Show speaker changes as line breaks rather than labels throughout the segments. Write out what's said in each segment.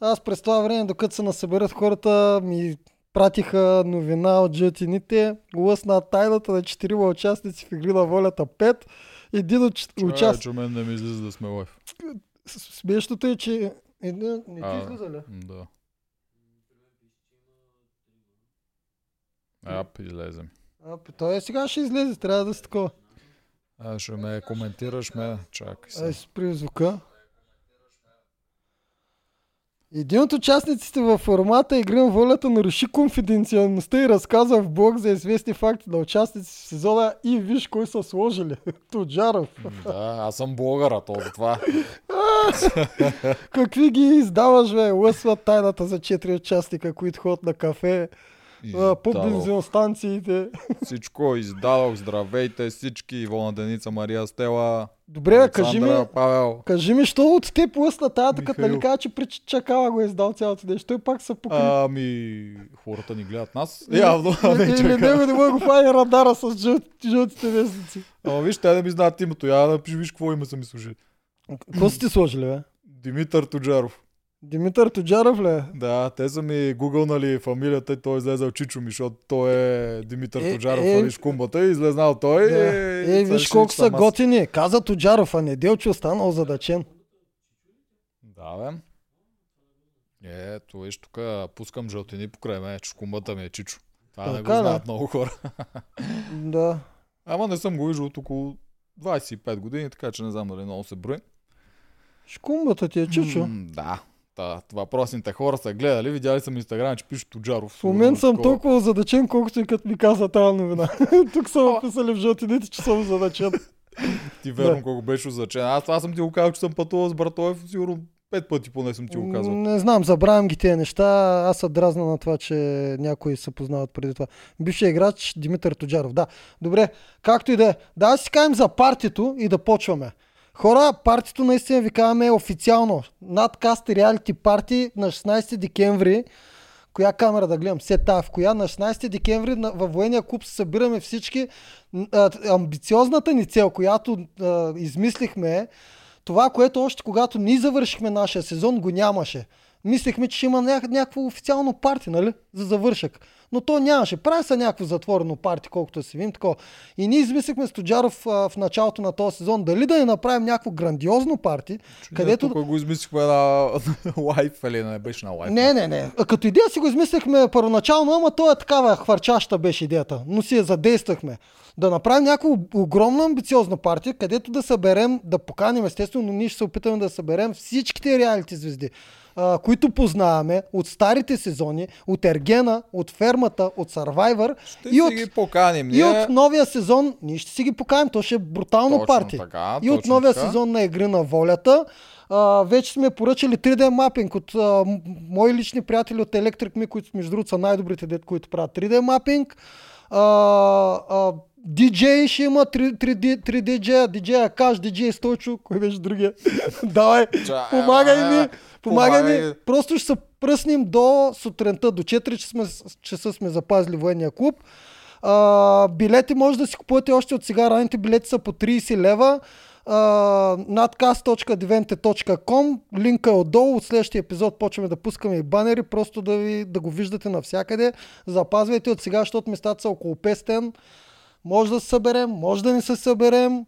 Аз през това време, докато се насъберат хората, ми пратиха новина от жълтините. Лъсна тайната на четирима участници в Игри на волята 5. Един от
че мен не ми излиза да сме лайф.
Смешното е, че... Един... Не ти
А.
излиза ли?
Да. Ап, излезе ми.
А, бе, той е сега ще излезе, трябва да си такова.
А, ще ме коментираш ме. Чакай
Ай,
се.
спри звука. Един от участниците във формата Игри на волята наруши конфиденциалността и разказа в блог за известни факти на участници в сезона и виж кой са сложили. Тоджаров.
Да, аз съм блогъра, то това.
Какви ги издаваш, бе? Лъсва тайната за четири участника, които ходят на кафе, а, по
Издадох
бензиностанциите.
Всичко издадох. Здравейте всички. Ивона Деница, Мария Стела.
Добре, бе, кажи ми,
Александра, Павел.
кажи ми, що от теб лъсна тайната, като нали кажа, че при чакала го е издал цялото нещо. Той пак се покри.
Ами, хората ни гледат нас. Явно, а не
Или него не мога го прави радара с жълт- жълтите вестници.
Ама виж, те да ми знаят името. Я да виж какво име са ми служили.
Какво сте сложили, бе?
Димитър Тоджаров.
Димитър Тоджаров ли? е?
Да, те са ми гугълнали фамилията и той е излезал Чичо ми, защото той е Димитър
Е,
Тоджаров,
е,
нали шкумбата и излезнал той.
Да.
и
Е,
сега
виж колко са готини. Каза Тоджаров, а не Делчо останал задачен.
Да, бе. Е, Ето, виж, тук пускам жълтини покрай мен, че шкумбата ми е Чичо. Това не го
Така, да.
знаят много хора.
Да.
Ама не съм го виждал от около 25 години, така че не знам дали много се брои.
Шкумбата ти е чучо.
М, Да. Та, въпросните хора са гледали, видяли съм инстаграм, че пише Тоджаров.
В момент съм
Такова.
толкова задачен, колкото и като ми каза тази новина. Тук са описали в жълтините, че съм задачен.
Ти верно
Да.
колко беше означен. Аз това съм ти го казал, че съм пътувал с Братоев, сигурно пет пъти поне съм ти го казвал.
Не знам, забравям ги тези неща. Аз се дразна на това, че някои се познават преди това. Бившия играч Димитър Тоджаров. Да, добре. Както и да е. Да, да си кажем за партито и да почваме. Хора, партито наистина ви казваме официално. Надкаст реалити парти на 16 декември. Коя камера да гледам? Се тая в коя? На 16 декември във военния клуб се събираме всички. Амбициозната ни цел, която а, измислихме това, което още когато ние завършихме нашия сезон, го нямаше. Мислехме, че ще има ня- някакво официално парти, нали? За завършък. Но то нямаше. Прави се някакво затворено парти, колкото си видим такова. И ние измислихме с а, в началото на този сезон дали да не направим някакво грандиозно парти, където...
Тук го измислихме на лайф, или не беше на лайф.
Не, не, не. А Като идея си го измислихме първоначално, ама то е такава хвърчаща беше идеята. Но си я задействахме. Да направим някаква огромна амбициозна партия, където да съберем, да поканим естествено, но ние ще се опитаме да съберем всичките реалити звезди, а, които познаваме от старите сезони, от Ергена, от Фермата, от Survivor
Ще
и от,
ги поканим.
и
Ние...
от новия сезон. Ние ще си ги поканим, то ще е брутално
Точно
парти.
така,
и от новия
така.
сезон на Игри на волята. А, вече сме поръчали 3D мапинг от м- мои лични приятели от Electric Me, които между другото са най-добрите дет, които правят 3D мапинг. А, а, DJ ще има 3, 3D, 3 DJ, DJ Акаш, DJ Стойчо, кой беше другия? Давай,
Ча-
помагай ми, помагай ми. Просто ще се пръснем до сутринта, до 4 часа сме, часа сме запазили военния клуб. А, билети може да си купувате още от сега. Ранните билети са по 30 лева. Uh, nadcast.devente.com Линка е отдолу. От следващия епизод почваме да пускаме и банери, просто да, ви, да го виждате навсякъде. Запазвайте от сега, защото местата са около 500. Може да се съберем, може да не се съберем.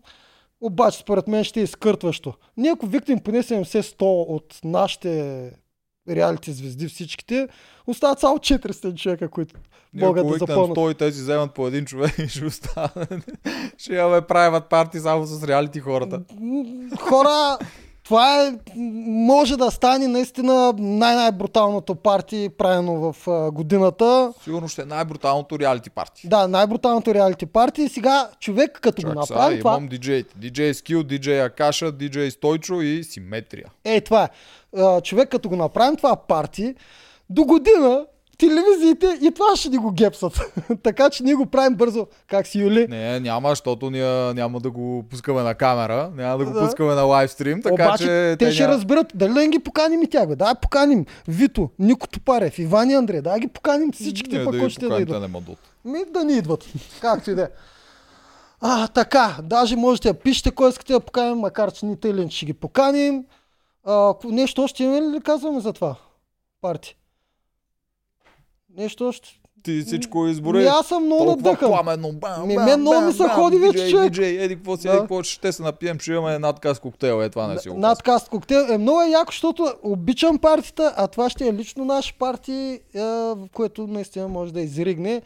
Обаче, според мен ще е изкъртващо. Ние ако викнем поне 70-100 от нашите реалити звезди всичките, остават само 400 човека, които
Ние
могат
ако
да запълнат.
100 и те си вземат по един човек и ще остане. ще имаме правят парти само с реалити хората.
Хора, това е, може да стане наистина най-най-бруталното парти, правено в а, годината.
Сигурно ще е най-бруталното реалити парти.
Да, най-бруталното реалити парти. И сега човек като го
Чак сега,
направи това,
имам диджеите. DJ Skill, DJ Акаша, DJ Стойчо и Симетрия.
е това е. А, човек като го направим това парти, до година телевизиите и това ще ни го гепсат. така че ние го правим бързо. Как си, Юли?
Не, няма, защото ние няма да го пускаме на камера, няма да го
Да.
пускаме на лайвстрим, така
Обаче
че
те ще
няма...
разберат дали да ги поканим и тях. Бе. Да, поканим Вито, Нико Топарев, Иван и Андрей. Да, ги поканим всичките,
Не,
пък
да
ще да
те
идват.
не.
Ми да ни идват. Както и да е. А, така, даже можете да пишете кой искате да поканим, макар че ни иначе ще ги поканим. А, нещо още има ли казваме за това? парти. Нещо още.
Ти всичко избори.
Ми аз съм много надъхан.
пламенно. Бам,
Ми, мен много ми се ходи вече, човек.
диджей, еди, какво си, еди, какво ще се напием, ще имаме надказ коктейл. Е, това не си го.
Надкаст коктейл е много е яко, защото обичам партията, а това ще е лично наше парти, е, което наистина може да изригне.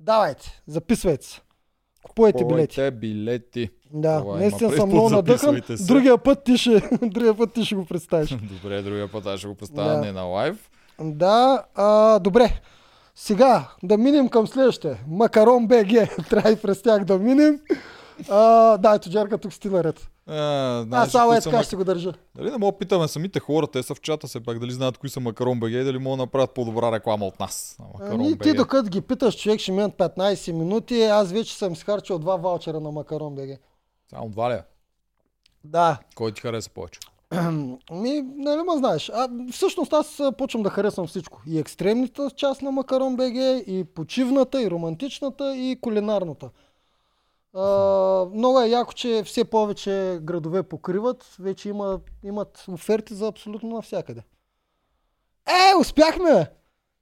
Давайте, записвайте се. Купувайте билети.
Купувайте билети.
Да,
Това
наистина съм много надъхан. Другия път ти ще, другия път ти ще го представиш.
Добре, другия път аз ще го представя
Да.
не на лайв.
Да, а, добре. Сега да минем към следващите. Макарон БГ. Трябва и през тях да минем. А, да, ето Джарка тук си наред.
А,
Аз
знаеш,
само
кои
е така ще го държа.
Дали не мога да питаме самите хора, те са в чата се пак, дали знаят кои са Макарон БГ и дали могат да направят по-добра реклама от нас. на Макарон
Ами, ти докато ги питаш, човек ще минат 15 минути, аз вече съм изхарчил два ваучера на Макарон БГ.
Само два ли? е?
Да,
Кой ти хареса повече?
Ми, нали ма знаеш. А, всъщност аз почвам да харесвам всичко. И екстремната част на Макарон БГ, и почивната, и романтичната, и кулинарната. А, много е яко, че все повече градове покриват. Вече има, имат оферти за абсолютно навсякъде. Е, успяхме!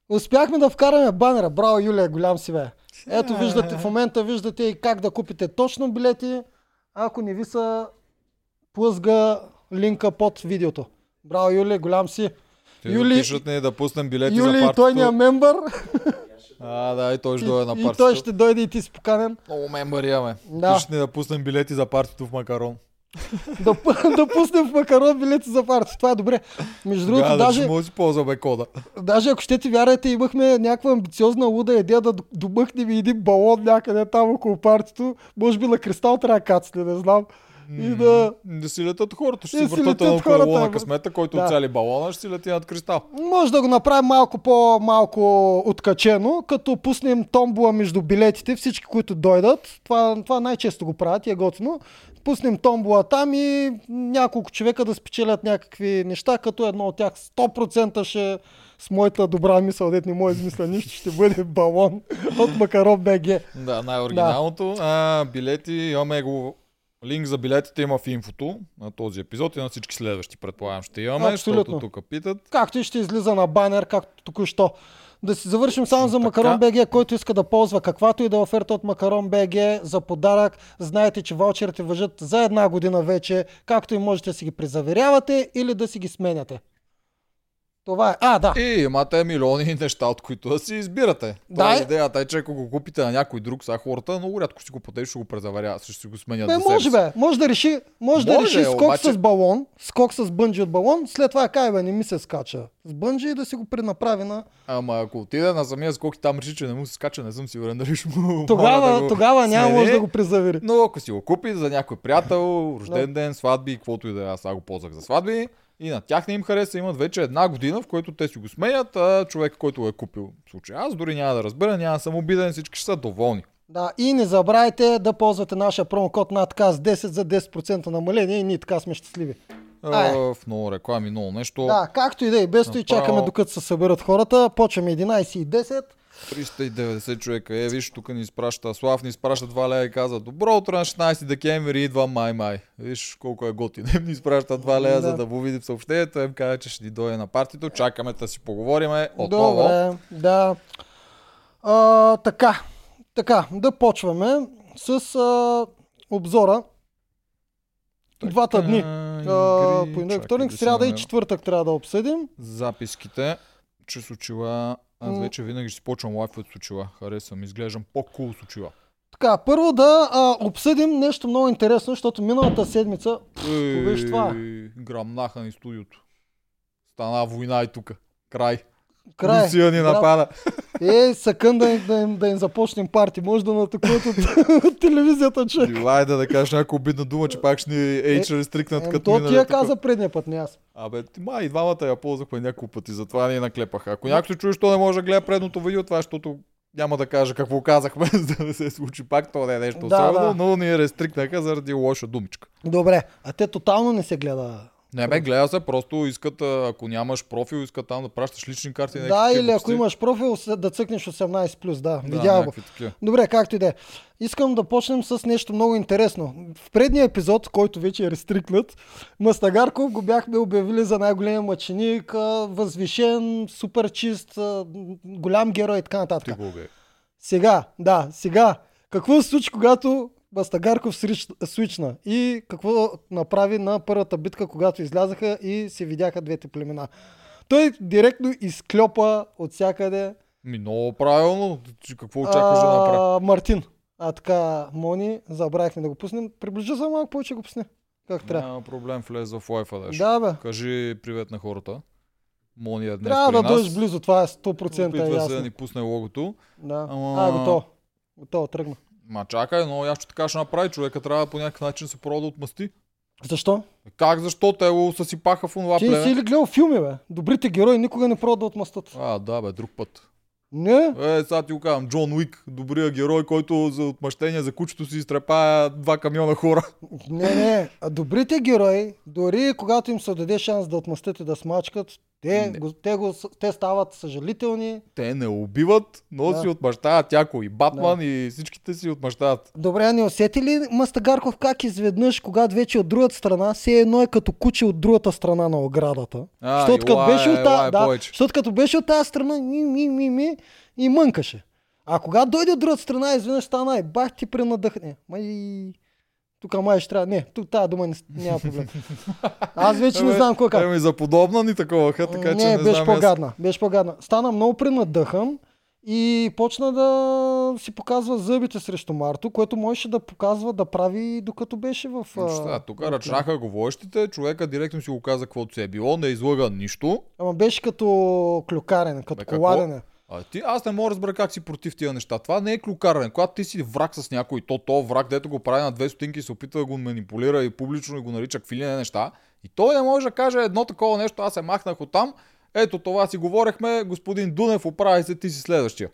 Успяхме да вкараме банера. Браво, Юлия, голям си бе. Ето виждате, в момента виждате и как да купите точно билети. Ако не ви са, плъзга линка под видеото. Браво, Юли, голям си.
Те
Юли-
да пишат ни да пуснем билети
Юли
за
и
партито.
той ни е мембър.
А, да, и той ще
И,
дойде на
и
партито.
той ще дойде и ти си поканен.
Много мембъри имаме.
Да.
Пишат ни да пуснем билети за партито в Макарон.
да, да пуснем в макарон билети за парти. Това е добре. Между другото,
да
даже,
ще може да си ползваме кода.
даже ако ще ти вярвате, имахме някаква амбициозна луда идея да домъкнем един балон някъде там около партито. Може би на кристал трябва да кацне, не знам. И да...
Да си летат хората, ще си въртат едно колело на късмета, който
Да.
оцели балона, ще си лети над кристал.
Може да го направим малко по-малко откачено, като пуснем томбула между билетите, всички, които дойдат. Това, това най-често го правят и е готино. Пуснем томбула там и няколко човека да спечелят някакви неща, като едно от тях 100% ще с моята добра мисъл, дет не мога да измисля нищо, ще бъде балон от Макарон БГ.
Да, най-оригиналното. А, билети, имаме го линк за билетите има в инфото на този епизод и на всички следващи, предполагам, ще имаме,
Абсолютно.
защото тук питат.
Както и ще излиза на банер, както току-що. Да си завършим само за Макарон. БГ, който иска да ползва каквато и да е оферта от Макарон БГ за подарък. Знаете, че ваучерите въжат за една година вече, както и можете да си ги презаверявате или да си ги сменяте. Това е. А, да.
И имате милиони неща, от които да си избирате.
Да,
Това е
е.
идеята е, че ако го купите на някой друг, сега хората много рядко си го платят, ще го презаверяват, ще си го сменят
Бе,
себе
може бе, може да реши, може, да
Може,
реши скок
обаче-
с балон, скок с бънджи от балон, след това кай бе, не ми се скача с бънджи и да си го пренаправи на...
Ама ако отиде на самия скок и там реши, че не му се скача, не съм сигурен дали ще му
Тогава,
да го
тогава няма може да го презавери.
Но ако си го купи за някой приятел, рожден ден, сватби, каквото и да е, аз го ползвах за сватби, и на тях не им хареса, имат вече една година, в който те си го сменят, а човек, който го е купил, в случай аз дори няма да разбера, няма да съм обиден, всички ще са доволни.
Да, и не забравяйте да ползвате нашия промокод надказ 10 за 10% намаление и ние така сме щастливи. Ай.
в много реклами, много нещо.
Да, както и да е, без и чакаме докато се съберат хората. Почваме 11 и 10.
390 човека. Е, виж, тук ни изпраща Слав, ни изпраща 2 лея и каза Добро утро на 16 декември, идва май май. Виж колко е готин. Ни изпраща 2 лея,
Да.
за да му видим съобщението. Им каза, че ще ни дойде на партито. Чакаме да си поговориме отново.
Добре, да. А, така, така, да почваме с а, обзора. Двата дни. Понеделник, вторник, сряда и четвъртък трябва да обсъдим.
Записките, че с очила. Аз вече винаги си почвам лайф от с очила. Харесвам, изглеждам по-кул с очила.
Така, първо да а, обсъдим нещо много интересно, защото миналата седмица... виж това.
Грамнаха ни студиото. Стана война и тук. Край.
Край.
Русия ни напада.
Е, съкън да, им- да, им, да им започнем парти. Може да натакуват от, от телевизията, човек.
Дилай да, да кажеш някаква обидна дума, че пак ще ни age рестрикнат
Е,
като
то ти я каза предния път, не аз.
Абе, ти ма и двамата я ползвахме няколко пъти, затова ни наклепаха. Ако някой се чуе, що не може да гледа предното видео, това е, защото няма да кажа какво казахме, за да не се случи пак, то не е нещо
Да,
особено,
да.
но ни я рестрикнаха заради лоша думичка.
Добре, а те тотално не се гледа
Не бе, гледа се, просто искат, ако нямаш профил, искат там да пращаш лични карти.
Да, или ако имаш профил, да цъкнеш 18+, плюс, да,
да,
видял го.
такива.
Добре, както и да е. Искам да почнем с нещо много интересно. В предния епизод, който вече е рестрикнат, Мастагарков го бяхме обявили за най-големия мъченик, възвишен, супер чист, голям герой и така
Ти
нататък.
го бе.
Сега, да, сега. Какво се случи, когато Мастагарков срич- свична? И какво направи на първата битка, когато излязаха и се видяха двете племена? Той директно изклепа от всякъде
Ми, много правилно. Какво очакваш да направи?
Мартин. А така, Мони, забравихме да го пуснем. Приближи се малко повече го пусне. Как трябва?
Няма проблем, влез в лайфа да.
Да, бе.
Кажи привет на хората. Мони е днес
Трябва да дойдеш близо, това е 100% е
Опитва се да
ясно.
ни пусне логото.
Да.
Ама-
А, готово. Готово, тръгна.
Ма чакай, но ящо така ще направи. Човека трябва по някакъв начин се пробва да отмъсти.
Защо?
Как, защо? Те го съсипаха в онова
Ти не си
племе.
ли гледал филми, бе? Добрите герои никога не пробват да отмъстат.
А, да, бе, друг път.
Не?
Е, сега ти го казвам, Джон Уик, добрия герой, който за отмъщение за кучето си изтрепая два камиона хора.
Не, не. А добрите герои, дори когато им се даде шанс да отмъстят и да смачкат, те,
Не.
го, те, го, те стават съжалителни.
Те не убиват, но
Да.
си отмъщават яко. И Батман, и всичките си отмъщават.
Добре, а не усети ли Мастагарков как изведнъж, когато вече от другата страна, все едно е като куче от другата страна на оградата.
А,
защото като беше от тази, да, защото като беше от тази страна, ми, ми, ми, ми, и мънкаше. А когато дойде от другата страна, изведнъж стана и бах ти пренадъхне. Май... Тук май ще трябва. Не, тук тази дума не, няма проблем. Аз вече не
Еми,
знам кой как.
Еми, за подобна ни такова, така че
не,
не
беше
знам аз.
по-гадна. Беше по-гадна. Стана много пренадъхан и почна да си показва зъбите срещу Марто, което можеше да показва да прави докато беше в... а,
Сега, тук
в
ръчнаха говорещите, човека директно си го каза каквото се е било, не излъга нищо.
Ама беше като клюкарен, като
Бе, какво? А ти, аз не мога да разбера как си против тия неща. Това не е клюкаране. Когато ти си враг с някой, то то враг, дето го прави на две стотинки и се опитва да го манипулира и публично и го нарича какви неща. И той не може да каже едно такова нещо, аз се махнах от там. Ето това си говорехме, господин Дунев, оправи се, ти си следващия.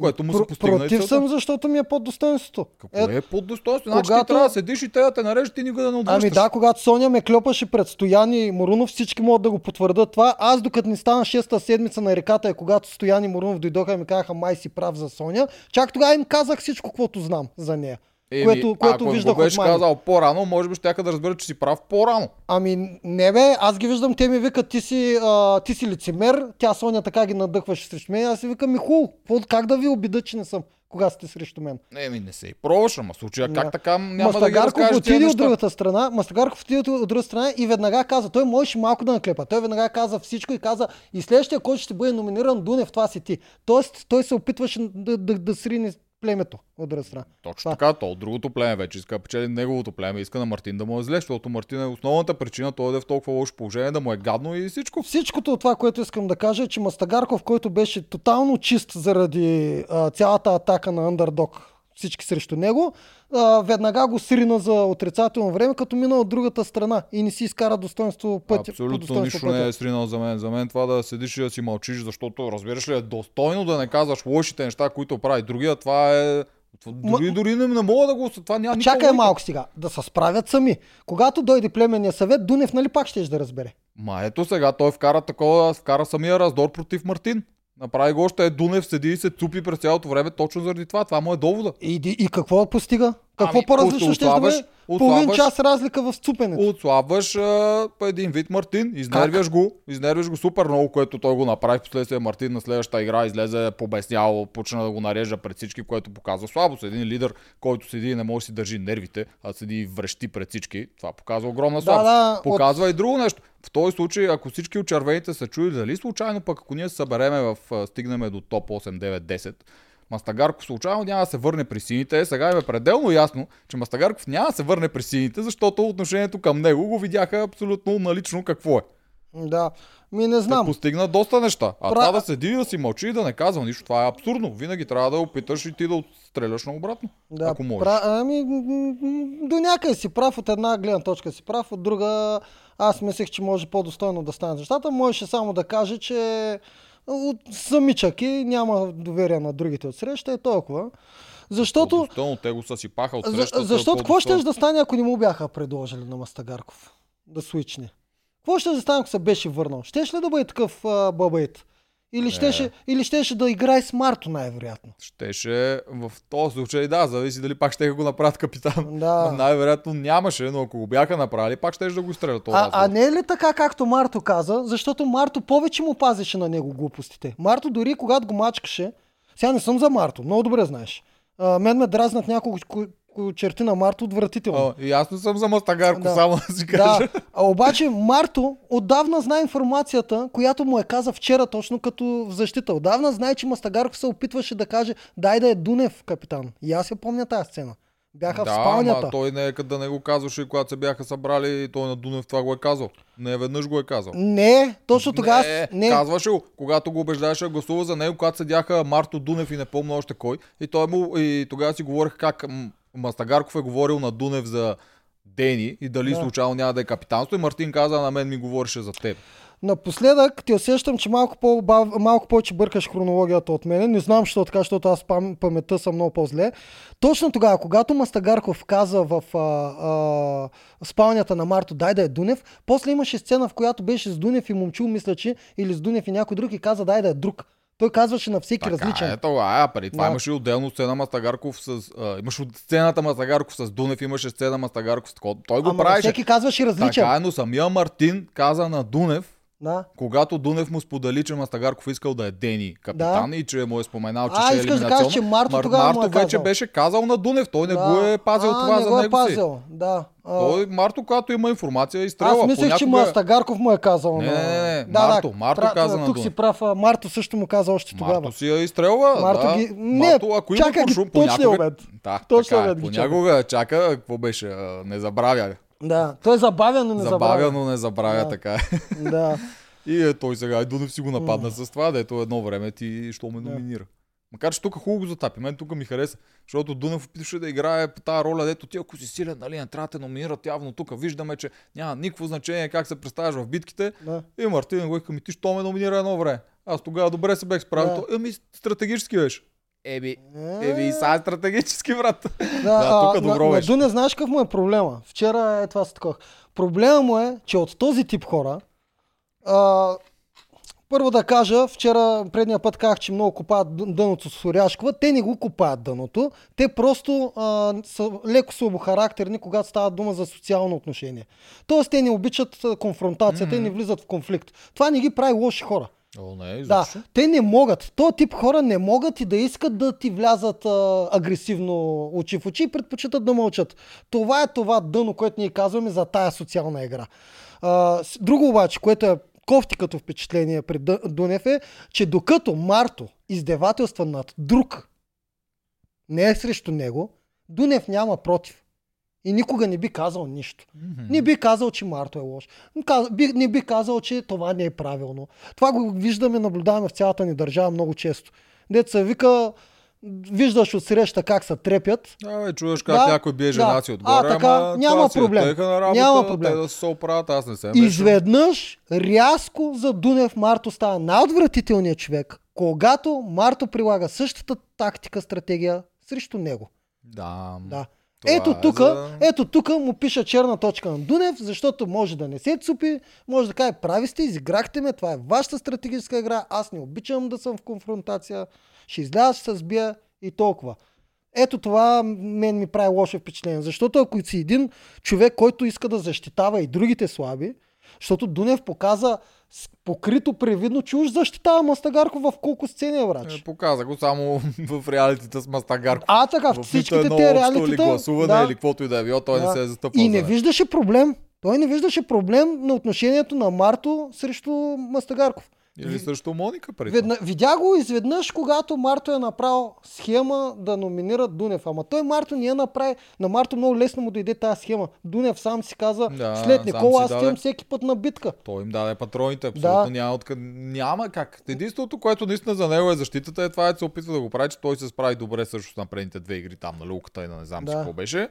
Което му се постигна и
Против съм, защото ми е под достоинството.
Какво е под достоинство? Значи
когато-
ти трябва да седиш и те да те нарежат и никога да не отвръщаш.
Ами да, когато Соня ме клепаше пред Стояни и Морунов, всички могат да го потвърдят това. Аз докато ни стана шеста седмица на реката, е когато Стояни и Морунов дойдоха и ми казаха май си прав за Соня, чак тогава им казах всичко, което знам за нея.
Еми,
което, което
ако
виждах
го беше казал по-рано, може би ще да разберат, че си прав по-рано.
Ами не бе, аз ги виждам, те ми викат, ти си, а, ти си лицемер, тя Соня така ги надъхваше срещу мен, аз си викам, ми хубаво, как да ви обида, че не съм, кога сте срещу мен.
Еми, не се и пробваш, ама случая
Да.
как така няма да ги
Мастагарков
разкажеш тия
отиде от другата страна, Мастагарков отиде от другата страна и веднага каза, той можеше малко да наклепа. Той веднага каза всичко и каза, и следващия, който ще бъде номиниран Дунев, това си ти. Тоест, той се опитваше да, да, да срине племето от друга страна.
Точно
Това.
така, то от другото племе вече иска да печели неговото племе, иска на Мартин да му е зле, защото Мартин е основната причина той да е в толкова лошо положение, да му е гадно и всичко.
Всичкото от това, което искам да кажа е, че Мастагарков, който беше тотално чист заради а, цялата атака на Underdog, всички срещу него, а, веднага го срина за отрицателно време, като мина от другата страна и не си изкара достоинство пътя.
Абсолютно
достоинство
нищо
пътя.
не е сринал за мен. За мен това да седиш и да си мълчиш, защото разбираш ли е достойно да не казваш лошите неща, които прави другия, това е... Дори, дори не, не мога да го... Това няма
Чакай
логика.
малко сега, да се справят сами. Когато дойде племенния съвет, Дунев нали пак ще да разбере?
Ма ето сега той вкара такова, вкара самия раздор против Мартин. Направи го още е Дунев, седи и се цупи през цялото време точно заради това. Това му е довода.
И, и, какво постига? Какво
Ами,
по-различно ще да бъде? Половин
отслабваш-
час разлика в цупенето.
Отслабваш а, един вид Мартин, изнервяш го, изнервяш го супер много, което той го направи. Впоследствие Мартин на следващата игра излезе побеснял, почна да го нарежда пред всички, което показва слабост. Един лидер, който седи и не може да си държи нервите, а седи и врещи пред всички, това показва огромна
Да,
слабост.
да,
Показва и друго нещо. В този случай, ако всички от червените са чули, дали случайно пък ако ние събереме в, стигнем до топ 8, 9, 10, Мастагарков случайно няма да се върне при сините. Сега им е пределно ясно, че Мастагарков няма да се върне при сините, защото отношението към него го видяха абсолютно налично какво е.
Да. Ми не
Да
знам.
постигна доста неща. А
Пра-
това да седи и да си мълчи и да не казва нищо, това е абсурдно. Винаги трябва да опиташ и ти да отстреляш на обратно.
Да,
ако можеш.
Пра... Ами, до някъде си прав, от една гледна точка си прав, от друга аз мислех, че може по-достойно да станат нещата. Можеше само да каже, че от самичък и няма доверие на другите от среща и толкова. Защото,
По-достойно, те го съсипаха от
за,
срещата.
защото какво ще да стане, ако не му бяха предложили на Мастагарков? Да свичне. Какво ще застане, ако се беше върнал? Щеш ли да бъде такъв бабайт? Или щеше, или щеше да играе с Марто най-вероятно.
Щеше в този случай, да, зависи дали пак ще го направят капитан.
Да.
Най-вероятно нямаше, но ако го бяха направили, пак ще да го стрелят.
А, а не е ли така, както Марто каза? Защото Марто повече му пазеше на него глупостите. Марто дори когато го мачкаше, сега не съм за Марто, много добре знаеш. А, мен ме дразнат няколко черти на Марто отвратително.
И аз не съм за Мастагарко,
Да.
само да си кажа.
Да, а обаче Марто отдавна знае информацията, която му е каза вчера точно като в защита. Отдавна знае, че Мастагарков се опитваше да каже дай да е Дунев капитан. И аз я помня тази сцена. Бяха в
Да,
спалнята.
ама той не е да не го казваше, когато се бяха събрали, той на Дунев това го е казал. Не веднъж го е казал.
Не, точно тогава...
не,
не.
казваше го, когато го убеждаваше да гласува за него, когато седяха Марто Дунев и не помня още кой. И, той му, и тогава си говорих как Мастагарков е говорил на Дунев за Дени и дали
Да.
случайно няма да е капитанство. И Мартин каза, на мен ми говореше за теб.
Напоследък ти усещам, че малко, по малко повече бъркаш хронологията от мен. Не знам, защо така, защото аз пам, паметта съм много по-зле. Точно тогава, когато Мастагарков каза в а, а, спалнята на Марто, дай да е Дунев, после имаше сцена, в която беше с Дунев и Момчул, мисля, че, или с Дунев и някой друг и каза, дай да е друг. Той казваше на всеки различен.
е, това, а, преди това
Да.
имаше отделно сцена Мастагарков с... А, имаше сцената Мастагарков с Дунев, имаше сцена Мастагарков с... Той го
Ама
правеше.
всеки казваше различен.
Така е, но самия Мартин каза на Дунев,
Да.
когато Дунев му сподели, че Мастагарков искал да е Дени капитан и че му е споменал, че
А,
ще е
да кажеш, че Марто
Мар-
тогава му е
Марто вече
казал.
беше казал на Дунев, той не
да.
го е пазил
а,
това
не
за
го е
него си.
пазил. Да. А,
Той, Марто, когато има информация, изстрелва.
Аз мислех, че
Понякога-
Мастагарков му е казал.
Не, не, не.
Да,
Марто,
да,
Марто
пра-
каза на
Тук си прав. Марто също му каза още тогава.
Марто си я изстрелва.
Марто
да.
ги- Не,
Марто, ако има
чака ги
куршум,
точния
понякога...
обед.
Да, така е.
обед ги чака.
Понякога чака, какво беше, не забравя.
Да, той е забавен, но не забравя.
Забавя, но не забравя,
Да.
така.
Да.
И е, той сега, Дунев си го нападна с това, дето едно време ти, що ме номинира. Макар че тук хубаво затапи. Мен тук ми хареса, защото Дунев опитваше да играе по тази роля, дето ти ако си силен, нали, не трябва да те номинират явно тук. Виждаме, че няма никакво значение как се представяш в битките.
да.
И Мартин го ми ти що ме номинира едно време. Аз тогава добре се бех справил.
Да.
Еми, стратегически беше. Еби, еби, и сега е стратегически, брат.
Да,
Да, тук добро
на,
беше.
Дуне знаеш какъв му е проблема? Вчера е това с такова. Проблема му е, че от този тип хора, а, първо да кажа, вчера предния път казах, че много копаят дъ- дъното с Оряшкова. Те не го копаят дъното. Те просто а, са леко слабохарактерни, когато става дума за социално отношение. Тоест те не обичат конфронтацията и не влизат в конфликт. Това не ги прави лоши хора.
О, не,
Да, те не могат. То тип хора не могат и да искат да ти влязат а, агресивно очи в очи и предпочитат да мълчат. Това е това дъно, което ние казваме за тая социална игра. А, друго обаче, което е кофти като впечатление при Дунев е, че докато Марто издевателства над друг, не е срещу него, Дунев няма против. И никога не би казал нищо. Не би казал, че Марто е лош. Не би казал, че това не е правилно. Това го виждаме, наблюдаваме в цялата ни държава много често. Деца вика, виждаш от среща как се трепят.
Да, бе, чуваш как
Да,
някой бие
да.
жена си
А,
отгоре,
така,
ама
няма
е
проблем.
теха на работа,
Няма проблем.
Те да се оправят, аз не се.
Изведнъж, рязко за Дунев Марто става най-отвратителният човек, когато Марто прилага същата тактика, стратегия срещу него.
Да.
Да.
Това
ето
е
тук,
за-
ето тук му пиша черна точка на Дунев, защото може да не се цупи, може да каже, прави сте, изиграхте ме, това е вашата стратегическа игра, аз не обичам да съм в конфронтация, ще изляза, ще се сбия и толкова. Ето това мен ми прави лошо впечатление, защото ако си един човек, който иска да защитава и другите слаби, защото Дунев показа покрито привидно, че уж защитава Мастагарков в колко сцени е врач.
Е, Показа го само в реалитета с Мастагарко.
А, така,
в
всичките
нито
те
общо или
реалитета...
гласуване
да.
или каквото и да е било, той не
Да.
се е застъпвал
И не виждаше проблем. Той не виждаше проблем на отношението на Марто срещу Мастагарков.
Или срещу Моника преди.
Ведна, видя го изведнъж, когато Марто е направил схема да номинира Дунев. Ама той Марто не я направи. На Марто много лесно му дойде тази схема. Дунев сам си каза,
Да,
след Никола аз
даде.
отивам всеки път на битка.
Той им даде патроните, абсолютно
Да.
няма откъде. Няма как. Единственото, което наистина за него е защитата, е това, е, се опитва да го прави, че той се справи добре също на предните две игри там на люката и на не знам
Да.
си какво беше.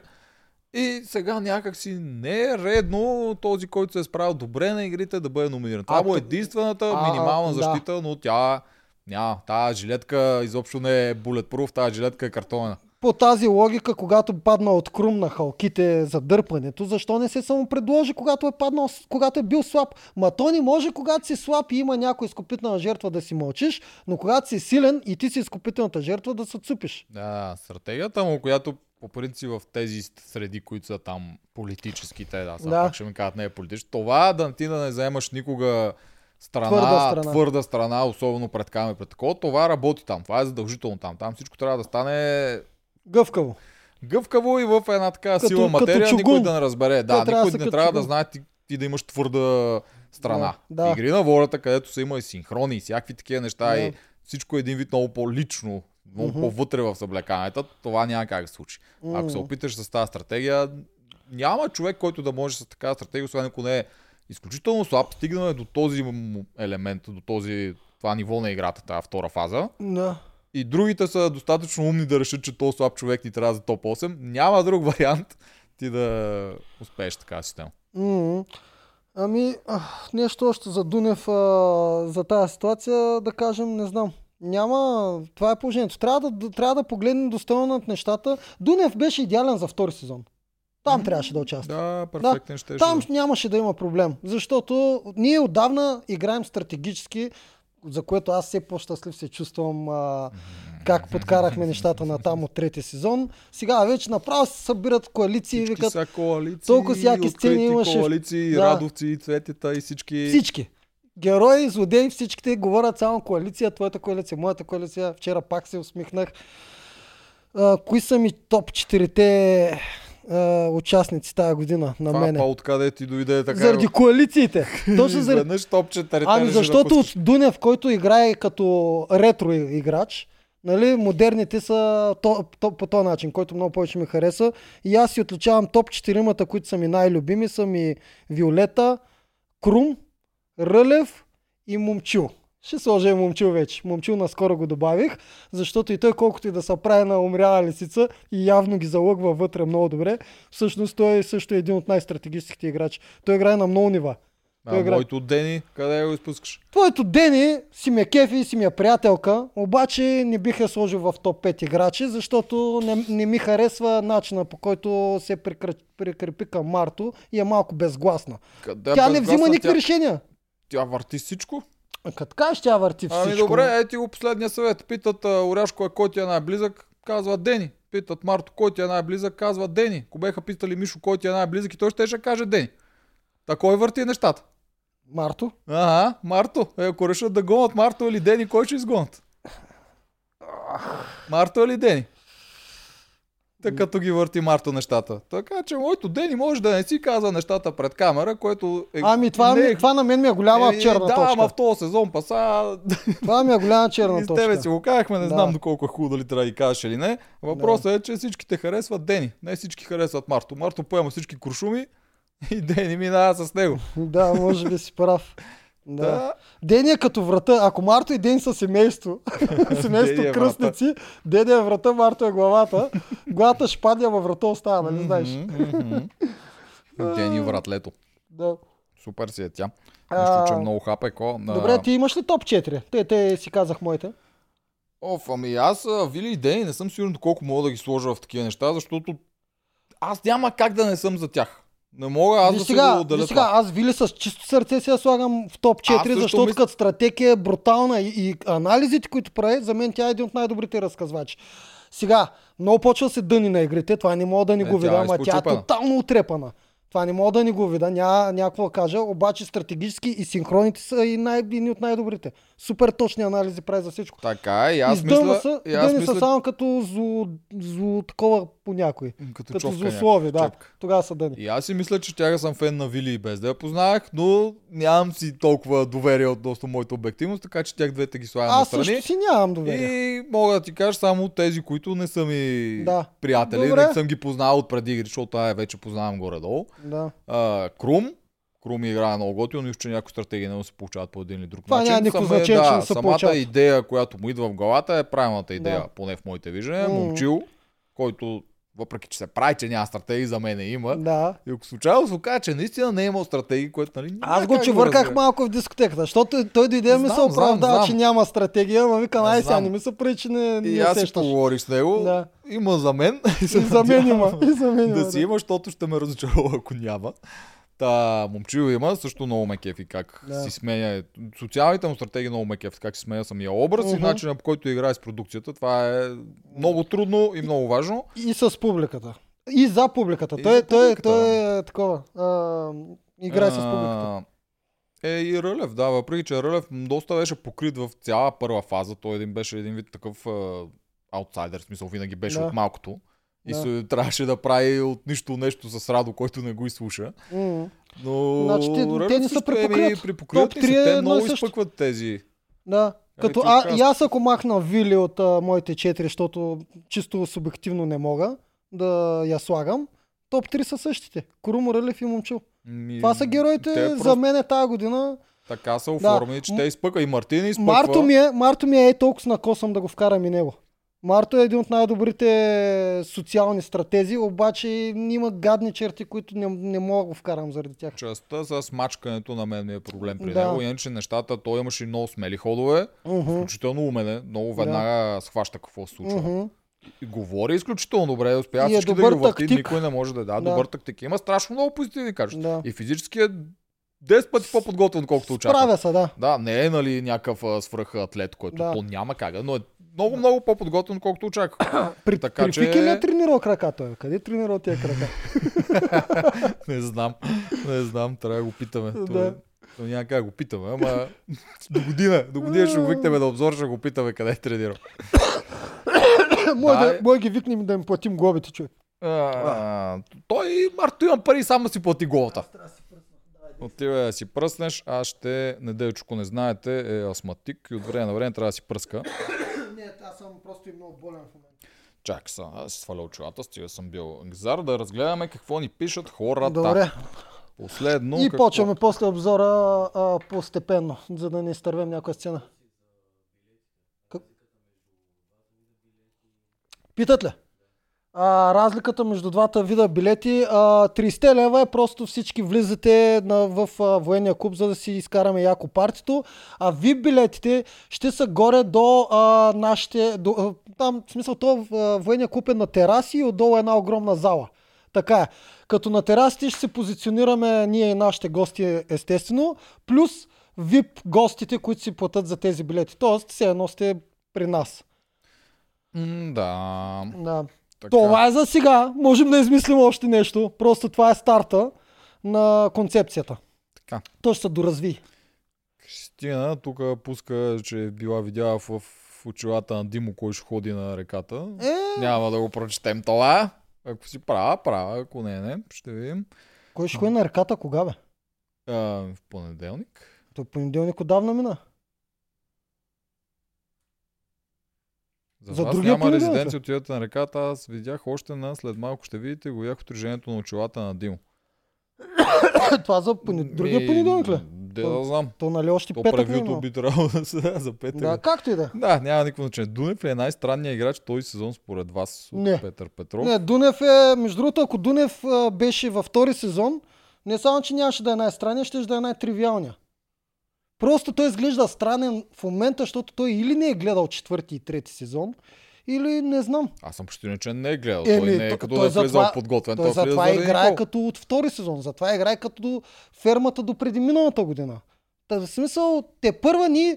И сега някак си не е редно този, който се е справил добре на игрите, да бъде номиниран. Това
А,
му е единствената
а,
минимална
да.
защита, но тя няма. Тая жилетка изобщо не е bulletproof, тази жилетка е картонена.
По тази логика, когато падна от Крум на халките за дърпането, защо не се само предложи, когато е паднал, когато е бил слаб? Ма то не може, когато си слаб и има някой изкупителна жертва да си мълчиш, но когато си силен и ти си изкупителната жертва да се цупиш.
Да, стратегията му, която по принцип в тези среди, които са там политическите, да, сега
Да.
пак ще ми кажат не е политически, това да ти да не заемаш никога страна,
Твърда страна.
твърда страна, особено пред камера, пред такова, това работи там, това е задължително там. Там всичко трябва да стане
Гъвкаво.
гъвкаво и в една така
Като-
сила материя, никой да не разбере. Да,
да
никой
са
не трябва да
чугун.
знае ти, ти да имаш твърда страна.
Да, да.
Игри на волята, където са има и синхрони и всякакви такива неща
Да.
и всичко е един вид много по-лично, много
Мгм.
по-вътре в съблеканията, това няма как да се случи. Ако се опиташ с тази стратегия, няма човек, който да може с такава стратегия, освен ако не е изключително слаб, стигнаме до този елемент, до този това ниво на играта, тази втора фаза.
Да.
И другите са достатъчно умни да решат, че този слаб човек ни трябва за топ 8. Няма друг вариант ти да успееш така система.
М. Ами, ах, нещо още за Дунев, а, за тази ситуация, да кажем, не знам. Няма, това е положението. Трябва да, да, трябва да погледнем достойно над нещата. Дунев беше идеален за втори сезон. Там трябваше да участва.
Да, перфектен ще
Там нямаше да има проблем, защото ние отдавна играем стратегически, за което аз все по-щастлив се чувствам а, как подкарахме нещата на там от третия сезон. Сега вече направо се събират коалиции и викат
коалиции,
толкова всяки сцени имаше.
коалиции,
Да.
радовци, цветета и всички.
всички. Герои, злодеи, всичките говорят само коалиция, твоята коалиция, моята коалиция. Вчера пак се усмихнах. А, кои са ми топ 4 участници тази година на
Това
мене?
па откъде ти дойде така.
Заради коалициите. Точно заради
Изведнъж топ 4
Ами защото от Дунев, който играе като ретро играч, нали, модерните са то, то, по този начин, който много повече ми хареса. И аз си отличавам топ 4-мата, които са ми най-любими, са ми Виолета, Крум, Рълев и Момчил. Ще сложа и Момчил вече. Момчил наскоро го добавих, защото и той колкото и да се прави на умряла лисица и явно ги залъгва вътре много добре, всъщност той е също един от най-стратегическите играчи. Той играе на много нива. Той
А
игра-
моето Дени, къде го изпускаш?
Твоето Дени си ме кефи, си ми е приятелка, обаче не бих я сложил в топ 5 играчи, защото не, не ми харесва начина по който се прикр- прикрепи към Марто и е малко безгласна.
Къде
Тя не
безгласна?
взима никакви
тя,
решения.
Тя върти всичко.
А Като кажеш, тя върти всичко.
Ами добре, е ти го последния съвет. Питат Оряшко е кой ти е най-близък, казва Дени. Питат Марто кой ти е най-близък, казва Дени. Ако беха питали Мишо кой ти е най-близък и той ще ще каже Дени. Та кой върти нещата?
Марто?
Ага, Марто. Е, ако решат да гонят Марто или Дени, кой ще изгонят? Марто или Дени? Така като ги върти Марто нещата. Така че моето Дени може да не си казва нещата пред камера, което е...
Ами това,
не
ми, това на мен ми е голяма
Еми,
черна
да,
точка.
ама в този сезон паса
Това ми е голяма черна
и с
точка.
тебе си го казахме, не
Да.
знам доколко е хубаво дали трябва да ги кажеш или не. Въпросът е, че всички те харесват Дени. Не всички харесват Марто. Марто поема всички куршуми и Дени минава с него.
Да, може би си прав. Да.
Да.
Дени е като врата. Ако Марто и Дени са семейство, семейство
е
кръстници, Дени е врата, Марто е главата. Главата падне, във врата остава, нали знаеш?
Дени вратлето.
Да.
Супер си е тя. Нищо, че много хапеко.
Добре, ти имаш ли топ 4? Те, те си казах моите.
Оф, ами аз Вили и Дени не съм сигурен доколко мога да ги сложа в такива неща, защото аз няма как да не съм за тях. Не мога аз да се
сега,
го отделя
сега, аз Вили с чисто сърце я слагам в топ 4,
също
защото
мисля-
като стратегия е брутална и, и анализите, които прави, за мен тя е един от най-добрите разказвачи. Сега, много почва се дъни на игрите, това не мога да ни го видя,
е
ама тя е тотално отрепана. Това не мога да ни го видя, няма някакво да кажа, обаче стратегически и синхроните са и най- едни от най-добрите. Супер точни анализи прави за всичко.
Така е, и аз
Издънва
мисля...
са,
и аз мисля,
са само като зло, зло такова по някой.
като,
Като
човка
злослови, да. Тогава са дъни.
И аз си мисля, че тях съм фен на Вили и без да я познавах, но нямам си толкова доверие относно моята обективност, така че тях двете ги слагам
Аз
настрани.
също си нямам доверие.
И мога да ти кажа само тези, които не са ми
Да.
приятели,
Добре.
не съм ги познал от преди игри, защото тая вече познавам горе-долу.
Да.
А, Крум, Крум играе много готино, нищо, че някои стратегии не му се получават по един или друг
Това
начин.
няма никакво значение, че
да,
не се
самата
получават.
идея, която му идва в главата е правилната идея,
Да.
поне в моите виждания.
М.
Момчил, който въпреки, че се прави, че няма стратегии, за мен има.
Да.
И ако случайно се окаже, че наистина не е имал стратегии, което нали,
Аз го
разбера.
малко в дискотеката, защото той дойде ми се
знам.
че няма стратегия, ама вика, най сега не ми се прави, че не,
И
не
аз си
сещаш.
поговорих с него.
Да.
Има за мен.
И за мен има. И за мен има.
да си има, защото ще ме разочарова, ако няма. Та, момчил има, също много ме кефи как
Да.
си сменя. Социалните му стратегии много ме кефи, как си сменя самия образ и
Мгм.
начина по който играе с продукцията. Това е много трудно и много важно.
И с публиката. И за публиката.
И
той,
за
той,
публиката.
той е такова. А, играе с публиката.
А, Е и Рълев, да, въпреки че Рълев доста беше покрит в цяла първа фаза. Той един беше един вид такъв а, аутсайдер, в смисъл винаги беше
Да.
от малкото. И
Да.
се, трябваше да прави от нищо нещо с Радо, който не го изслуша.
М.
Но
Значи те- те не са
също, еми,
припокриват.
припокриват
Топ
ли
три
се?
е
Те
и
много
също.
изпъкват тези.
Да. Като
ти
а, и аз ако махна Вили от а, моите четири, защото чисто субективно не мога да я слагам, топ 3 са същите. Крум, Рълев и Момчил.
Ми,
Това са героите
те
за
просто
мен е тази година.
Така са оформени, че
М-
те изпъква. И Мартин изпъква.
Марто ми, е, Марто ми е толкова накосам да го вкарам и него. Марто е един от най-добрите социални стратези, обаче има гадни черти, които не, не мога да го вкарам заради тях.
Частта с мачкането на мен ми е проблем при
Да.
него. Иначе нещата, той имаше много смели ходове,
Мгм.
включително умене, много веднага схваща какво се случва. И говори изключително добре, успява
е
всички да
добър
ги върти,
тактик.
никой не може да е. Да,
Да.
добър тактик. Има страшно много позитивни качества.
Да.
И физически е 10 пъти по-подготвен, колкото очаква.
Справя се, да.
Да, не е нали някакъв свръх атлет, който
Да.
то няма как, но е много, много по-подготвен, колкото очаква.
При,
Така
при
че-
Фики ли е тренирал крака той? Къде е тренирал тия крака?
не знам, не знам, трябва да го питаме.
Да.
То, то няма как да го питаме, ама до година, до година ще го викнем да обзор, ще го питаме къде е тренирал.
Може
Да,
да, може ги викнем да им платим глобите, човек.
А, той, Марто, имам пари, само си плати голата. Отива да си пръснеш, аз ще, Неделчуко не знаете, е астматик и от време на време трябва да си пръска.
Не, аз съм просто и много болен в момента.
Чакай са, аз си сваля очилата, стига съм бил екзар, да разгледаме какво ни пишат хората.
Добре.
Последно.
И
какво...
почваме после обзора а, постепенно, за да не изтървем някоя сцена. Как? Питат ли? А, разликата между двата вида билети, а, 30 лева е просто всички влизате на, в а, военния клуб, за да си изкараме яко партито, а VIP билетите ще са горе до а, нашите, до, а, там, в смисъл, то а, военния клуб е на тераси и отдолу е една огромна зала. Така е. Като на терасите ще се позиционираме ние и нашите гости, естествено, плюс VIP гостите, които си платят за тези билети. Тоест, все едно сте при нас.
М, да.
Да.
Така.
Това е за сега. Можем да измислим още нещо. Просто това е старта на концепцията.
Така.
То ще се доразви.
Кристина тук пуска, че е била видяла в, в очилата на Димо, кой ще ходи на реката.
Е,
Няма да го прочетем това. Ако си права, права. Ако не, не. Ще видим.
кой ще ходи на ръката кога бе?
А, в понеделник.
То понеделник отдавна мина.
За,
За другия
няма резиденция, отивате на реката. Аз видях още на след малко ще видите го ях отражението на очилата на Димо.
това за поне... другия понеделник ли?
Де да знам.
То нали още
То
петък
превюто би трябвало да се за петък.
Да, както и да.
Да, няма никакво значение. Дунев ли е най-странният играч този сезон според вас от
Не.
Петър Петров?
Не, Дунев е, между другото, ако Дунев беше във втори сезон, не само, че нямаше да е най-странният, ще да е най-тривиалния. Просто той изглежда странен в момента, защото той или не е гледал четвърти и трети сезон, или не знам.
Аз съм почти че не е гледал.
Еми,
той не е
то-
като
той
да е влезал подготвен.
Той
влиза
затова играе
Никол.
като от втори сезон, затова играе като до фермата до преди миналата година. Та, в смисъл, те първа ни,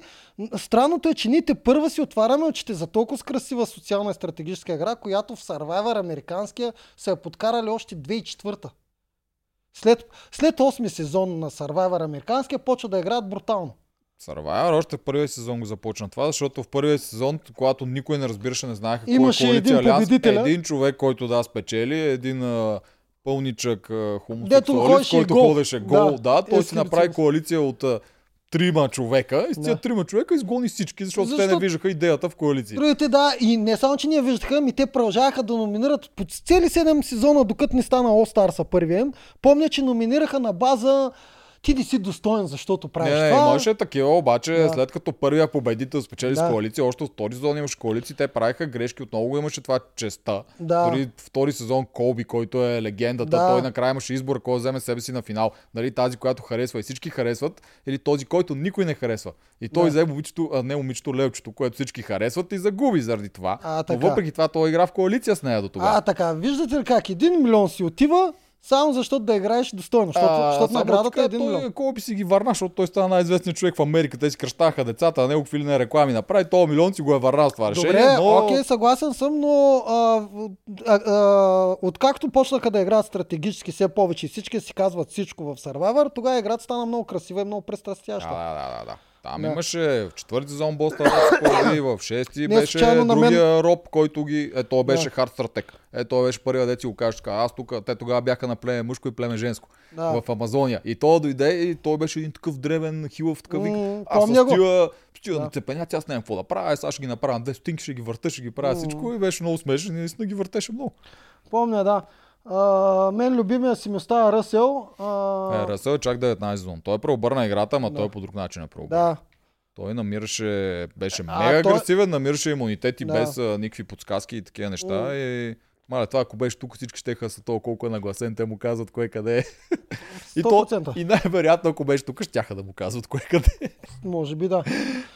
странното е, че ние те първа си отваряме очите за толкова с красива социална и стратегическа игра, която в Survivor американския са я подкарали още 2004 след, след 8 сезон на Survivor американския почва да играят брутално.
Survivor още в първия сезон го започна това, защото в първия сезон, когато никой не разбираше, не знаеха кой
Имаше
е коалиция,
един
Алианс,
победителя.
един човек, който да спечели, един а, пълничък хомосексуалист, който
гол.
ходеше гол.
Да,
Да, той
е,
си направи коалиция от трима човека и с тия
Да.
трима човека изгони всички, защото, те не виждаха идеята в коалиция.
Другите да, и не само, че ние виждаха, ми те продължаваха да номинират по цели 7 сезона, докато не стана All Stars първия. Помня, че номинираха на база ти не си достоен, защото правиш
Не, не,
това.
имаше такива, обаче
Да.
след като първия победител спечели
Да.
с коалиция, още от втори сезон имаше коалиции, те правиха грешки, отново имаше това честа.
Да.
Дори втори сезон Колби, който е легендата,
Да.
той накрая имаше избор кой вземе себе си на финал. Дали тази, която харесва и всички харесват, или този, който никой не харесва. И той
Да.
взе момичето, а не момичето, левчето, което всички харесват и загуби заради това.
А,
Но
така.
въпреки това той игра в коалиция с нея до тогава.
А, така, виждате ли как един милион си отива, само защото да играеш достойно, защото,
А,
защото наградата
така,
е един милион.
Колби си ги върна, защото той стана най-известният човек в Америка. Те си кръщаха децата, а него какви ли не реклами направи. То милион си го е върнал с това решение.
Добре,
но...
окей, съгласен съм, но а, а, а, откакто почнаха да играят стратегически все повече и всички си казват всичко в Survivor, тогава играта стана много красива и много престрастяща.
да, да, да, да. Там
Да.
имаше в четвърти сезон Бостън Роб, в шести
Не,
беше
на мен-
другия Роб, който ги... Е, той беше
Да.
хард стратег. Е, той беше първия деци го кажеш така. Аз тук, те тогава бяха на племе мъжко и племе женско.
Да.
В Амазония. И той дойде и той беше един такъв древен хилов, такъв вик.
М,
Аз с с тия
Да.
да. цепеняци, аз нямам какво да правя. Е, Сега ще ги направя на две стотинки, ще ги върта, ще ги правя всичко. И беше много смешен и наистина ги въртеше много.
Помня, да. А, мен любимия си ми остава Ръсел. А,
Е, Ръсъл е чак 19 сезон. Той е преобърна играта, ама
Да.
той по друг начин е преобърна.
да.
Той намираше, беше
А,
мега
той-
агресивен, намираше имунитети
Да.
без а, никакви подсказки и такива неща.
М.
И Маля, това ако беше тук, всички ще са толкова колко е нагласен, те му казват кое къде е. и, то,
100%.
и най-вероятно, ако беше тук, щяха да му казват кое къде е.
Може би да.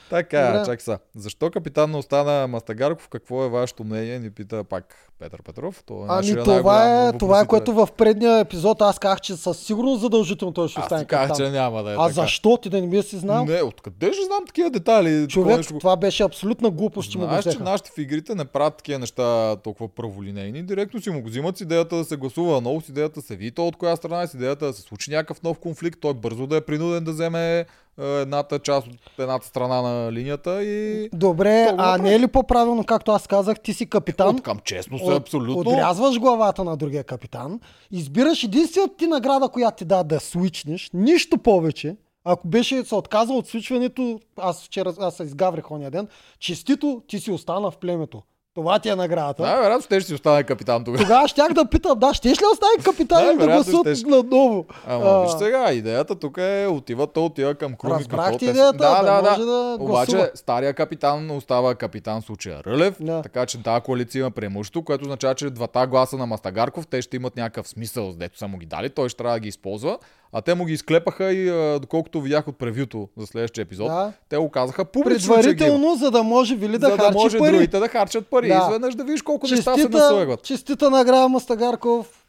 Така,
Добре.
чак са. Защо капитан не остана Мастагарков? Какво е вашето мнение? Ни пита пак Петър Петров. Това е
Ами това е, това е което в предния епизод аз казах, че със сигурност задължително той ще
Аз
остане
казах, че няма да е
А
така.
защо ти да не би си знал?
Не, откъде ще знам такива? Такова
Човек,
нещо
това беше абсолютна глупост, че му го
Знаеш, че нашите в игрите не правят такива неща толкова праволинейни. Директно си му го взимат с идеята да се гласува много, с идеята да се види то от коя страна, е, с идеята да се случи някакъв нов конфликт, той бързо да е принуден да вземе е, едната част от едната страна на линията и...
Добре, а не е ли по-правилно, както аз казах, ти си капитан,
От към честно се, абсолютно.
отрязваш главата на другия капитан, избираш единствената ти награда, която ти да да свичнеш, нищо повече. Ако беше се отказал от свичването, аз вчера аз се изгаврих ония ден, честито ти си остана в племето. Това ти е наградата.
Да, вероятно ще си остане капитан тогава.
Тогава щях да питам, да, щеш ли остави капитан
Да,
и да гласуват
щеш.
наново?
Ама
А,
виж сега, идеята тук е отива, то отива към Крум. и
Разбрах ти идеята, да,
да, да,
може да
Обаче
гласува.
стария капитан остава капитан в случая Рълев,
Да.
така че тази коалиция има преимущество, което означава, че двата гласа на Мастагарков, те ще имат някакъв смисъл, дето са му ги дали, той ще трябва да ги използва, а те му ги изклепаха и а, доколкото видях от превюто за следващия епизод,
Да.
те го казаха публично.
Предварително, за да може Вили да
за да може
пари.
другите да харчат пари.
Да.
Изведнъж да видиш колко неща се
Честита,
наслегват.
честита награда Мастагарков.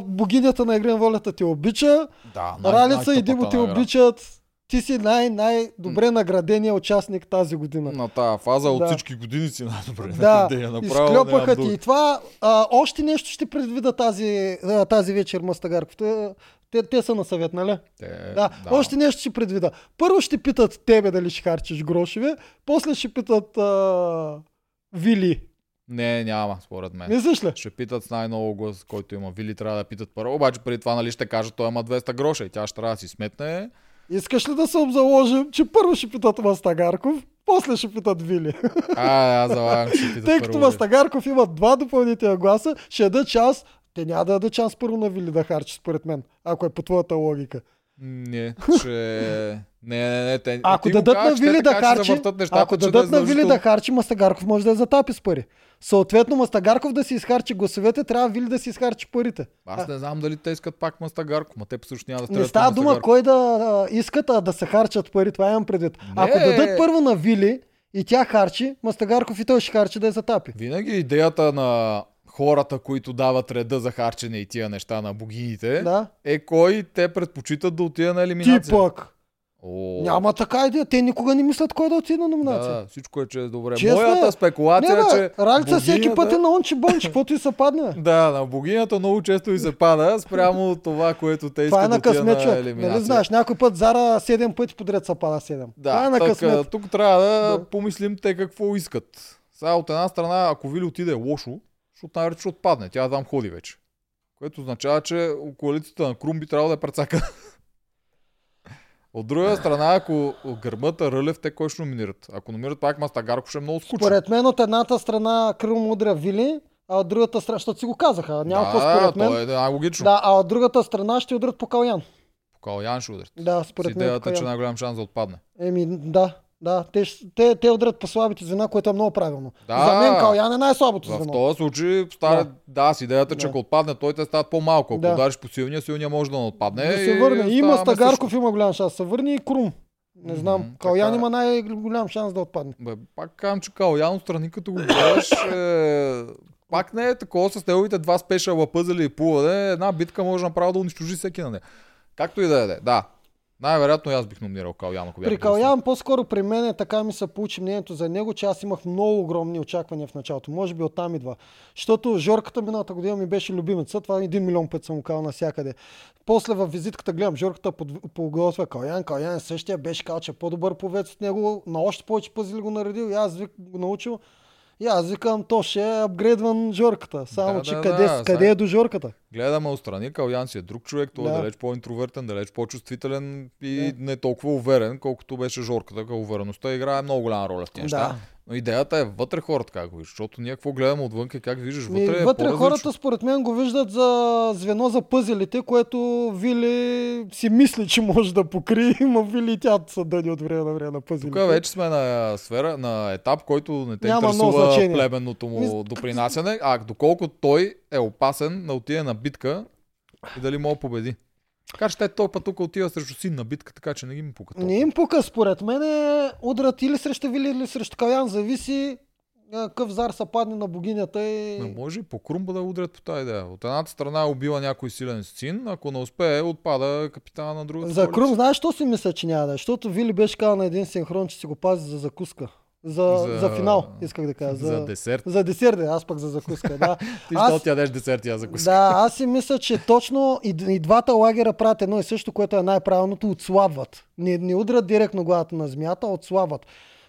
Богинята на игри на волята те обича.
Да, най-
Ралица и те
награда.
обичат. Ти си най- най-добре наградения участник тази година.
На тази фаза от
Да.
всички години си най-добре.
Да,
я направо,
изклепаха ти. И това а, още нещо ще предвида тази, а, тази вечер Мастагарков. Те, те, те са на съвет, нали?
Те,
Да, още нещо ще предвида. Първо ще питат тебе дали ще харчиш грошове, после ще питат а, Вили.
Не, няма, според мен.
Мислиш ли?
Ще питат с най-много глас, който има. Вили трябва да питат първо, обаче преди това нали ще кажат, той има 200 гроша и тя ще трябва да си сметне.
Искаш ли да се обзаложим, че първо ще питат Мастагарков, после ще питат Вили.
А, аз залагам, ще питат
Тъй като. Мастагарков има два допълнителни гласа, ще дадат шанс. Те няма да дадат шанс първо на Вили да харчи, според мен, ако е по твоята логика.
Не, че... Не, не, не. Те,
Ако дадат на Вили да харчи, ако дадат
да
на Вили да харчи, Мастагарков може да я затапи с пари. Съответно, Мастагарков да си изхарчи гласовете, трябва Вили да си изхарчи парите.
Аз не знам дали те искат пак Мастагарко, ма те също няма да стрелят
Не става дума кой да искат, а да се харчат пари. Това имам предвид. Ако дадат първо на Вили и тя харчи, Мастагарков и той ще харчи да я затапи.
Винаги идеята на хората, които дават реда за харчене и тия неща на богините,
Да.
е кой те предпочитат да отида на
Ти
елиминация.
пък.
О,
Няма така идея. Те никога не мислят кой да отиде на номинация.
Да, всичко е, че е добре.
Честно е.
Моята спекулация
не,
е,
бе,
че
Ралица всеки
богинята-
път е на ончи бончи, каквото и се падне.
Да, на богинята много често и се пада спрямо това, което те
е
искат
на
да отида
късмет,
на
човек.
елиминация.
Нали знаеш, някой път Зара 7 пъти подред се пада 7. Това е
Да,
на
така,
късмет.
тук трябва да,
Да.
помислим те какво искат. Сега от една страна, ако Вили отиде лошо, защото най-вероятно ще отпадне. Тя там ходи вече. Което означава, че коалицията на Крум би трябвало да е прецака. От друга страна, ако гърмата Рълев, те кой ще номинират? Ако номинират пак Мастагарко, ще е много скучно.
Според мен от едната страна Крил Мудря Вили, а от другата страна, защото си го казаха, няма какво
да,
според мен.
е най-логично.
Да, а от другата страна ще удрят по Калян.
По Калян ще удрят.
Да,
С
според мен.
идеята, че
Каян.
най-голям шанс да отпадне.
Еми, да. Да, те, те, те удрят по слабите звена, което е много правилно.
Да.
За мен Калян е най-слабото
В
звено.
този случай става, да. с идеята, че
Да.
ако отпадне, той те стават по-малко. Ако
Да.
удариш по силния, силния може да не отпадне.
Да се
и
върне. Има
ставаме
Стагарков, има голям шанс да се върне и Крум. Не знам.
Мгм,
Калян
така е.
има най-голям шанс да отпадне.
Бе, пак казвам, че Калян страни като го гледаш, е... пак не е такова с неговите два спешала пъзели и пулане. Една битка може направо да унищожи всеки на нея. Както и да да е. да. Най-вероятно аз бих номинирал Калян, ако бях
При Калян по-скоро при мен е така ми се получи мнението за него, че аз имах много огромни очаквания в началото. Може би оттам идва. Защото Жорката миналата година ми беше любимеца. Това един милион път съм му казал навсякъде. После в визитката гледам Жорката под- подготвя Калян. Калян е същия, беше казал, че е по-добър повец от него. На още повече пъзели го наредил и аз го научил. И аз викам, то ще е апгрейдван Жорката. Само,
Да,
че
да,
къде,
да,
къде
сега-
е до Жорката?
Гледаме отстрани, Калян си е друг човек, той
Да.
е далеч по-интровертен, далеч по-чувствителен и
Да.
не толкова уверен, колкото беше Жорката. Увереността играе много голяма роля в тези неща. Но идеята е вътре хората как го виждаш, защото ние какво гледаме отвън, как виждаш вътре. е
вътре хората според мен го виждат за звено за пъзелите, което Вили си мисли, че може да покрие, но Вили и тя са дъни от време на време на пъзелите.
Тук вече сме на сфера, на етап, който не те
Няма
интересува племенното му
Мис-
допринасяне, а доколко той е опасен да отиде на битка и дали мога победи. Така че те този път тук отива срещу син на битка, така че не ги му пука толкова.
Не им пука, според мен е удрят или срещу Вили, или срещу Калян, зависи а, какъв зар са падне на богинята и...
Не може и по крумба да удрят по тази идея. От едната страна е убила някой силен син, ако не успее, отпада капитана на другата.
За. Крум, знаеш, що си мисля, че няма да е? Защото Вили беше казал на един синхрон, че си го пази за закуска. За, за...
За-
финал, исках да кажа.
За,
За,
десерт.
за десерт, аз пък за закуска, да.
Ти
Аз-
ще ядеш десерт, я закуска.
Да, аз си мисля, че точно и, и двата лагера правят едно и също, което е най-правилното, отслабват. Не, не удрят директно главата на змията, отслабват.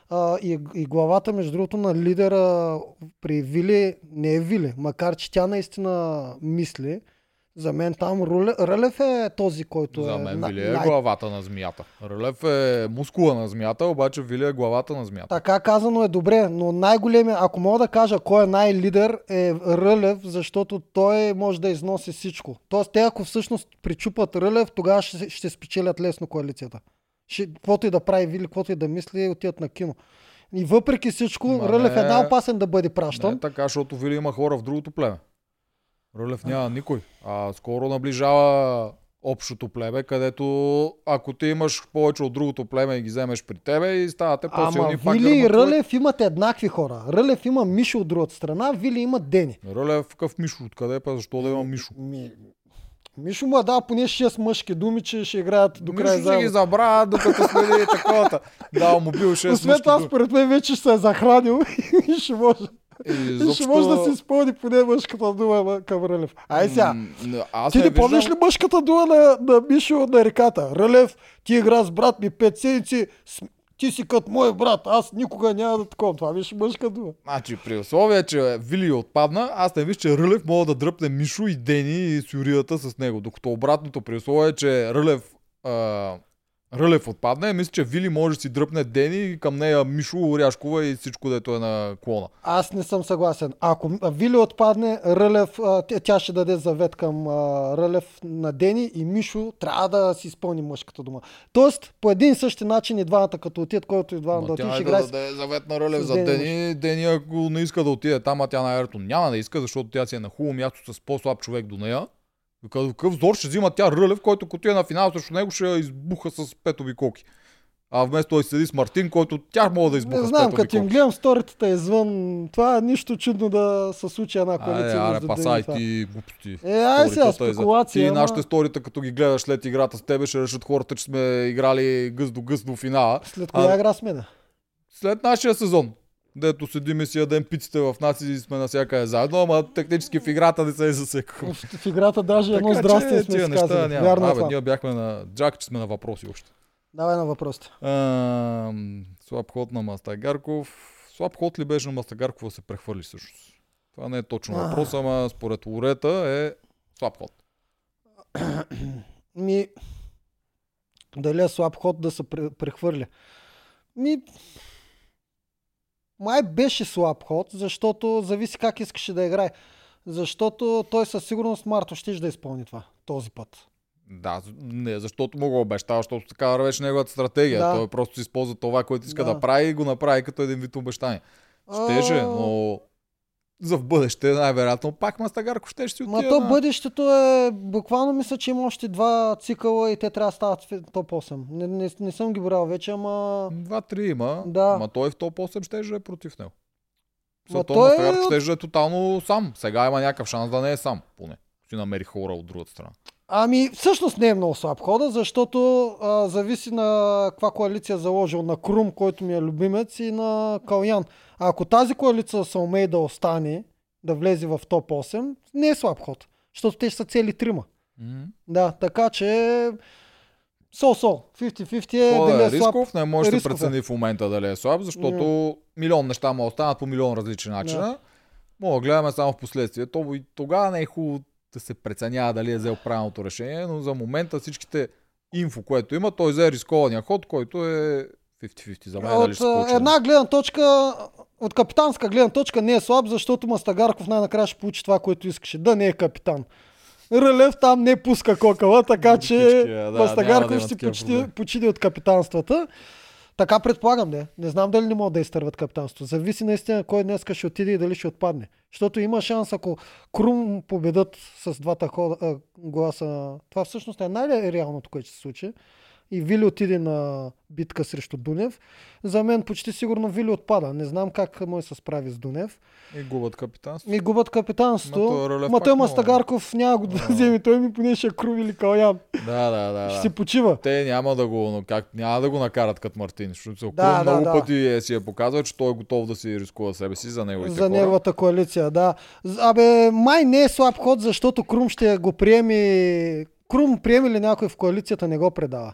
А, и, и главата, между другото, на лидера при Вили не е Вили, макар че тя наистина мисли. За мен там Руле, Рълев е този, който
За
е
мен Вили е
най-
главата на змията. Рълев е мускула на змията, обаче Вили е главата на змията.
Така казано е добре, но най-големия, ако мога да кажа кой е най-лидер, е Рълев, защото той може да износи всичко. Тоест, те ако всъщност причупат Рълев, тогава ще, ще спечелят лесно коалицията. Ще, каквото и да прави Вили, каквото и да мисли, отиват на кино. И въпреки всичко,
Ма
Рълев
не-
е най-опасен да бъде
Не
пращан.
е така, защото Вили има хора в другото племе. Рълев няма никой. А скоро наближава общото племе, където ако ти имаш повече от другото племе и ги вземеш при тебе и ставате
Ама
по-силни пак
Вили
да
и Рълев имат еднакви хора. Рълев има Мишо от другата страна, Вили има Дени.
Рълев какъв Мишо? Откъде па? Защо да има Мишо?
Ми, Мишо му е дал поне 6 мъжки думи, че ще играят до края
Мишо ще ги забравя, докато смени таковата. Дал му бил 6
Освен това, според мен вече ще се е захранил и ще може,
И изобщо...
ще може да си изпълни поне мъжката дума на към Рълев. Ай сега,
Аз
ти
не
не помниш
виждам-
ли мъжката дума на, на Мишо на реката? Рълев, ти игра с брат ми 5 седмици, ти си като мой брат, аз никога няма да такова. Това беше мъжка дума.
Значи, при условие, че Вили отпадна, аз не виж, че Рълев мога да дръпне Мишо и Дени и Сюрията с него. Докато обратното, при условие, че Рълев, а, Рълев отпадне, мисля, че Вили може да си дръпне Дени и към нея Мишо, Оряшкова и всичко, дето е на клона.
Аз не съм съгласен. Ако Вили отпадне, Рълев, тя- ще даде завет към Рълев на Дени и Мишо трябва да си изпълни мъжката дума. Тоест, по един и същи начин и двамата, като отидат, който и двамата
Ма
да
тя
отиде,
е
ще
да
играе с
даде завет на Рълев за
Дени
Дени. Дени, ако не иска да отиде там, а тя най-вероятно няма да иска, защото тя си е на хубаво място с по-слаб човек до нея. Какъв зор ще взима тя Рълев, който като е на финал срещу него ще избуха с пет обиколки. А вместо да седи с Мартин, който тя мога да избуха
Не знам, като им гледам сторитата извън, това е нищо чудно да се случи една коалиция.
аре,
между
пасай ти глупости.
Е, ай сега,
е
спекулация.
Ти и
ама-
нашите сторита, като ги гледаш след играта с тебе, ще решат хората, че сме играли гъс до гъс до финала.
След коя
А-
игра сме да?
След нашия сезон. Дето седим и си ядем пиците в нас и сме навсякъде заедно, ама технически в играта не се е засекал.
В, играта даже едно
Така
здрасtie
че
сме
тия неща
казали.
няма.
Вярно е
Абе, ние бяхме на джак, че сме на въпроси още.
Давай на въпросите.
Ам, слаб ход на Мастагарков. Слаб ход ли беше на Мастагарков да се прехвърли всъщност? Това не е точно
А.
въпрос, ама според Лорета е слаб ход.
Ми, дали е слаб ход да се пре- прехвърля? Ми, май беше слаб ход, защото зависи как искаше да играе. Защото той със сигурност Марто ще да изпълни това този път.
Да, не защото му го обещава, защото така вървеше неговата стратегия.
Да.
Той просто използва това, което иска да,
Да.
прави и го направи като един вид обещание. Щеше, но за в бъдеще най-вероятно пак Мастагарко ще си
Ма
отиде
то
на...
бъдещето е, буквално мисля, че има още два цикъла и те трябва да стават в топ 8. Не, не, не съм ги брал вече, ама...
Два-три има,
Да.
ма той в топ 8 ще е против него.
Ма
Ма
той
Мастагарко ще е тотално сам. Сега има някакъв шанс да не е сам, поне. Си намери хора от другата страна.
Ами, всъщност не е много слаб хода, защото а, зависи на каква коалиция е заложил. На Крум, който ми е любимец, и на Калян. А ако тази коалиция се умее да остане, да влезе в топ 8, не е слаб ход. Защото те ще са цели трима.
М.
Да, така че... Сол-сол. 50-50 е
Хода
дали
е
е слаб.
рисков, не може да
Рисков е.
прецени в момента дали е слаб, защото милион неща му останат по милион различни начина. Мога да гледаме само в последствие. То и тогава не е хубаво да се преценява дали е взел правилното решение, но за момента всичките инфо, което има, той взе рискования ход, който е 50-50 за мен. дали
От
ще
а, една гледна точка, от капитанска гледна точка не е слаб, защото Мастагарков най-накрая ще получи това, което искаше. Да не е капитан. Рълев там не пуска кокала, така че
да,
Мастагарков
да
ще
проблеми.
почиди от капитанствата. Така предполагам, не. Не знам дали не могат да изтърват капитанството. Зависи наистина кой днес ще отиде и дали ще отпадне. Защото има шанс, ако Крум победат с двата хода, а, гласа. Това всъщност е най-реалното, което ще се случи. И Вили отиде на битка срещу Дунев. За мен почти сигурно Вили отпада. Не знам как да се справи с Дунев.
И губят капитанство.
Ми губят капитанството.
Ма
Ма той Мастагарков няма го да вземе. Той ми поне ще Крум или Калян.
Да, да, да.
Ще си почива.
Те няма да го, но как, няма да го накарат като Мартин, защото
Да,
да, много
да.
пъти е, си е показал, че той е готов да си рискува себе си за неговите
За
хора.
неговата коалиция, да. Абе, май не е слаб ход, защото Крум ще го приеми... Крум приеме ли някой в коалицията, не го предава.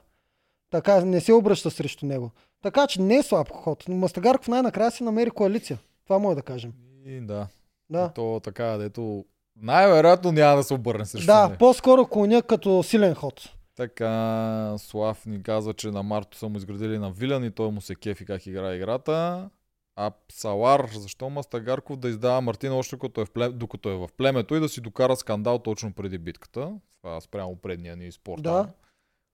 Така, не се обръща срещу него. Така че не е слаб ход. Но Мастагарков най-накрая си намери коалиция. Това може да кажем.
И, да.
Да.
То така, дето най-вероятно няма да се обърне срещу
Да,
него.
по-скоро коня като силен ход.
Така, Слав ни казва, че на Марто са му изградили на Вилян и той му се кефи как играе играта. А Салар, защо Мастагарков да издава Мартин още докато е, в плем... докато е в племето и да си докара скандал точно преди битката? Това спрямо предния ни спорт.
Да.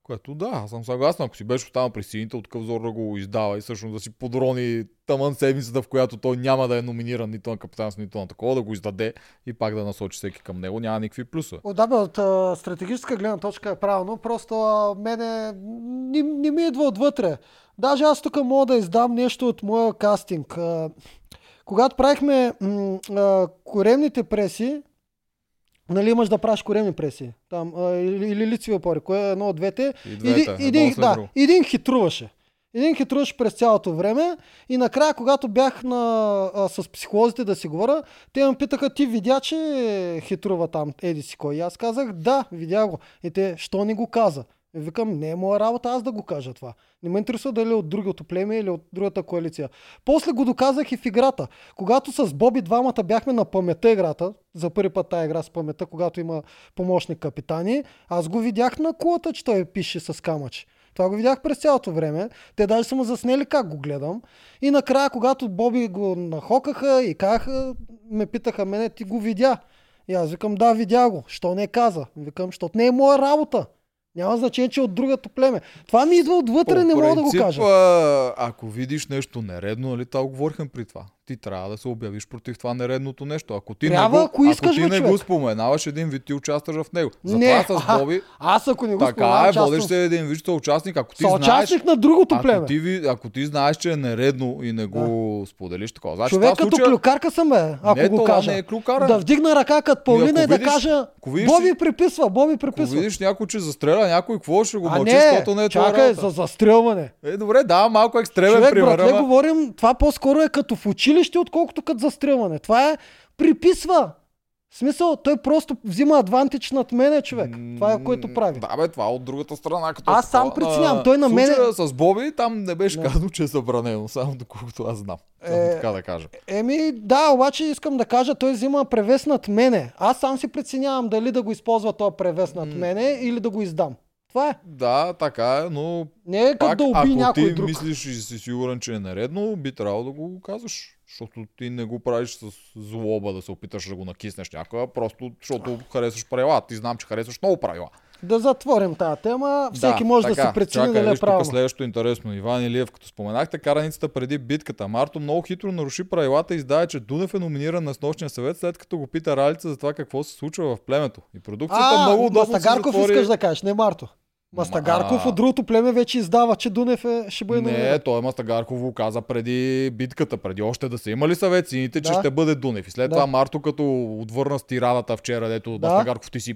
Което да, съм съгласен. Ако си беше останал при сините, от зор да го издава и всъщност да си подрони тъмън седмицата, в която той няма да е номиниран нито на капитанство, нито на такова, да го издаде и пак да насочи всеки към него, няма никакви плюса.
О, да, бе, от а, стратегическа гледна точка е правилно. Просто а, мене не, не ми идва отвътре. Даже аз тук мога да издам нещо от моя кастинг. А, когато правихме м, а, коремните преси, нали имаш да правиш коремни преси, там, а, или, или лицеви опори, кое е едно от двете,
И двете,
един, да, един хитруваше. Един хитруваше през цялото време и накрая, когато бях на, а, с психолозите да си говоря, те ме питаха, ти видя, че хитрува там еди си кой. И аз казах, да, видя го. И те, що не го каза? И викам, не е моя работа аз да го кажа това. Не ме интересува дали е от другото племе или от другата коалиция. После го доказах и в играта. Когато с Боби двамата бяхме на памета играта, за първи път тази игра с памета, когато има помощник капитани, аз го видях на кулата, че той пише с камъч. Това го видях през цялото време. Те даже са му заснели как го гледам. И накрая, когато Боби го нахокаха и казаха, ме питаха мене, ти го видя. И аз викам, да, видя го. Що не каза? Викам, защото не е моя работа. Няма значение, че е от другото племе. Това ми идва отвътре,
По
не мога да го
принцип,
кажа.
а, ако видиш нещо нередно, нали, това го говорихме при това. Ти трябва да се обявиш против това нередното нещо. Ако ти
Трябва,
не го,
ако искаш,
ти
бе,
не го
човек.
споменаваш един вид, ти участваш в него.
Не,
Затова с
аха,
Боби,
Аз ако не го
така е, водиш се един вид участник. Ако ти знаеш,
на другото племе.
ако ти, ако ти знаеш, че е нередно и не го споделиш такова. Значи,
Човек като
случая...
клюкарка съм, бе, ако
не,
го кажа.
не е клюкара.
Да вдигна ръка като Паулина
ако
и да кажа,
ако
Боби приписва, Боби
Ако
приписва.
видиш някой, че застреля някой, какво ще го
а
мълчиш,
не,
защото не е
чакай, за застрелване.
Е, добре, да, малко екстремен
Човек,
пример.
братле,
ама-
говорим, това по-скоро е като в училище, отколкото като застрелване. Това е приписва. В смисъл, той просто взима адвантич над мене, човек. Това е което прави.
Да, бе, това е от другата страна. Като
Аз сам
такова.
преценявам, той на
случая с Боби, там не беше
Да.
казано, че е забранено, само доколкото аз знам. Само
Е,
така да кажа.
Еми, да, обаче искам да кажа, той взима превес над мене. Аз сам си преценявам дали да го използва този превес над мене или да го издам. Това е.
Да, така е, но
Не е като да уби
ако
някой
ти
друг.
мислиш и си сигурен, че е наредно, би трябвало да го казваш. Защото ти не го правиш с злоба да се опиташ да го накиснеш някога, просто защото харесваш правила. Ти знам, че харесваш много правила.
Да затворим тази тема. Всеки може да
така,
се прецени
чакай,
дали е правилно.
следващото интересно. Иван Илиев, като споменахте караницата преди битката. Марто много хитро наруши правилата и издава, че Дунев е номиниран на снощния съвет, след като го пита Ралица за това какво се случва в племето. И продукцията
А,
много удобно се
Мастагарков
затвори...
искаш да кажеш, не Марто. Мастагарков
Ма-
от другото племе вече издава, че Дунев е, ще бъде
Не,
номиниран.
той Мастагарков го каза преди битката, преди още да са имали съвет сините, че
Да.
ще бъде Дунев. И след
Да.
това Марто като отвърна с тирадата вчера, дето
Да.
Мастагарков ти си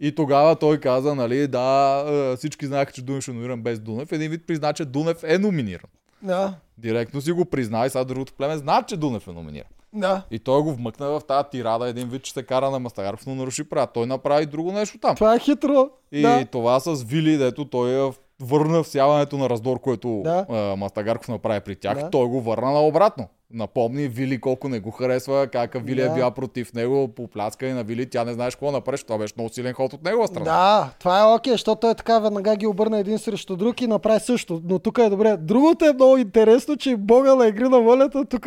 и тогава той каза, нали, да, е, всички знаеха, че Дунев ще номиниран без Дунев. Един вид призна, че Дунев е номиниран.
Да,
Директно си го призна и сега другото племе знаят, че Дунев е номиниран.
Да.
И той го вмъкна в тази тирада един вид, че се кара на Мастагарков, но наруши правила. Той направи друго нещо там.
Това е хитро.
И
да.
това с Вили, дето той я върна всяването на раздор, което
Да.
да. Мастагарков направи при тях,
Да.
той го върна наобратно. Напомни Вили колко не го харесва, как Вили
Да.
е била против него, по пляскане на Вили, тя не знаеш какво направиш, това беше много силен ход от негова страна.
Да, това е окей, защото той така веднага ги обърна един срещу друг и направи също. Но тук е добре. Другото е много интересно, че Бога на игри на волята тук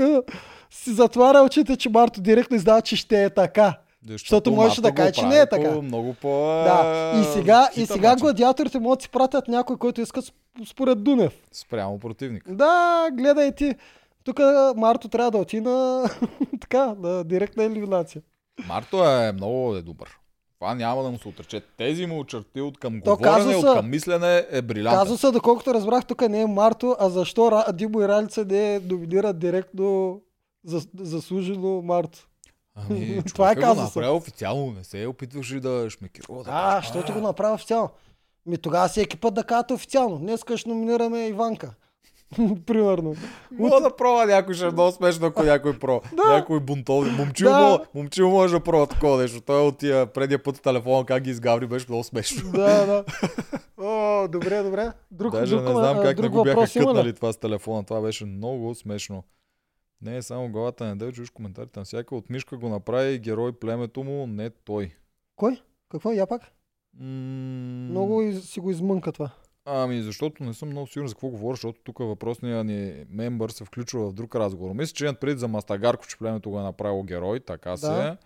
си затваря очите, че Марто директно издава, че ще е така. Защото можеше да каже, че не е
по
така.
Много по
Да. И сега, и сега
начин.
гладиаторите могат да си пратят някой, който иска сп- според Дунев.
Спрямо противник.
Да, гледай ти. Тук Марто трябва да отиде на така, на директна елиминация.
Марто е много е добър. Това няма да му се отрече. Тези му черти от към
То
говорене,
казуса-
от към мислене е брилянтен.
Казуса, доколкото разбрах, тук не е Марто, а защо Дибо и Ралица не номинират директно за, заслужено Марто.
Ами,
Това е
го
казуса.
направи официално, не се опитваш ли да шмекирува. Да
А, защото го направя официално. Ми тогава всеки път да кажат официално. Днес ще номинираме Иванка. Примерно.
Мога да пробва някой, ще е много смешно, ако някой про.
Да.
Някой бунтов. Момчил,
Да.
да. момчил може да пробва такова нещо. Той от тия предния път телефона как ги изгаври, беше много смешно.
да, да. О, добре, добре. Друг,
Даже
друг,
не знам как не го бяха кътнали това с телефона. Това беше много смешно. Не е само главата на Дел, чуш коментарите на всяка. От Мишка го направи герой племето му, не той.
Кой? Какво? Я пак?
М-
Много из- си го измънка това.
Ами, защото не съм много сигурен за какво говоря, защото тук въпросният ни мембър се включва в друг разговор. Мисля, че имат преди за Мастагарко, че племето го е направило герой, така
Да.
се.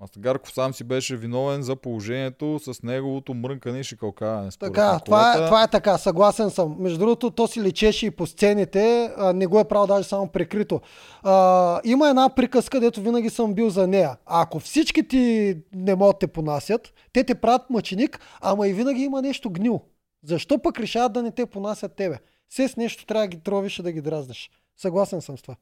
Мастагарков сам си беше виновен за положението с неговото мрънкане и шикалкаване.
Така, това е, това е така, съгласен съм. Между другото, то си лечеше и по сцените, а, не го е правил даже само прикрито. А, има една приказка, дето винаги съм бил за нея. Ако всички ти не могат те понасят, те те правят мъченик, ама и винаги има нещо гнил. Защо пък решават да не те понасят тебе? Все с нещо трябва да ги тровиш и да ги дразниш. Съгласен съм с това.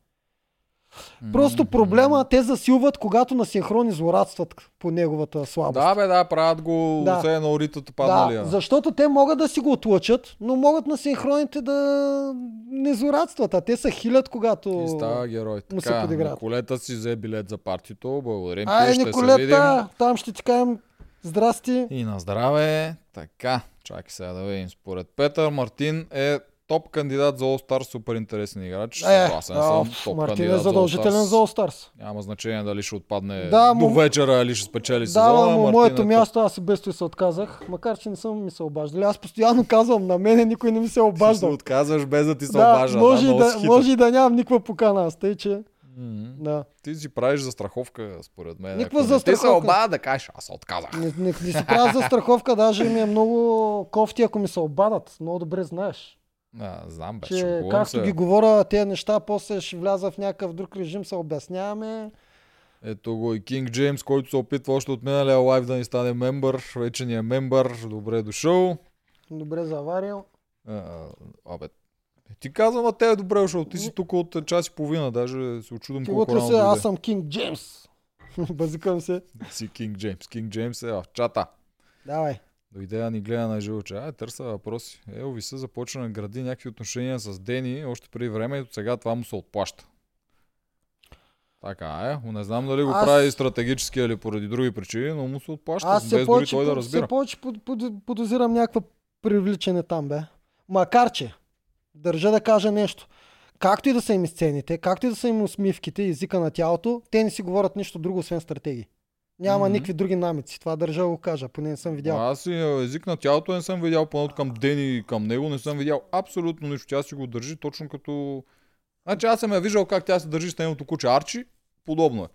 Просто проблема те засилват, когато на синхрони злорадстват по неговата слабост.
Да, бе, да, правят го
Да.
все едно ритата паднали.
Да, защото те могат да си го отлъчат, но могат на синхроните да не злорадстват, а те са хилят, когато...
И става герой.
му се подиграват.
Николета си взе билет за партито. Благодарим
Ай,
ти, ще се видим.
Николета, там ще ти кажем здрасти.
И на здраве. Така, чакай сега да видим. Според Петър Мартин е топ кандидат за All Star, супер интересен играч.
Е,
Съгласен съм. Топ
Мартин е задължителен за
Stars.
All Stars.
Няма значение дали ще отпадне
Да,
до
му-
вечера или ще спечели
Да,
сезона.
но
Мартин
моето
е
място аз и без той се отказах, макар че не съм ми се обаждали. Аз постоянно казвам, на мене никой не ми се е
топ. Ти се отказваш без да ти се
Да,
обажда.
може, да,
хитър.
може и да нямам никаква покана, аз тъй че...
Мгм.
Да.
Ти си правиш застраховка, според мен.
Никаква
Ако не Ти се
застраховка.
обада да кажеш, аз се отказах.
Не, не, не си правя за страховка, даже ми е много кофти, ако ми се обадат. Много добре знаеш.
А, знам, бе,
че както
се.
ги говоря тези неща, после ще вляза в някакъв друг режим, се обясняваме.
Ето го и Кинг Джеймс, който се опитва още от миналия лайв да ни стане мембър. Вече ни е мембър. Добре е дошъл.
Добре заварил.
А, абе, е, ти казвам, а те е добре дошъл. Ти си тук от час и половина. Даже се очудвам колко рано
се, аз съм Кинг Джеймс. Базикам се.
Си Кинг Джеймс. Кинг Джеймс е в чата.
Давай.
Дойде да ни гледа на живо, че ай, търся въпроси. Елвиса започна да гради някакви отношения с Дени още преди време и сега това му се отплаща. Така е. Не знам дали го
Аз-
прави стратегически или поради други причини, но му се отплаща,
Аз
без дори той да разбира.
повече под, под, подозирам някаква привличане там, бе. Макар че, държа да кажа нещо. Както и да са им сцените, както и да са им усмивките езика на тялото, те не си говорят нищо друго, освен стратегии. Няма
Мгм.
никакви други намеци. Това държа го кажа, поне не съм видял.
Аз и а, език на тялото не съм видял, поне от към Дени и към него не съм видял абсолютно нищо. Тя си го държи точно като... Значи аз съм я виждал как тя се държи с нейното куче Арчи. Подобно е.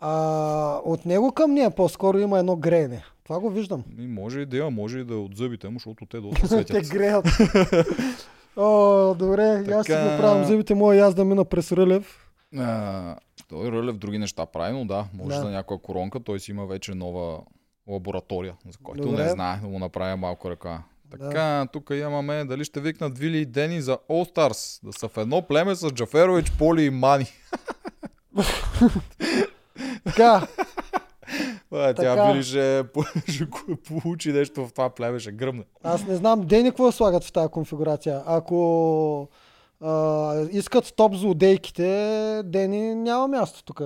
А, от него към нея по-скоро има едно греене. Това го виждам.
И може и да има, може и да е от зъбите му, защото те доста
Те
светят.
греят. О, добре, и аз си
Така.
го правим зъбите моя аз да мина през Рълев.
А, той Рълев други неща прави, но да, може
Да.
за някоя коронка, той си има вече нова лаборатория, за който
Добре.
не знае да му направя малко ръка. Така, тук имаме дали ще викнат Вили и Дени за All Stars, да са в едно племе с Джаферович, Поли и Мани.
Така,
А,
Така.
тя Вили ще, ще го получи нещо в това племе, ще гръмне.
аз не знам Дени какво слагат в тази конфигурация. Ако а, искат топ злодейките, Дени няма място тук.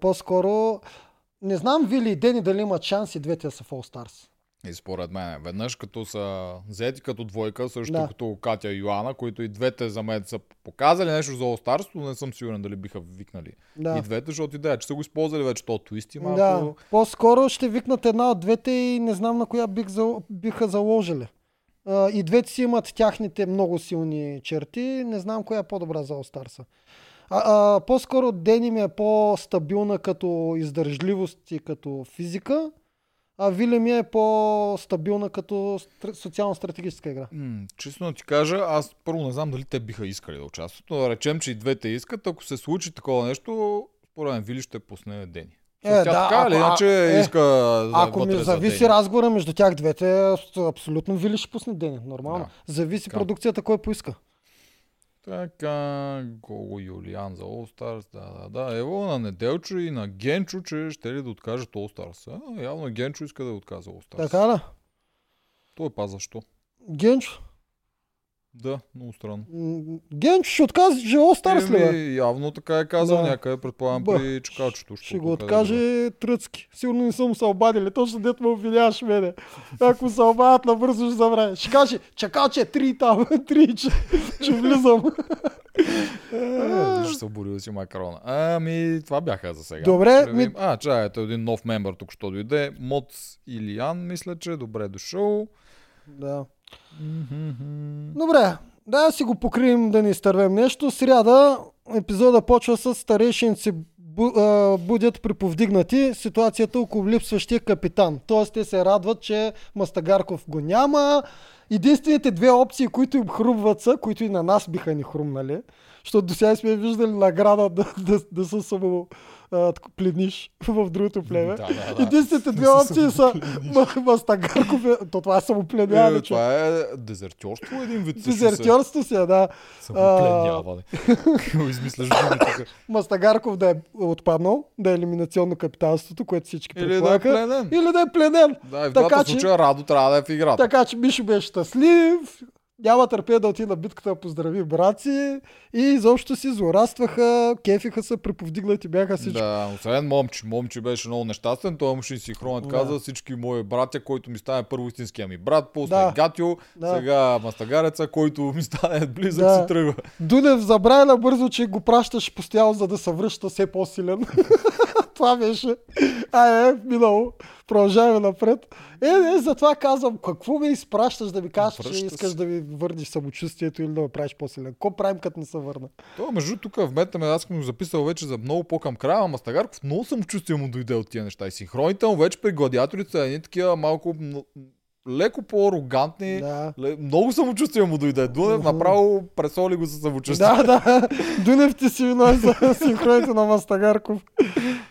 По-скоро, не знам Вили и Дени дали имат шанс и двете са в All Stars.
И според мен, веднъж като са взети като двойка, също
Да.
като Катя и Йоана, които и двете за мен са показали нещо за но не съм сигурен дали биха викнали.
Да.
И двете, защото идея, че са го използвали вече то твисти малко.
Да, по-скоро ще викнат една от двете и не знам на коя бих зал... биха заложили. И двете си имат тяхните много силни черти, не знам коя е по-добра за а, по-скоро Дени ми е по-стабилна като издържливост и като физика, а Виле ми е по-стабилна като стр... социално-стратегическа игра.
М, честно ти кажа, аз първо не знам дали те биха искали да участват, но речем, че и двете искат, ако се случи такова нещо, според мен Вили ще пусне Дени.
Е,
Тя
да,
така или
ако-
иначе
е,
иска да
Ако ми
за
зависи
Дени.
разговора между тях двете, абсолютно Вили ще пусне Дени. Нормално. Зависи
Така.
продукцията кой поиска.
Така, Гого Юлиан за All Stars, да, да, да. Ево на Неделчо и на Генчо, че ще ли да откажат All Stars. А, явно Генчо иска да отказа All Stars.
Така да.
Той паза защо?
Генчо.
Да, много странно.
Генчо ще откаже All Stars
явно така е казал
Да.
някъде, предполагам,
Бъх,
при чекалчето.
Ще го откаже Тръцки. Сигурно не са му се обадили. Точно дет му обвиняваш мене. Ако се обадят набързо ще забравя. Ще каже, чакал, че е три там. Три, че, че влизам.
Ще се обори да си макарона. Ами, това бяха за сега.
Добре,
Ще
ми-
А, чай, ето един нов мембър тук, що дойде. Моц Илиян, мисля, че добре е дошъл.
да. Добре, да си го покрием да ни изтървем нещо. Сряда епизода почва с а, будят приповдигнати ситуацията около липсващия капитан. Тоест те се радват, че Мастагарков го няма. Единствените две опции, които им хрумват са, които и на нас биха ни хрумнали, защото до сега сме виждали награда да, да, да се само а, пледниш в другото племе.
Да, да, да.
Единствените две опции са Ма- Мастагарков, е, то това е самоплемяване,
Е, това е дезертьорство един вид. се-
Дезертьорство си, е, да.
Самопленяване. Какво измисляш думи тук?
Мастагарков да е отпаднал, да е елиминационно капитанството, което всички
Или да е пленен.
Или да е пленен.
Да, и в
Така
случая Радо трябва да е в играта.
Така че Мишо беше щастлив, няма търпение да отиде на битката да поздрави брат си и изобщо си злорастваха, кефиха се, приповдигнати бяха всички.
Да, освен момче. Момче беше много нещастен. Той му ще си хронът
Да.
каза всички мои братя, който ми стане първо истинския ми брат, после
Да.
Гатио,
Да.
сега Мастагареца, който ми стане близък
Да.
си тръгва.
Дунев забравя набързо, че го пращаш постоянно, за да се връща все по-силен. Това беше. А, е, минало. Продължаваме напред. Е, не, затова казвам, какво ме изпращаш да ми кажеш, че
Връща
искаш
се.
да ми върнеш самочувствието или да ме правиш по-силен? Какво правим, като не се върна?
То, между тук вметаме, аз съм го записал вече за много по-към края, ама Мастагарков много самочувствие му дойде от тия неща. И синхроните му вече при гладиаторите са едни такива малко леко по-арогантни.
Да.
Много самочувствие му дойде. Дунев направо пресоли го със самочувствие.
Да, да. Дунев ти си виной за синхроните на Мастагарков.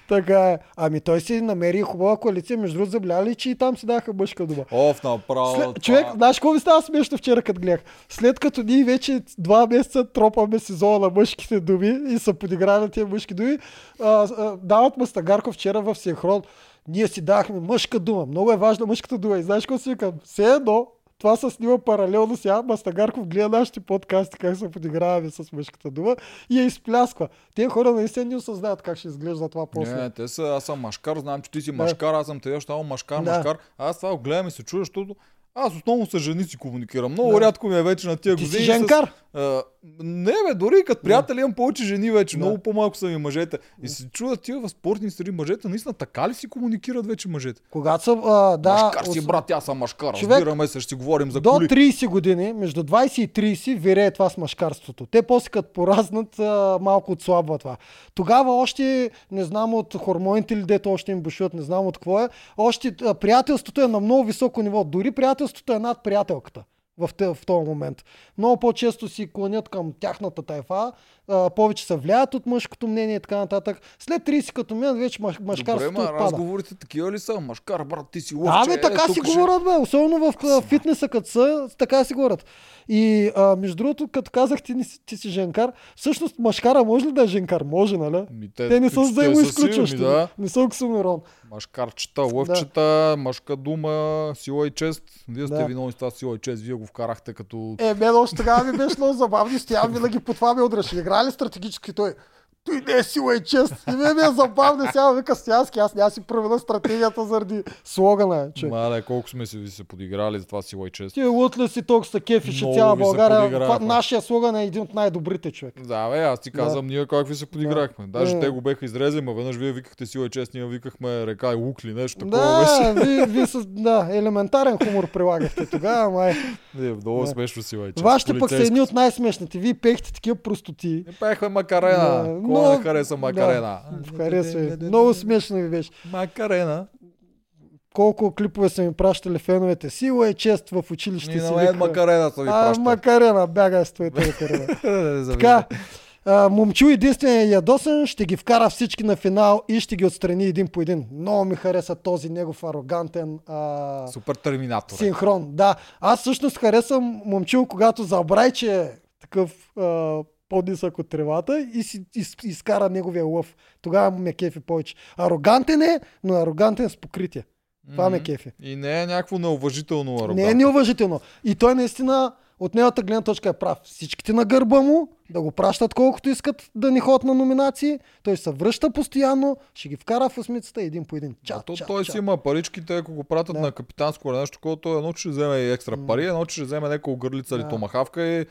Така е. Ами той си намери хубава коалиция. Между другото, забляли, че и там си даха мъжка дума.
Оф, направо.
След, човек, знаеш какво ми става смешно вчера, като гледах? След като ние вече два месеца тропаме сезона на мъжките думи и са подиграли тия мъжки думи, а, а, дават Мастагарков вчера в синхрон. Ние си дахме мъжка дума. Много е важна мъжката дума. И знаеш какво си викам? Все едно, това се снима паралелно сега. Мастагарков гледа нашите подкасти, как се подиграваме с мъжката дума и я изплясква. Те хора наистина не осъзнават как ще изглежда това после.
Не, те са, аз съм машкар, знам, че ти си машкар, аз съм те, щало машкар,
Да.
машкар. Аз това го гледам и се чудя, защото аз основно с жени си комуникирам. Много
Да.
рядко ми е вече на тия
Ти си
години.
женкар?
С, а, Не, бе, дори като приятели имам повече жени вече.
Да.
Много по-малко са ми мъжете. И се чуда тия в спортни среди мъжете, наистина така ли си комуникират вече мъжете?
Когато са, а, да,
машкар си, брат, аз съм машкар.
Човек,
Разбираме се, ще си говорим за
до
коли.
30 години, между 20 и 30, вирее това с машкарството. Те после като поразнат, а, малко отслабва това. Тогава още, не знам от хормоните ли дето още им бушуват, не знам от какво е, още а, приятелството е на много високо ниво. Дори приятелството е над приятелката в, в този момент. Много по-често си клонят към тяхната тайфа, а, повече се влияят от мъжкото мнение и така нататък. След 30 като минат, вече мъж,
Добре,
мъжкарството
ма,
отпада.
разговорите такива ли са? Машкар, брат, ти си лъвче.
Да, бе, така
тук
си говорят, бе. Особено в а, фитнеса, като са, така си говорят. И а, между другото, като казах, ти, ти си женкар, всъщност машкара може ли да е женкар? Може, нали?
Ми,
Те не са
те
взаимоизключващи.
Да.
Не са оксимирон.
Машкарчета, лъвчета, мъжка дума, сила и чест. Вие сте
Да.
виновни с това сила и чест. Вие го вкарахте като...
Е, мен още тогава ми беше много забавно. Стоян винаги по това ме удръше. Игра ли стратегически той? Той не е сила и чест. И ми е забавно. Сега вика Стоянски, аз няма си променя стратегията заради слогана. Че.
Мале, колко сме си ви се подиграли за това сила и чест.
Ти лут ли си толкова са кефиш цяла България. Това, нашия слоган е един от най-добрите човек.
Да, бе, аз ти казвам, ние как ви се подиграхме. Даже
Е.
те го беха изрезали, ма веднъж вие викахте сила и чест, ние викахме река и лукли, нещо такова
Да,
беше.
ви, ви с, да, елементарен хумор прилагахте тогава, май.
Не, много
Да.
смешно сила и чест.
Вашите пък са едни от най-смешните. Вие пехте такива простоти.
Не пеехме Макарена.
Да, Но-
не хареса Макарена?
Да, харесва. ви. Много смешно ви беше.
Макарена.
Колко клипове са ми пращали феновете. Сила и чест в училище
И
си викаха.
Макарена са ви
А. Макарена, бягай с твоята Макарена. така, а, момчу единствения ядосан ще ги вкара всички на финал и ще ги отстрани един по един. Много ми хареса този негов арогантен а,
Супер терминатор. е.
Синхрон, да. Аз всъщност харесвам момчил, когато забрай, че е такъв а, по-нисък от тревата и си из, изкара неговия лъв. Тогава ме кефи повече. Арогантен е, но арогантен с покритие. Това ме
Мгм.
кефи.
И не е някакво неуважително арогантно.
Не е неуважително. И той наистина от неговата гледна точка е прав. Всичките на гърба му да го пращат колкото искат да ни ходят на номинации. Той се връща постоянно, ще ги вкара в осмицата един по един. Ча,
то
ча,
той
ча.
си има паричките, ако го пратят
Да.
на капитанско или нещо, което едно че ще вземе и екстра пари, едно че ще вземе някаква гърлица или
Да.
томахавка и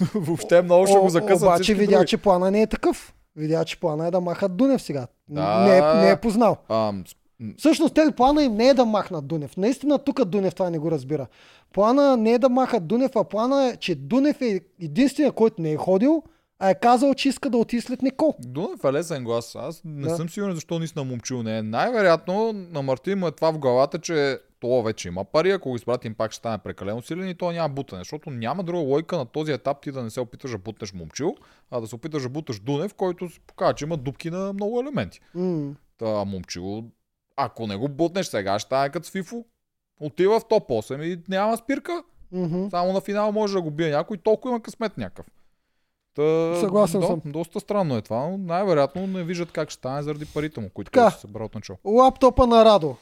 въобще много ще го закъсат
Обаче видя,
други.
че плана не е такъв. Видя, че плана е да махат Дунев сега.
Да.
Не, е, не е познал.
А, с-
Всъщност те плана им не е да махнат Дунев. Наистина тук Дунев това не го разбира. Плана не е да махат Дунев, а плана е, че Дунев е единствения, който не е ходил, а е казал, че иска да отиде след Никол.
Дунев е лесен глас. Аз не
Да.
съм сигурен защо наистина момчил не е. Най-вероятно на Мартин му е това в главата, че то вече има пари, ако го изпратим пак ще стане прекалено силен и то няма бутане, защото няма друга лойка на този етап ти да не се опиташ да бутнеш момчил, а да се опиташ да буташ Дунев, който показва, че има дупки на много елементи.
М.
Та момчил, ако не го бутнеш сега, ще стане като с Фифо. Отива в топ 8 и няма спирка.
Мгм.
Само на финал може да го бие някой, толкова има късмет някакъв. Та,
Съгласен
да,
съм.
Доста странно е това, но най-вероятно не виждат как ще стане заради парите му, които
Така.
се събра от начало.
Лаптопа на Радо.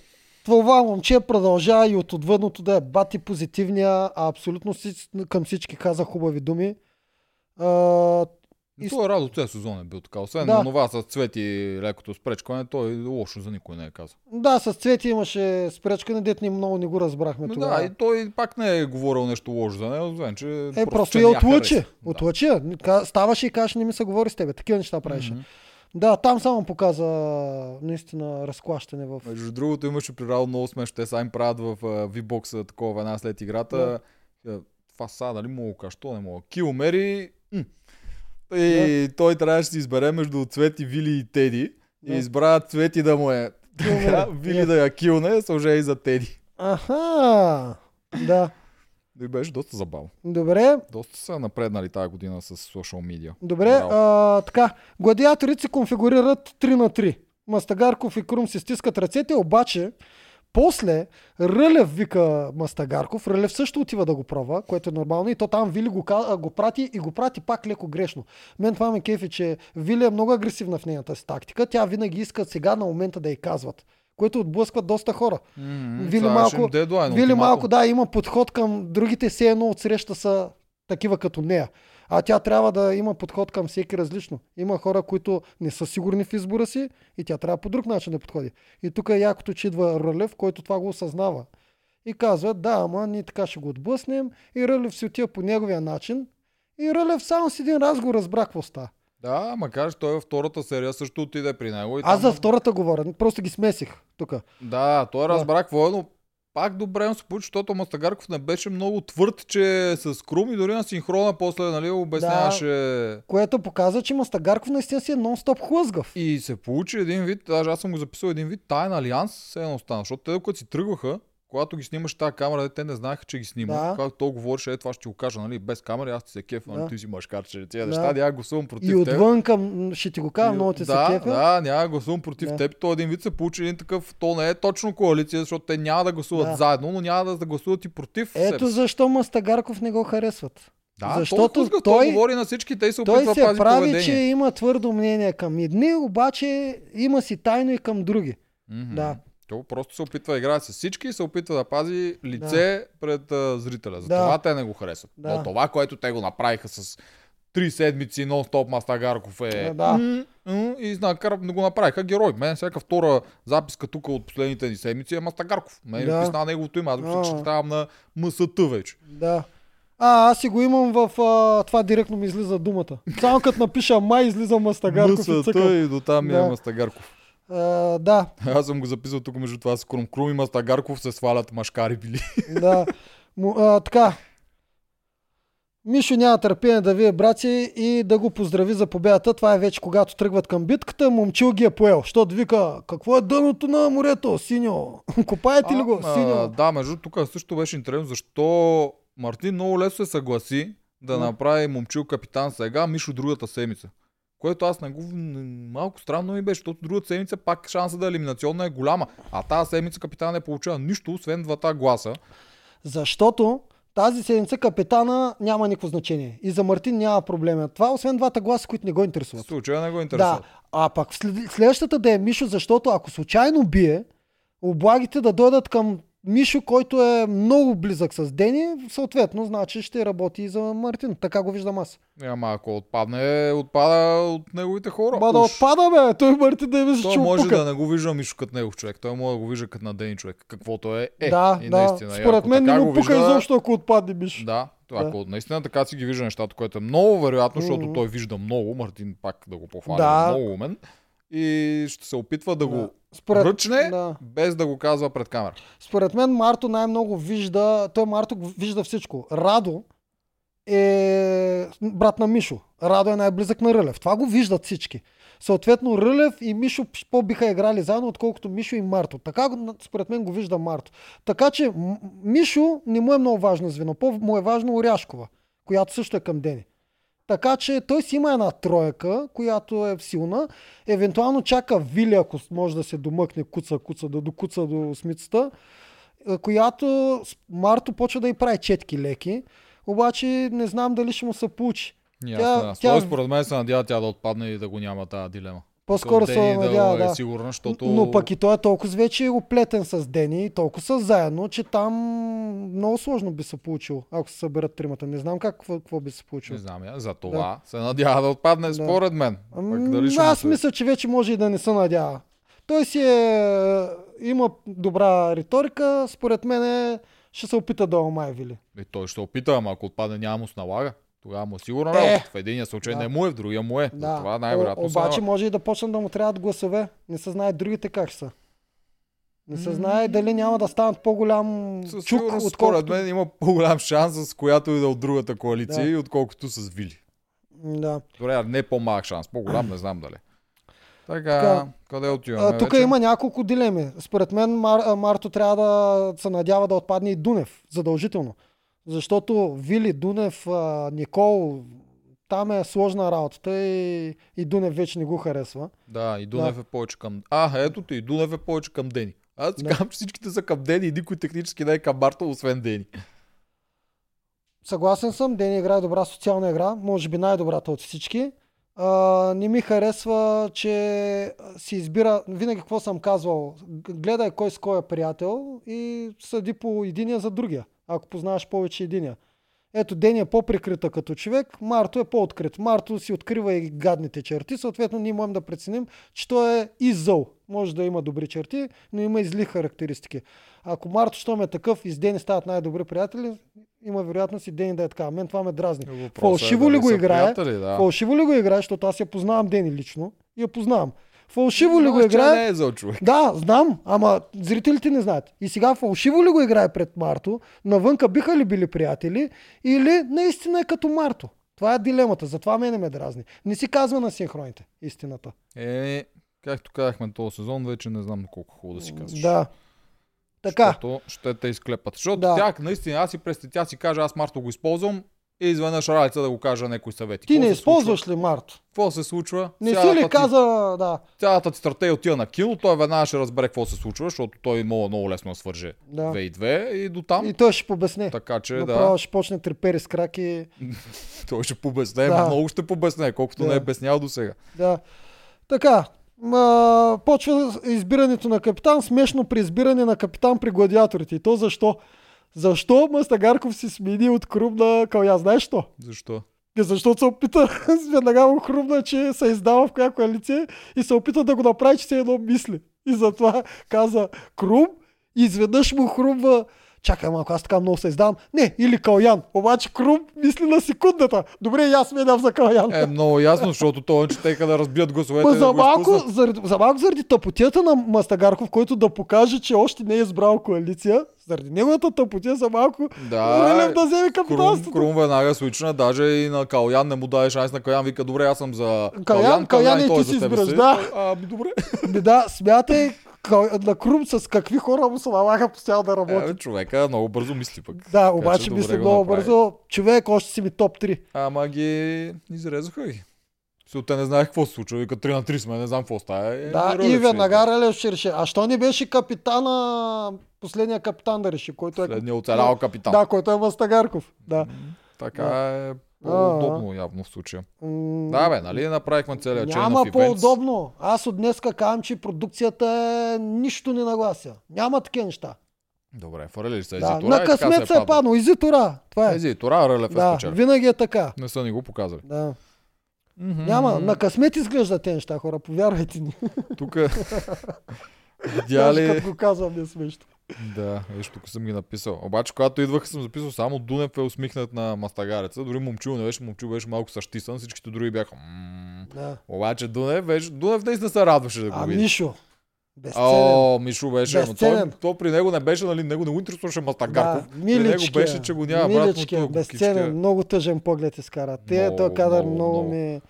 Това момче продължава и от отвъдното да е бати позитивния, а абсолютно към всички каза хубави думи. А,
И... Той е радо цял сезон е бил така. Освен
Да.
на това с цвети лекото спречкане, той лошо за никой не е казал.
да, с цвети имаше спречкане, дет ни много не го разбрахме
Но
тогава.
да, и той пак не е говорил нещо лошо за нея, освен че.
Е, просто
че
я отлъчи. Ка- Ставаше и каже, не ми се говори с тебе. Такива неща правеше.
Мгм.
Да, там само показа наистина разклащане в...
Между другото имаше при Радо много смешно. Те са им правят в а, V-Box такова една след играта. Е, Това са, дали мога да кажа, що не мога. Килмери. И той трябваше да си избере между Цвети, Вили и Теди.
Да.
И избра Цвети да му е. Вили да я килне, сложи и за Теди.
Аха! Да.
И беше доста забавно.
Добре,
Доста са напреднали тази година с социал медиа.
добре.
Браво.
А, така, гладиаторите се конфигурират 3 на 3. Мастагарков и Крум си стискат ръцете, обаче после Рълев вика Мастагарков, Рълев също отива да го пробва, което е нормално и то там Вили го, го прати и го прати пак леко грешно. Мен това ме кефи, че Вили е много агресивна в нейната си тактика. Тя винаги иска сега на момента да й казват, което отблъскват доста хора. Вили малко- Вили малко, да, има подход към другите, все едно от среща са такива като нея. А тя трябва да има подход към всеки различно. Има хора, които не са сигурни в избора си и тя трябва по друг начин да подходи. И тук е якото, че идва Рълев, който това го осъзнава. И казва, да, ама ние така ще го отблъснем. И Рълев си отива по неговия начин И Рълев само с един разговор разбра какво става.
Да, макар че той във втората серия също отиде при него. И
Аз
там-
за втората говоря, просто ги смесих тук.
Да, той
Да.
разбра какво е, но пак добре му се получи, защото Мастагарков не беше много твърд, че с Крум и дори на синхрона после нали, обясняваше.
Което показва, че Мастагарков наистина си е нон-стоп хлъзгав.
И се получи един вид, даже аз съм го записал един вид, тайн алианс се едно стана, защото те докато си тръгваха, когато ги снимаш тази камера, те не знаеха, че ги снима.
Да.
Когато той говореше, е това ще ти го кажа, нали, без камера, аз ти се кефа,
Да.
ти си машкарче. Тия
Да.
неща, няма гласувам против
И
теб.
отвън към, ще ти го кажа,
И-
много ти
да,
се кефа.
Да, няма гласувам против
Да.
теб. То един вид се получи един такъв, то не е точно коалиция, защото те няма да гласуват
Да.
заедно, но няма да, да гласуват и против себе
Ето
си.
защо Мастагарков не го харесват.
Да,
защото
той, той,
той-
той говори на всички, те се
Той
опитва да
се прави,
поведение.
че има твърдо мнение към едни, обаче има си тайно и към други.
Мгм.
Да.
То просто се опитва да играе с всички и се опитва да пази лице пред а, зрителя. Затова
Да.
те не го харесват.
Да.
Но това, което те го направиха с три седмици нон-стоп Мастагарков е...
Да.
м, м, и знакар да го направиха герой. Мен всяка втора записка тук от последните ни седмици е Мастагарков. Мен
Да.
да. писна неговото име. Аз го четавам на МСТ вече.
Да. А, аз си го имам в... А, това директно ми излиза думата. Само като напиша май, излиза Мастагарков и
МСТ
цъкам.
и до там ми
Да.
е Мастагарков.
А, да,
Аз съм го записал тук между това с Крум. Крум и Мастагарков се свалят машкари били.
да. Му, а, така. Мишо няма търпение да вие брати и да го поздрави за победата. Това е вече когато тръгват към битката. Момчил ги е поел. Щото вика, какво е дъното на морето, синьо? Копаете ли го, синьо?
да, между тук също беше интересно, защо Мартин много лесно се съгласи да
Да.
направи момчил капитан сега, Мишо другата седмица. Което аз не го... Малко странно ми беше, защото другата седмица пак шанса да е елиминационна е голяма. А тази седмица капитан не получава нищо, освен двата гласа.
Защото тази седмица капитана няма никакво значение. И за Мартин няма проблема. Това, освен двата гласа, които не го интересуват.
случая не го
Да,
интересува.
а пак след- следващата да е Мишо, защото ако случайно бие, облагите да дойдат към Мишо, който е много близък с Дени, съответно, значи ще работи и за Мартин. Така го виждам аз.
Ама ако отпадне, отпада от неговите хора.
Ба да отпада, бе! Той Мартин да е мисля,
Той
че
може
опука.
да не го вижда Мишо като негов човек. Той може да го вижда като на ден човек. Каквото е. е.
да,
и
да.
наистина.
Според мен не му
го
пука
вижда-
изобщо, ако отпадне Мишо.
Да,
Да.
ако наистина така си ги вижда нещата, което е много вероятно, защото
Мгм.
той вижда много, Мартин пак да го похваля,
Да.
много умен. И ще се опитва да,
Да.
го
Според,
ръчне,
да.
без да го казва пред камера.
Според мен Марто най-много вижда, той Марто вижда всичко. Радо е брат на Мишо. Радо е най-близък на Рълев. Това го виждат всички. Съответно Рълев и Мишо по-биха играли заедно, отколкото Мишо и Марто. Така според мен го вижда Марто. Така че Мишо не му е много важно звено. По-му е важно Оряшкова, която също е към Дени. Така че той си има една тройка, която е силна. Евентуално чака Вили, ако може да се домъкне куца, куца, да докуца до смицата, е, която Марто почва да й прави четки леки, обаче не знам дали ще му се получи. Тя-
аз,
тя-
тя... според мен се надява тя да отпадне и да го няма тази дилема.
По-скоро се надява,
да,
да.
е сигурна, защото...
Но пък и той е толкова вече оплетен с Дени, и толкова са заедно, че там много сложно би се получило, ако се съберат тримата. Не знам как, какво, какво би се получило.
Не знам я, за това се надява да отпадне
Да.
според мен. Пък дали ще
аз мисля, че вече може и да не се надява. Той си е, има добра риторика, според мен е, ще се опита да омай Вили.
И той ще опита, ама ако отпадне няма му се налага. Тогава му е сигурна
Е!
работа. В единия случай
Да.
не му е, в другия му е.
Да.
Това най-вероятно
обаче
налага.
може и да почнат да му трябват гласове. Не се знае другите как са. Не се знае дали няма да станат по-голям
Със
чук, отколкото...
според мен има по-голям шанс с която и да от другата коалиция,
Да.
и отколкото с Вили.
Да.
Добре, не по-малък шанс, по-голям, не знам дали. Така,
Така.
къде отиваме
тук
вече?
има няколко дилеми. Според мен Мар, Марто трябва да се надява да отпадне и Дунев, задължително. Защото Вили, Дунев, Никол, там е сложна работата и, и Дунев вече не го харесва.
Да, и Дунев е повече към... А, ето ти, и Дунев е повече към Дени. Аз ти
Да.
казвам, че всичките са към Дени и никой технически не е към Марто, освен Дени.
Съгласен съм, Дени играе добра социална игра, може би най-добрата от всички. А, не ми харесва, че си избира, винаги какво съм казвал, гледай кой с кой е приятел и съди по единия за другия, ако познаваш повече единия. Ето, Дени е по-прикрита като човек, Марто е по-открит. Марто си открива и гадните черти, съответно ние можем да преценим, че той е и зъл. Може да има добри черти, но има и зли характеристики. Ако Марто, щом е такъв и с Дени стават най-добри приятели, има вероятност и Дени да е така. Мен това ме дразни.
Въпросът е
Фалшиво ли
дали
го играе?
приятели, да.
Фалшиво ли го играе, защото аз я познавам Дени лично и я познавам. Фалшиво ли го играе?
не е зъл човек.
Да, знам, ама зрителите не знаят. И сега фалшиво ли го играе пред Марто? Навънка биха ли били приятели? Или наистина е като Марто? Това е дилемата, затова мене ме дразни. Не си казва на синхроните истината.
Е, както казахме този сезон, вече не знам колко хубаво да си казваш.
Да. Така,
Защото ще те изклепат. Защото
Да.
тя, наистина, аз си през тя си кажа, аз Марто го използвам и изведнъж Ралица да го кажа някои съвети.
ти не използваш ли Марто?
Какво се случва?
Не си ли
ти-
каза, да,
Цялата ти стратегия отива на кино, той веднага ще разбере какво се случва, защото той мога много лесно да свърже
да.
2 и 2 и до там.
И той ще побесне.
Така че
Направо
да,
ще почне трепери с краки.
той ще побесне,
Да.
много ще побесне, колкото
Да.
не е беснял до сега.
Да. Така. Ма, почва избирането на капитан. Смешно при избиране на капитан при гладиаторите. И то защо? Защо Мастагарков си смени от Крум на Каля? Знаеш що?
Защо?
Защото се опита, веднага му хрумна, че се издава в коя коалиция и се опита да го направи, че се едно мисли. И затова каза Крум изведнъж му хрумва Чакай малко, аз така много се издавам. Не, или Калян. Обаче Крум мисли на секундата. Добре, и аз сменям за Калян.
Е, много ясно, защото той че теха да разбият гласовете.
Ма
и да
за малко,
изпуснат.
заради, за малко заради тъпотията на Мастагарков, който да покаже, че още не е избрал коалиция, заради неговата тъпотия за малко,
Да,
Рълев да вземе
Крум,
капитанството.
Крум веднага свична, даже и на Калян не му даде шанс на Калян. Вика, добре, аз съм за
Калян, Калян и
той
ти
е
си
си.
да.
Ами добре.
Ами да, смятай на Крум с какви хора му се налага постоянно да работи.
Е, човека много бързо мисли пък.
да,
Така
обаче
че
мисли много бързо. Човек, още си ми топ 3.
Ама ги изрезаха ги. Защото те не знаех какво се случва. Вика 3 на 3 сме, не знам какво става. Е,
Да, и
ще
веднага Релев ще реши. А що не беше капитана, последния капитан да реши, който е...
Следния оцелял капитан.
Да, който е Мастагарков. Да.
Така е
А,
по-удобно явно в случая.
М,
Да, бе, нали направихме целият chain
Няма по-удобно. Аз от днеска казвам, че продукцията е нищо не наглася. Няма такива неща.
Добре, фърли ли се
Да,
ези
на
Тора и така
късмет се е паднал. Изи Тора. Това е.
Ези Тора, Рълев е
Да,
спечели.
винаги е така.
Не са ни го показали.
Да. Няма, на късмет изглеждат тези неща, хора, повярвайте ни.
Тук видя ли...
като го казвам не е смешно.
Да, виж, тук съм ги написал. Обаче, когато идвах, съм записал само Дунев е усмихнат на мастагареца. Дори момчил не беше, момчил беше малко същисан, всичките други бяха.
Да.
Обаче Дунев беше, Дунев наистина се радваше да го
А
види.
Мишо. Безценен.
О, Мишо беше, ама
Безценен.
то, при него не беше, нали, него не го интересуваше Мастагарков.
Да,
при него беше, че го няма брат му
безценен,
кукички.
много тъжен поглед изкара. Те, той кадър
много,
много, ми,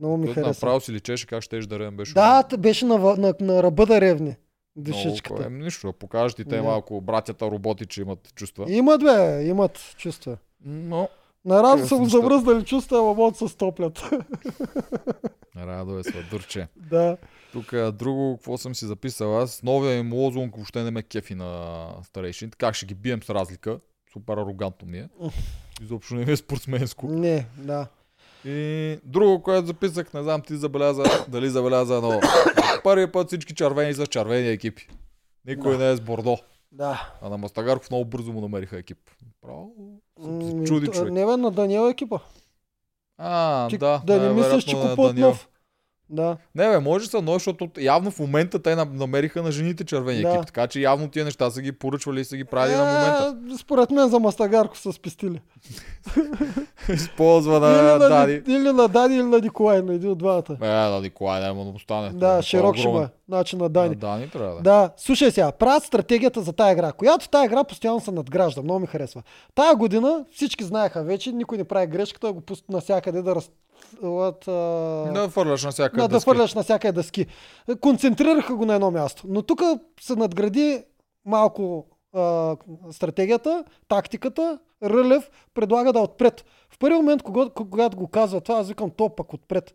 много ми
Той
хареса.
направо си личеше как ще да ревен беше.
Да, беше на, въ- на, на ръба да ревни.
Много,
Душичката.
е, нищо, да покажат и те малко братята роботи, че имат чувства.
Имат, бе, имат чувства.
Но,
На Радо
Къде
са замръзнали чувства, ама могат се стоплят.
радо е сладурче.
да.
Тук друго, какво съм си записал аз, новия им лозунг въобще не ме кефи на старейшините. Как ще ги бием с разлика? Супер арогантно ми е. Изобщо не ми е спортсменско.
Не, да.
И друго, което записах, не знам ти забеляза, дали забеляза, но първи път всички червени са червени екипи. Никой
Да.
не е с Бордо.
Да.
А на Мастагарков много бързо му намериха екип. Право. Чуди човек.
Не бе, на Даниел екипа.
А,
Ти,
да.
да не мислиш, че купуват нов. Да.
Не, бе, може са, но защото явно в момента те нам- намериха на жените червени
Да.
екип. Така че явно тия неща са ги поръчвали и са ги правили на момента.
Е, според мен за Мастагарко са спестили.
Използва
или,
на
на,
Дани.
Ни- или на Дани, или на Николай, на един от двамата.
Е, да, Николай няма да му стане.
Да,
е
широк ще. Значи на
Дани.
Дани.
Дани трябва да.
Да, слушай сега, правят стратегията за тая игра, която тая игра постоянно се надгражда, много ми харесва. Тая година всички знаеха вече, никой не прави грешката го пуснат навсякъде да раз... А...
Да фърляш на всяка
на, да фърляш навсякъде дъски. Концентрираха го на едно място. Но тук се надгради малко а, стратегията, тактиката. Рълев предлага да е отпред. В първи момент, когато, когато го казва това, аз викам то пък отпред.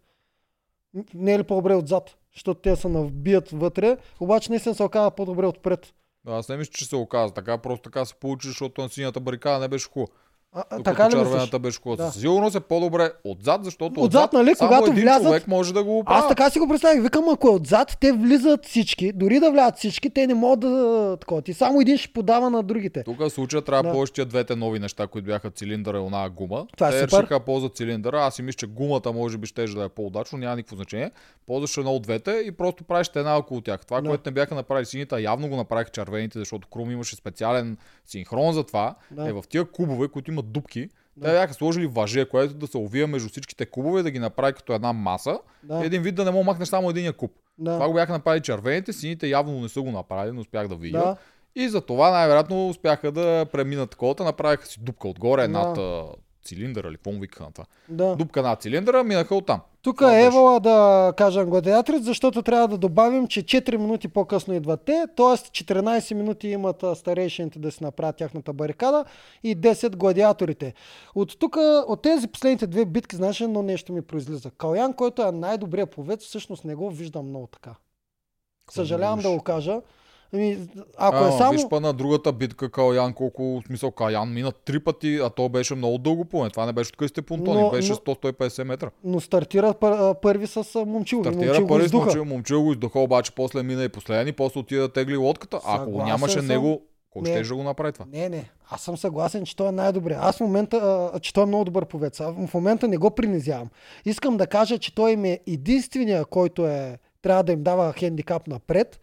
Не е ли по-добре отзад? Защото те се набият вътре, обаче наистина се оказа по-добре отпред.
Да, аз не мисля, че се оказа. Така просто така се получи, защото на синята барикада не беше хубаво.
А, а, така ли
червената беше.
Да.
Със сигурност е по-добре отзад, защото
Отзад, нали,
само
когато
един
влязат-
човек може да го прави.
Аз така си го представих. Викам, ако е отзад, те влизат всички. Дори да влязат всички, те не могат да такова. Ти само един ще подава на другите.
Тук в случая трябва да тия двете нови неща, които бяха цилиндъра и она гума.
Това е
Те
супер.
решиха да ползват цилиндъра. Аз си мисля, че гумата може би ще да е по-удачно, няма никакво значение. Ползваш едно от двете и просто правиш една около тях. Това,
Да.
което не бяха направили сините, явно го направиха червените, защото Крум имаше специален синхрон за това.
Да.
Е в тия кубове, които имат дупки,
Да.
те бяха сложили въже, което да се увия между всичките кубове, да ги направи като една маса.
Да.
Един вид да не мога махнеш само един куб.
Да.
Това го бяха направили червените, сините явно не са го направили, но успях да видя.
Да.
И за това най-вероятно успяха да преминат колата, направиха си дупка отгоре
Да.
Цилиндъра или какво му викаха на това.
да.
Дупка над цилиндъра, минаха оттам.
Тук е. Евала да кажем гладиаторите, защото трябва да добавим, че 4 минути по-късно идват те, т.е. 14 минути имат старейшините да си направят тяхната барикада и 10 гладиаторите. От тук, от тези последните две битки, знаеш, едно нещо ми произлиза. Калян, който е най-добрият пловец, всъщност не го виждам много така. Съжалявам да го кажа. Ами, ако
а,
е само...
Виж па на другата битка Калян, колко смисъл Калян мина три пъти, а то беше много дълго поне. Това не беше откъсти понтони,
Но-
беше
но-
100-150 метра.
Но стартира пър, първи с момчил.
Стартира първи с момчил, момчил го издуха, обаче после мина и последен и после отида да тегли лодката. Ако
Съгласен
нямаше
съм.
него, кой
Не.
ще го направи това?
Не, не. Аз съм съгласен, че той е най-добре. Аз в момента, а, че той е много добър повец. А в момента не го принизявам. Искам да кажа, че той им е единствения, който е, трябва да им дава хендикап напред,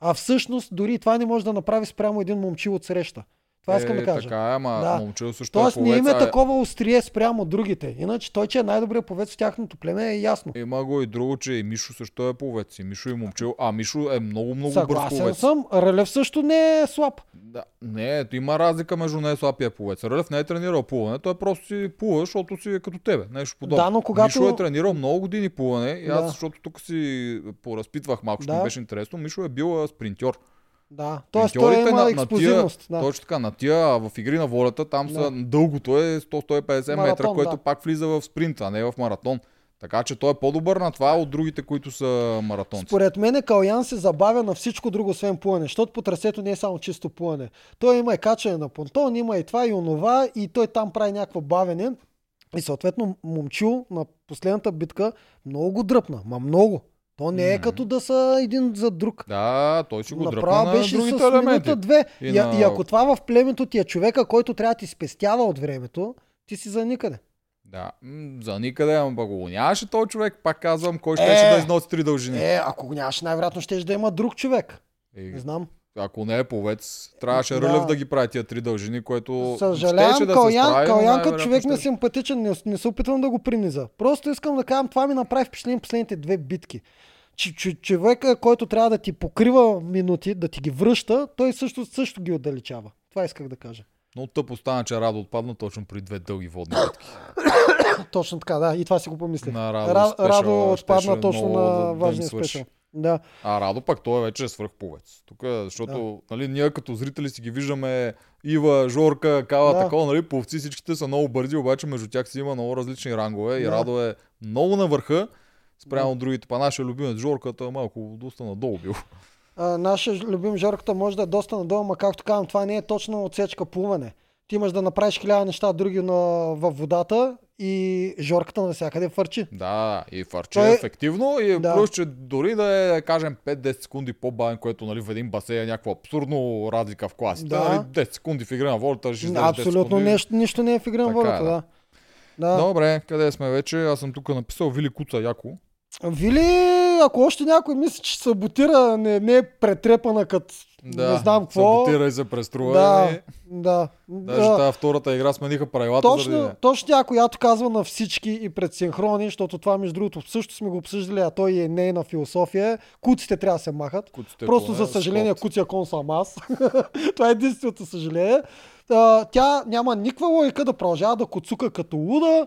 а всъщност дори това не може да направи спрямо един момчил от среща. Това искам
е,
да кажа.
Така е, ама
Да.
момчил също
Тоест
е
не
повец,
има
а е-
такова острие спрямо другите. Иначе той, че е най-добрият повец в тяхното племе е ясно.
Има го и друго, че и Мишо също е повец. И Мишо и момчил. А, Мишо е много, много бърз
Съгласен
повец.
съм. Рълев също не е слаб.
Да, не, ето има разлика между не слабия пловец. Рълев не е тренирал плуване, той просто си плува, защото си е като тебе. Нещо подобно.
Да, но когато-
Мишо е тренирал много години плуване и аз,
Да.
защото тук си поразпитвах малко, ще
Да.
ми беше интересно. Мишо е бил спринтьор.
Да. Тоест той
Спринтьорите
има
на,
експлозивност.
На тия,
да.
Точно така, на тия в игри на волята, там
Да.
са дългото е 100-150 метра, което
да.
пак влиза в спринт, а не в маратон. Така че той е по-добър на това от другите, които са маратонци.
Според мен Калян се забавя на всичко друго, освен плуване, защото по трасето не е само чисто плуване. Той има и качане на понтон, има и това и онова, и той там прави някакво бавене. И съответно момчил на последната битка много го дръпна, ма много. То не е
Мгм.
като да са един за друг.
Да, той си го дръпна
Направо
на
беше
другите
с
елементи.
две.
И
И,
на-
и ако това в племето ти е човека, който трябва да ти спестява от времето, ти си за никъде.
Да, за никъде, ама пък го нямаше този човек, пак казвам, кой ще
Е!
да износи три дължини.
Е, ако го нямаш, най-вероятно ще да има друг човек.
Е,
Не знам.
ако не е повец, трябваше
Да.
Рълев да ги прави тия три дължини, което
Съжалявам,
щеше да се
Калян,
справи, но
Калян като човек
ще-
не симпатичен, не, не се опитвам да го приниза. Просто искам да кажам, това ми направи впечатление последните две битки. Че, че, човека, който трябва да ти покрива минути, да ти ги връща, той също, също ги отдалечава. Това исках да кажа.
Много тъпо стана, че Радо отпадна точно при две дълги водни битки.
Точно така, да. И това си го помислих.
На Радо
Ра-
спешъл
Радо отпадна точно
да- да
на
им
важния
свърши.
спешъл. Да.
А Радо пък той вече е свръхповец. Тук, защото нали, ние като зрители си ги виждаме Ива, Жорка, Кала,
Да.
такова, нали, повци всичките са много бързи, обаче между тях си има много различни рангове и
Да.
Радо е много на върха спрямо другите. Па нашия любимец Жорката е малко доста надолу бил.
А, нашия любим Жорката може да е доста надолу, ма както казвам, това не е точно отсечка плуване. Ти имаш да направиш хиляда неща други на, във водата и Жорката навсякъде фърчи.
Да, и фарче
Той-
е ефективно и
Да.
плюс, че дори да е, да кажем, 5-10 секунди по-бавен, което нали, в един басейн е някаква абсурдно разлика в класите.
Да.
Нали, 10 секунди в игра на волята, ще 10
Абсолютно нещо, нищо не е в игра на
Така
волята,
е,
да.
да.
да.
Добре, къде сме вече? Аз съм тук написал Вили Куца Яко.
Вили, ако още някой мисли, че саботира, не, не е претрепана като
Да,
не знам какво.
Саботира и се преструва.
Да,
и
да.
Даже
да.
тази втората игра смениха правилата
Точно,
заради...
точно тя, която казва на всички и пред синхрони, защото това между другото също сме го обсъждали, а той е нейна философия. Куците трябва да се махат.
Куците
Просто за съжаление
код.
куция кон съм аз. това е единственото съжаление. Тя няма никаква логика да продължава да коцука като луда.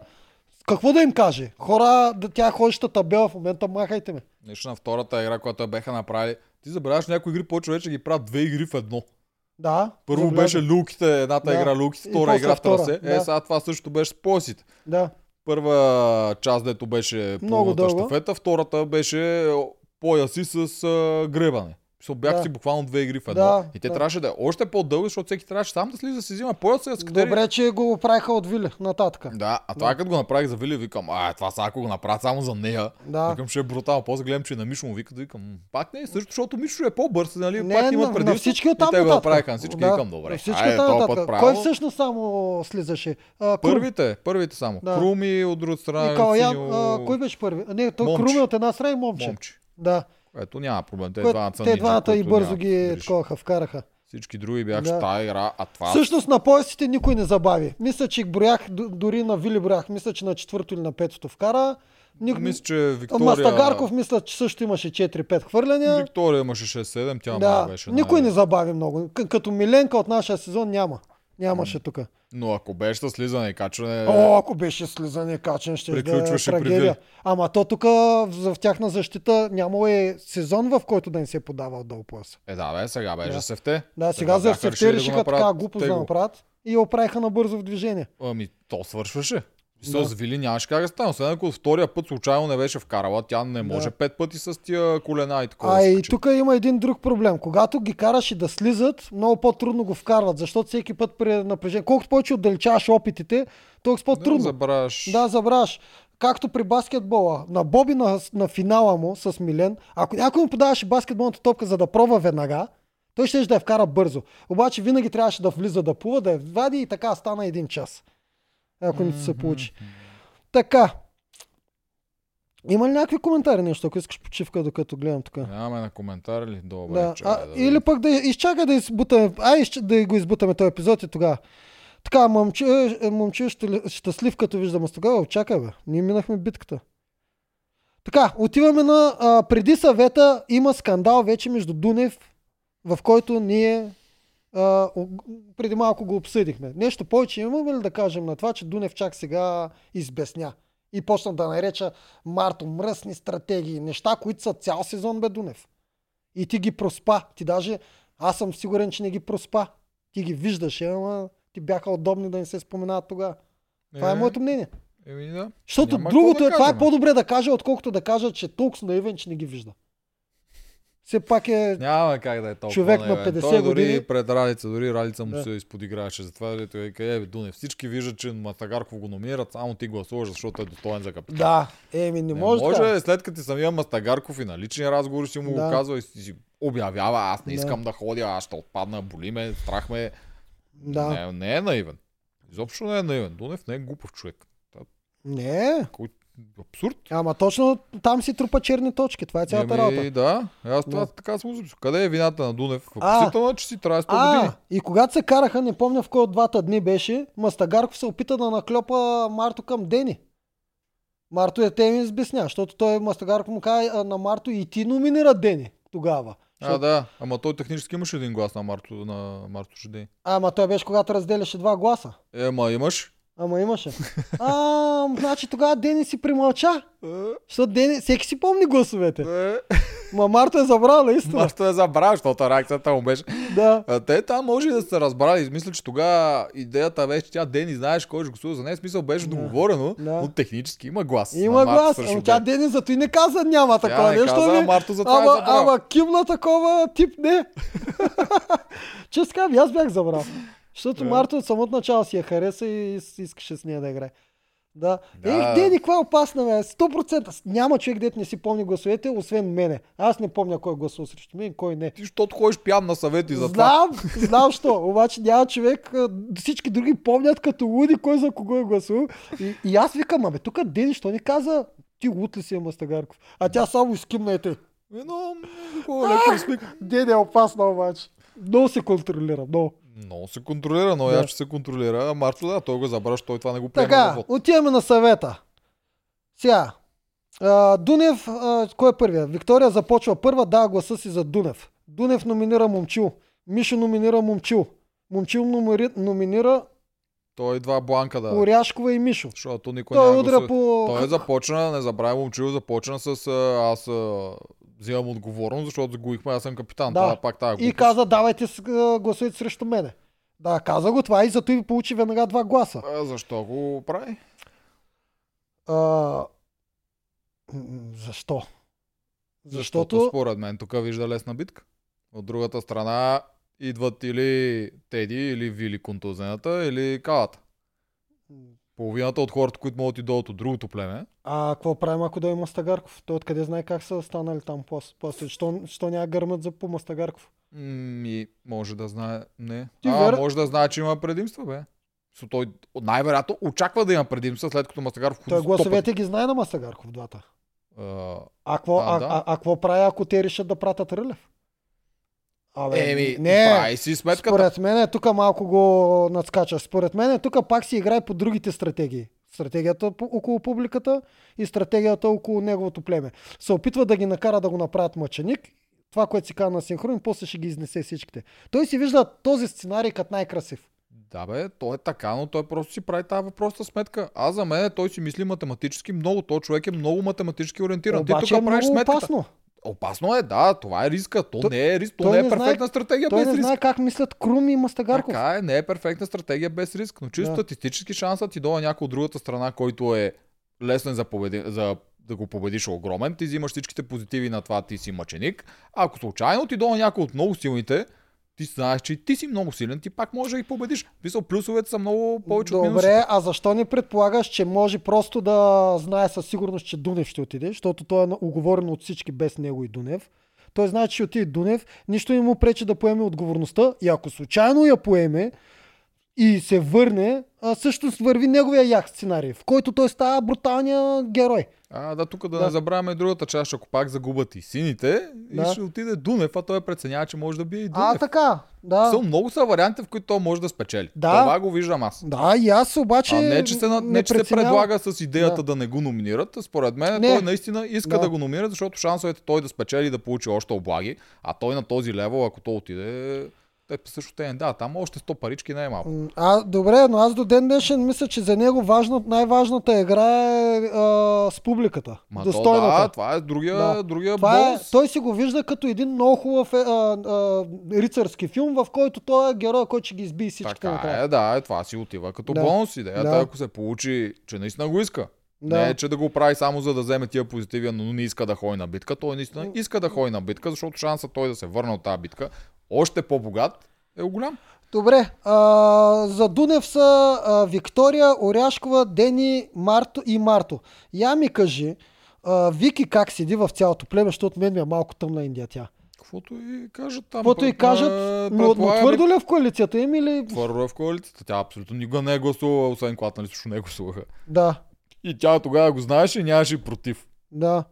Какво да им каже? Хора, да, тя е ходеща табела в момента, махайте ме.
Нещо на втората игра, която беха направили. Ти забравяш някои игри, повече вече ги правят две игри в едно.
Да.
Първо
забелязах.
беше люките, едната
Да.
игра люките, втора игра в трасе. Е,
да.
сега това също беше с поясите.
Да.
Първа част, дето беше половината
дълго.
щафета, втората беше пояси с а, гребане. Мисъл, бях
Да.
си буквално две игри в едно.
Да,
и те
да.
трябваше да е още по-дълго, защото всеки трябваше сам да слиза да си взима пояса и да скатери.
Добре, че го правиха от Вили нататък.
Да, а това като го направих за Вили, викам, а, това сега ако го направят само за нея,
Да.
викам, ще е брутално. После гледам, че на Мишо му викат, викам, «М, пак не е също, защото Мишо е по-бърз, нали?
Не,
пак имат преди.
на всички оттам
и те го направиха на всички,
Да,
викам, добре.
на всички
айде,
нататък.
път
Кой
правилно.
всъщност само слизаше? А, Крум.
Първите, първите само.
Да.
Круми от друга страна.
И
синьо-
кой беше първи? Не, то
Момче.
Круми от една страна и. Момче. Да.
Ето няма проблем. Те
Което-
двамата
те двамата и бързо ги такова вкараха.
Всички други бяха
Да.
тази игра, а това...
Всъщност на поясите никой не забави. Мисля, че броях, дори на Вили броях, мисля, че на четвърто или на петото вкара. Ник...
Мисля, че Виктория...
Мастагарков мисля, че също имаше 4-5 хвърляния.
Виктория имаше 6-7, тя
да,
беше.
никой
най-
не забави много. К- като Миленка от нашия сезон няма. Нямаше тук.
Но ако беше с слизане и качване...
О, ако беше слизане качен, ще да е трагедия. Ама то тук в тяхна защита нямало е сезон, в който да не се е подава отдолу пояса.
Е, да, бе, сега беше
Да.
за сефте.
Да, сега за сефте
да го
решиха така глупост да направят и оправиха набързо в движение.
Ами, то свършваше.
Да.
Да. С Вили нямаше как да стане. Освен ако втория път случайно не беше вкарала, тя не може
Да.
пет пъти с тия колена и такова.
А
да
и тук има един друг проблем. Когато ги караш и да слизат, много по-трудно го вкарват, защото всеки път при напрежение, колкото повече отдалечаваш опитите, толкова по-трудно.
Да, забравяш.
Да, забравяш. Както при баскетбола. На Боби на, на финала му с Милен, ако някой му подаваше баскетболната топка за да пробва веднага, той ще да я вкара бързо. Обаче винаги трябваше да влиза да плува, да я вади и така стана един час. Ако не се получи. Така. Има ли някакви коментари нещо, ако искаш почивка, докато гледам тук?
Нямаме на коментар ли? Добре,
Да.
чакай
А,
да
или пък да изчакай да избутаме, изч- да го избутаме този епизод и тогава. Така, момче, е, момче щастлив като виждам с тогава, чакай бе, ние минахме битката. Така, отиваме на, а, преди съвета има скандал вече между Дунев, в който ние а, преди малко го обсъдихме. Нещо повече имаме ли да кажем на това, че Дунев чак сега избесня и почна да нареча Марто мръсни стратегии, неща, които са цял сезон бе Дунев. И ти ги проспа. Ти даже, аз съм сигурен, че не ги проспа. Ти ги виждаше, ама ти бяха удобни да не се споменават тогава. Това е
Е,
моето мнение.
Еми да.
Защото
Няма
другото е,
да
това е по-добре да кажа, отколкото да кажа, че толкова наивен, че не ги вижда. Все пак е...
Няма как да е толкова.
Човек на
наивен.
50
Той дори
години.
пред Ралица, дори Ралица му
Да.
се изподиграваше. Затова дето е къде бе, Дунев. Всички виждат, че Мастагарков го номинират, само ти гласуваш, защото е достоен за капитан.
Да, еми не,
Не
може,
може,
така.
след като ти самия Мастагарков и на лични разговори си му
Да.
го казва и си обявява, аз не
Да.
искам да ходя, аз ще отпадна, боли ме, страх ме.
Да.
Не, не е наивен. Изобщо не е наивен. Дунев не е глупав човек.
Не,
Кой... Абсурд.
ама точно там си трупа черни точки. Това е цялата
Еми,
работа.
да, аз това
Да.
така съм записал. Къде е вината на Дунев?
А.
Въпросително е, че си трябва 100 години.
А, и когато се караха, не помня в кой от двата дни беше, Мастагарков се опита да наклепа Марто към Дени. Марто е те ми избесня, защото той Мастагарков му каза на Марто и ти номинира Дени тогава.
А, да. Ама той технически имаше един глас на Марто, на Марто Жидей.
Ама той беше когато разделяше два гласа.
Е, ма имаш.
Ама имаше. А, значи тогава Дени си примълча. Защото Дени, всеки си помни гласовете.
Е,
Ма Марто е забрал, наистина.
Марто е забрал, защото реакцията му беше.
Да.
А, те там може и да са разбрали. Мисля, че тогава идеята беше, че тя Дени знаеш кой ще гласува за нея. Смисъл беше
Да.
договорено,
Да.
но технически има глас.
Има глас. Ама тя
Дени.
Зато и не каза няма
Тя
такова
не
нещо.
каза,
ами-
а Марто затова е
ама,
забрал.
ама кимна такова тип не. Че ска, аз бях забрал. Защото. Марто от самото начало си я хареса и искаше с нея да играе. Да.
Да.
Ех, Дени, каква е опасна, бе. 100%. Няма човек, дет не си помни гласовете, освен мене. Аз не помня кой е гласува срещу мен, кой не.
Ти, защото ходиш пиян на съвети за това.
Знам, знам що. Обаче няма човек, всички други помнят като луди кой за кого е гласувал. И, и аз викам, абе, тук Дени, що ни каза, ти луд ли си е Мастагарков? А тя само изкимна и те.
Едно, леко.
Дени е опасна обаче. Много се контролира, много.
Много се контролира, но
Да.
ще се контролира. А Марто, да, той го забравя, той това не го приема
Така, отиваме на съвета. Сега. А, Дунев, а, кой е първия? Виктория започва първа, дава гласа си за Дунев. Дунев номинира Момчил. Мишо номинира Момчил. Момчил номери, номинира
Той два бланка да.
Оряшкова и Мишо.
Защото никой
Той
няма
удра
гласове.
по...
Той е започна, не забравяй момчил, започна с аз а, взимам отговорност, защото загубихме, аз съм капитан.
Да.
Това пак тази
И
глупост.
каза, давайте гласувайте срещу мене. Да, каза го това и зато и получи веднага два гласа.
А, защо го прави?
А, защо?
Защото
Защото...
според мен тук вижда лесна битка. От другата страна идват или Теди, или Вили контузената, или Калата. Половината от хората, които могат да дойдат от другото племе,
А какво правим, ако дойде Мастагарков? Той откъде знае как са станали там пос- после? Що, що няма гърмат за по Мастагарков?
ми може да знае. Не.
Ти
а,
вер-
може да знае, че има предимства, бе. So, той най-вероятно очаква да има предимства, след като Мастагаров ходи
Той гласовете ги знае на Мастагарков двата.
А,
А какво
А,
а,
да.
а, а, какво прави, ако те решат да пратят Рълев? Абе,
Еми,
не,
прави си сметката.
според мен е тук малко го надскача. Според мен е тук пак си играе по другите стратегии. Стратегията около публиката и стратегията около неговото племе. Се опитва да ги накара да го направят мъченик. Това, което си казва на синхрон, после ще ги изнесе всичките. Той си вижда този сценарий като най-красив.
Да бе, то е така, но той просто си прави тази въпросна сметка. Аз за мен той си мисли математически много. Той човек е много математически ориентиран. Ти
Обаче
тук
е
правиш сметката.
опасно.
Опасно е, да, това е риска. То
Той-
не е риск, то не е
не знае-
перфектна стратегия
Той
без
не
риск.
знае как мислят Крум и Мастагарков.
Така е, не е перфектна стратегия без риск, но чисто
Да.
статистически шансът ти дойде някой от другата страна, който е лесен за, победи, за да го победиш е огромен, ти взимаш всичките позитиви на това, ти си мъченик. Ако случайно ти дойде някой от много силните, ти знаеш, че ти си много силен, ти пак можеш да ги победиш. Мисъл, плюсовете са много повече от минусите.
Добре, а защо не предполагаш, че може просто да знае със сигурност, че Дунев ще отиде, защото той е уговорен от всички без него и Дунев. Той знае, че ще отиде Дунев, нищо не му пречи да поеме отговорността и ако случайно я поеме и се върне, а всъщност върви неговия ях сценарий, в който той става бруталния герой.
А, да, тук да,
Да.
не забравяме другата част, ако пак загубят и сините,
Да.
и ще отиде Дунев, а той преценява, че може да бие и
А,
Дунев.
така, да.
Са, много са варианти, в които той може да спечели.
Да.
Това го виждам аз.
Да, и аз обаче
А не, че се, на- не, че се предлага с идеята
Да.
да. не го номинират. Според мен
Не.
той наистина иска
Да.
да. го номинира, защото шансовете той да спечели и да получи още облаги, а той на този левел, ако той отиде, те също те да, там още 100 парички не е
А, добре, но аз до ден днешен мисля, че за него важна, най-важната игра е а, с публиката.
Ма то
достойната.
да, това е другия,
Да.
другия
Това е, той си го вижда като един много хубав е, а, а, рицарски филм, в който той е герой, който ще ги избие всичките
Така
накрая.
е, да, е, това си отива като
Да.
бонус. Идеята
Да.
е, ако се получи, че наистина го иска.
Да.
Не е, че да го прави само за да вземе тия позитиви, но не иска да ходи на битка. Той наистина иска да ходи на битка, защото шансът той да се върне от тази битка, още по-богат, е голям.
Добре, а, за Дунев са а, Виктория, Оряшкова, Дени, Марто и Марто. Я ми кажи, а, Вики как седи в цялото племе, защото мен ми е малко тъмна Индия тя.
Каквото и кажат там.
Каквото и кажат, но, но
предполагам,
твърдо ли е в коалицията им или...
Твърдо е в коалицията. Тя абсолютно никога не е гласувала, освен когато нали също не гласуваха.
Да,
И тя тогава го знаеше и нямаше и против.
да.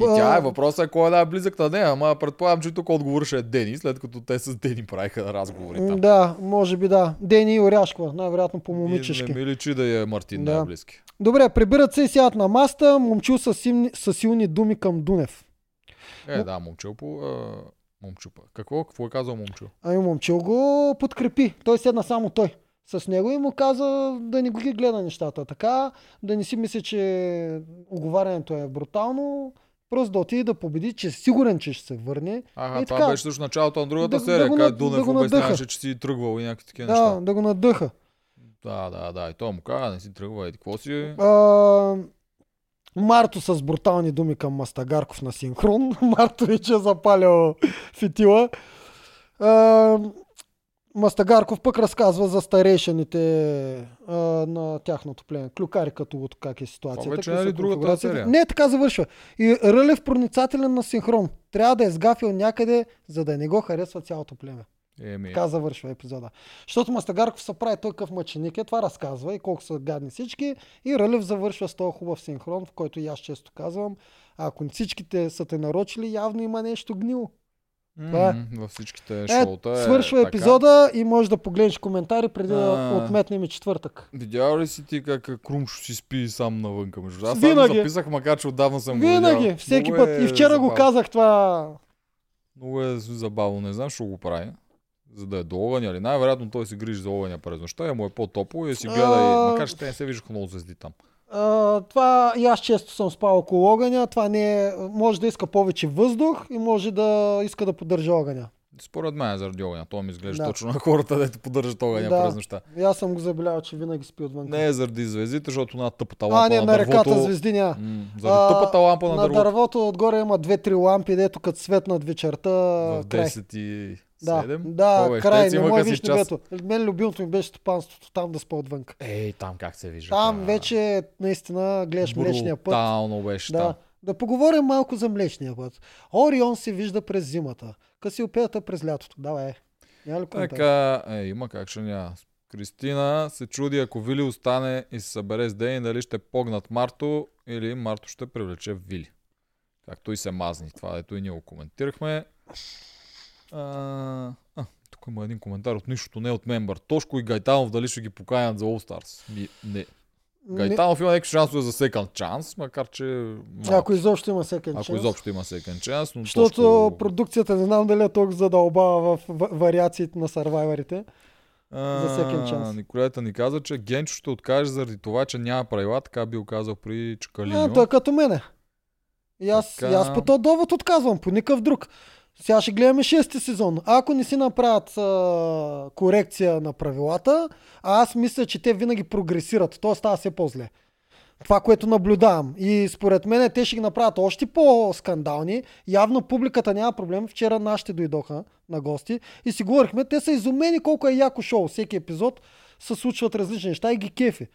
И тя е въпросът е кой е най-близък на нея, ама предполагам, че тук отговор ще е Дени, след като те с Дени правиха разговори там.
Да, може би да. Дени и Оряшкова, най-вероятно по момичешки.
не ми личи да е Мартин
Да.
най-близки.
Добре, прибират се и сядат на маста, момчил с, силни, с силни думи към Дунев.
Е, да, момчил по... А... Момчил. па. Какво? Какво е казал момчил?
Ами момчил го подкрепи. Той седна само той с него и му каза да не го ги гледа нещата. Така, да не си мисли, че оговарянето е брутално. Просто да отиде да победи, че е сигурен, че ще се върне.
Ага,
И
това
така.
беше също началото на другата
Да- да
серия,
го
където Дунев
да
обясняваше, че си тръгвал и някакви такива
Да,
неща.
да го надъха.
Да, да, да. И той му каза, не си тръгва, еди какво си.
А, Марто с брутални думи към Мастагарков на синхрон. Марто вече е запалял фитила. А, Мастагарков пък разказва за старейшините а, на тяхното племе. Клюкари като от как е ситуацията.
Това вече е ли другата
конфигурациите.
серия?
Не, така завършва. И Рълев проницателен на синхрон. Трябва да е сгафил някъде, за да не го харесва цялото племе.
Еми,
Така завършва епизода. Защото Мастагарков се прави той къв мъченик, е, това разказва и колко са гадни всички. И Рълев завършва с този хубав синхрон, в който и аз често казвам, ако всичките са те нарочили, явно има нещо гнило. Това е.
във всичките
Е,
шоута е
свършва
така.
епизода и можеш да погледнеш коментари преди да
А.
отметнем и четвъртък.
Видял ли си ти как Крумшо си спи сам навънка? Между аз
Винаги.
записах, макар че отдавна съм го
Винаги, всеки
Много
път.
е
И вчера го
забавно.
казах това.
Много е забавно, не знам, що го прави. За да е до огъня или най-вероятно той се грижи за огъня през нощта и му е по-топло и да си гледа,
А.
и, макар че те не се виждаха много звезди там.
Това и аз често съм спал около огъня. Това не е, може да иска повече въздух и може да иска да поддържа огъня.
Според мен е заради огъня. Това ми изглежда
Да.
точно на хората, дето поддържат огъня
Да.
през нощта.
И аз съм го забелявал, че винаги спи отвън.
Не е заради звездите, защото на тъпата лампа
а, не,
на,
на реката
дървото...
звезди няма.
М, заради
А,
тъпата лампа на,
на
дървото.
дървото отгоре има две-три лампи, дето като светнат вечерта.
В
край.
10 и
Да,
7.
да
бе,
край, не мога виж небето. Мен любимото ми беше стопанството, там да спа отвън.
Ей, там как се вижда.
Там вече наистина гледаш Млечния път.
Брутално беше
Да. Да поговорим малко за Млечния път. Орион се вижда през зимата. Касиопеята през лятото. Давай. Няма ли?
Така, е, има как ще няма. Кристина се чуди, ако Вили остане и се събере с Дени, дали ще погнат Марто или Марто ще привлече Вили. Както и се мазни. Това ето и ние го коментирахме. А, а, тук има един коментар от нищото, не от мембър. Тошко и Гайтанов дали ще ги поканят за All Stars? Не. Гайтанов има някакви шансове за second chance, макар че... малко.
Ако изобщо има second
Ако
chance.
изобщо има second chance, но
Защото
Тошко...
продукцията не знам дали е толкова задълбава в вариациите на сървайварите. За second chance.
Николета ни каза, че Генчо ще откаже заради това, че няма правила, така би казал при Чакалиньо.
А, той е като мене. И аз,
Така.
и аз по този довод отказвам, по никакъв друг. Сега ще гледаме шести сезон. Ако не си направят а, корекция на правилата, аз мисля, че те винаги прогресират. То става все по-зле. Това, което наблюдавам. И според мен те ще ги направят още по-скандални. Явно публиката няма проблем. Вчера нашите дойдоха на гости и си говорихме, те са изумени колко е яко шоу. Всеки епизод се случват различни неща и ги кефи.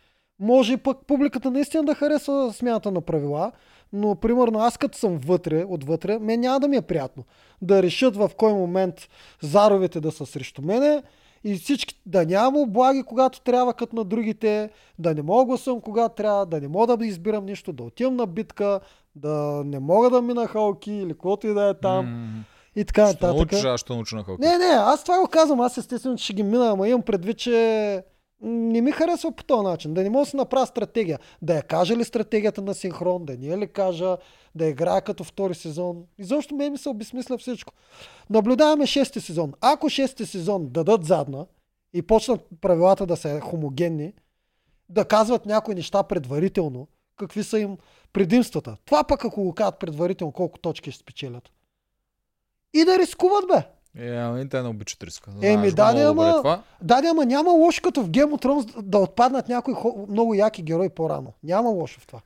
Може пък публиката наистина да харесва смяната на правила, но примерно аз като съм вътре, отвътре, мен няма да ми е приятно да решат в кой момент заровете да са срещу мене и всички да няма облаги, когато трябва, като на другите, да не мога гласувам, когато трябва, да не мога да избирам нищо, да отивам на битка, да не мога да мина халки или каквото и да е там и така
Ще
нататък.
научиш, аз ще науча на халки.
Не, не, аз това го казвам, аз естествено, че ще ги мина, ама имам предвид, че не ми харесва по този начин. Да не мога да си направя стратегия. Да я кажа ли стратегията на синхрон, да не я ли кажа, да играя като втори сезон. Изобщо ме ми се обесмисля всичко. Наблюдаваме шести сезон. Ако шести сезон дадат задна и почнат правилата да са хомогенни, да казват някои неща предварително, какви са им предимствата. Това пък ако го казват предварително, колко точки ще спечелят. И да рискуват, бе.
Е, ами те не обичат риска.
Еми, да, не,
добре
ама-. Да, да, ама няма лошо като в Game of Thrones да отпаднат някои хо- много яки герои по-рано. Няма лошо в това.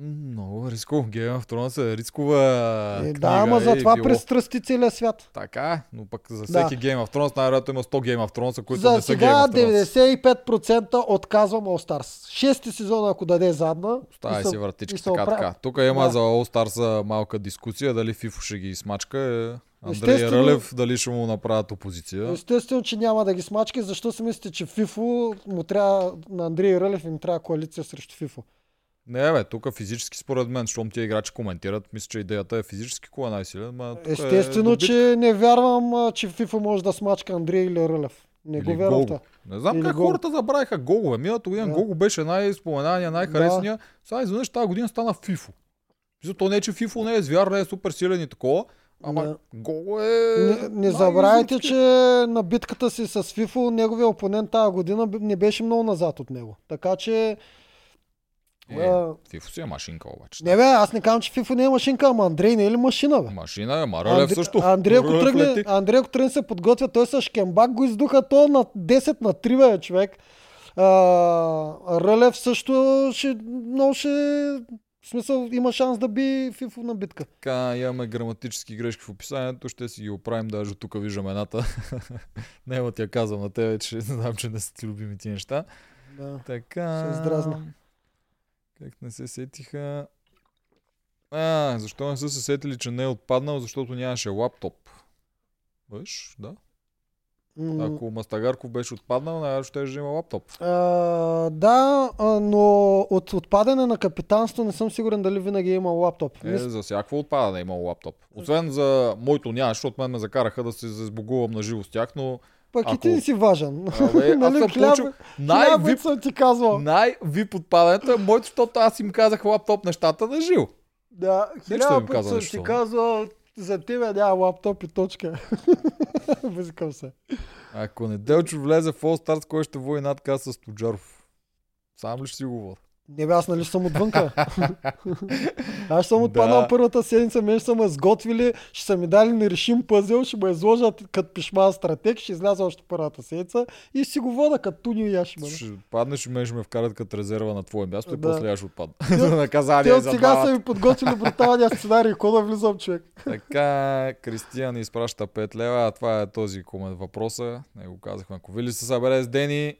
Много рисков. Game of Thrones е рискова
Е,
книга,
да, ама
е,
за това
било.
престрасти целия свят.
Така, е, но пък за
Да.
всеки Game of Thrones най-вероятно има 100 Game of Thrones, които
За
не са
сега
Game of Thrones.
95% отказвам All Stars. Шести сезон, ако даде задна. Се-
си вратички, така, така. Тук има
Да.
за All Stars малка дискусия, дали Фифо ще ги смачка. е, Андрей
Естествено.
Рълев, дали ще му направят опозиция.
Естествено, че няма да ги смачка. Защо си мислите, че Фифо му трябва, на Андрей Рълев им трябва коалиция срещу Фифо?
Не, бе, тук физически според мен, защото тия играчи коментират, мисля, че идеята е физически кой е най-силен. Ма, тук
Естествено,
е
че не вярвам, че Фифо може да смачка Андрей или Рълев. Не го вярвам това.
Не знам
Или
как
Гого.
хората забравиха Гогове. Миналата година
Да.
Гого беше най-споменания, най-харесания. Сега изведнъж тази година стана Фифо. Защото не е, че Фифо не е звяр, не е супер силен и такова. Ама
Да.
Гого е...
Не, не забравяйте, че на битката си с Фифо, неговия опонент тази година не беше много назад от него. Така че...
Е,
а,
Фифо си е машинка обаче.
не бе, аз не казвам, че Фифо не е машинка, ама Андрей не е ли машина, бе?
Машина е, Маралев
Андре-
също.
Андрей, ако тръгне. Андрей, ако тръгне се подготвя, той с Шкембак го издуха то на 10 на 3, бе, човек. А, Рълев също ще, много ще... В смисъл, има шанс да би Фифо на битка.
Така, имаме граматически грешки в описанието, ще си ги оправим, даже тук виждам едната. Няма ти я казвам на тебе, че знам, че не са ти любими ти неща.
Да.
Така.
Се издразна.
Как не се сетиха? А, защо не са се сетили, че не е отпаднал? Защото нямаше лаптоп. Виж, да. Ако Мастагарков беше отпаднал, най ще да има лаптоп.
А, да, но от отпадане на капитанство не съм сигурен дали винаги е имал лаптоп.
Е,
Мис-
за всякакво отпадане е имал лаптоп. Освен за моето нямаше, защото мен ме закараха да се сбогувам на живо с тях, но
Пък и
ако-
ти не си важен.
Абе, аз съм получил
хляб
най-вип,
съм ти казвал.
най-вип отпадането е моето, защото аз им казах лаптоп нещата на живо.
Да, хиляда
им
път
казал
съм ти казвал, за тебе няма лаптоп и точка. Визикам се.
Ако Неделчо влезе в All Stars, кой ще води над с Тоджаров? Сам ли ще си го води?
Не бе, аз нали съм отвънка. аз съм отпаднал
Да.
първата седмица, мен ще са ме сготвили, ще са ми дали нерешим пъзел, ще ме изложат като пишма стратег, ще изляза още първата седмица и си го вода като туни и яшма.
Ще паднеш и мен ще ме вкарат като резерва на твое място и
Да.
после аз ще отпадна. за наказание
Те от сега са ми подготвили бруталния сценарий, какво да влизам човек.
Така, Кристиян изпраща 5 лева, а това е този комент въпроса. Не го казахме. Ако Вили се събере с Дени,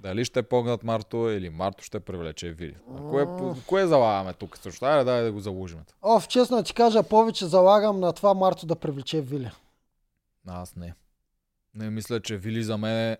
дали ще погнат Марто или Марто ще привлече Вили. На кое, кое залагаме тук също? Айде, дай да го заложим.
Оф, честно ти кажа, повече залагам на това Марто да привлече Вили.
Аз не. Не мисля, че Вили за мен е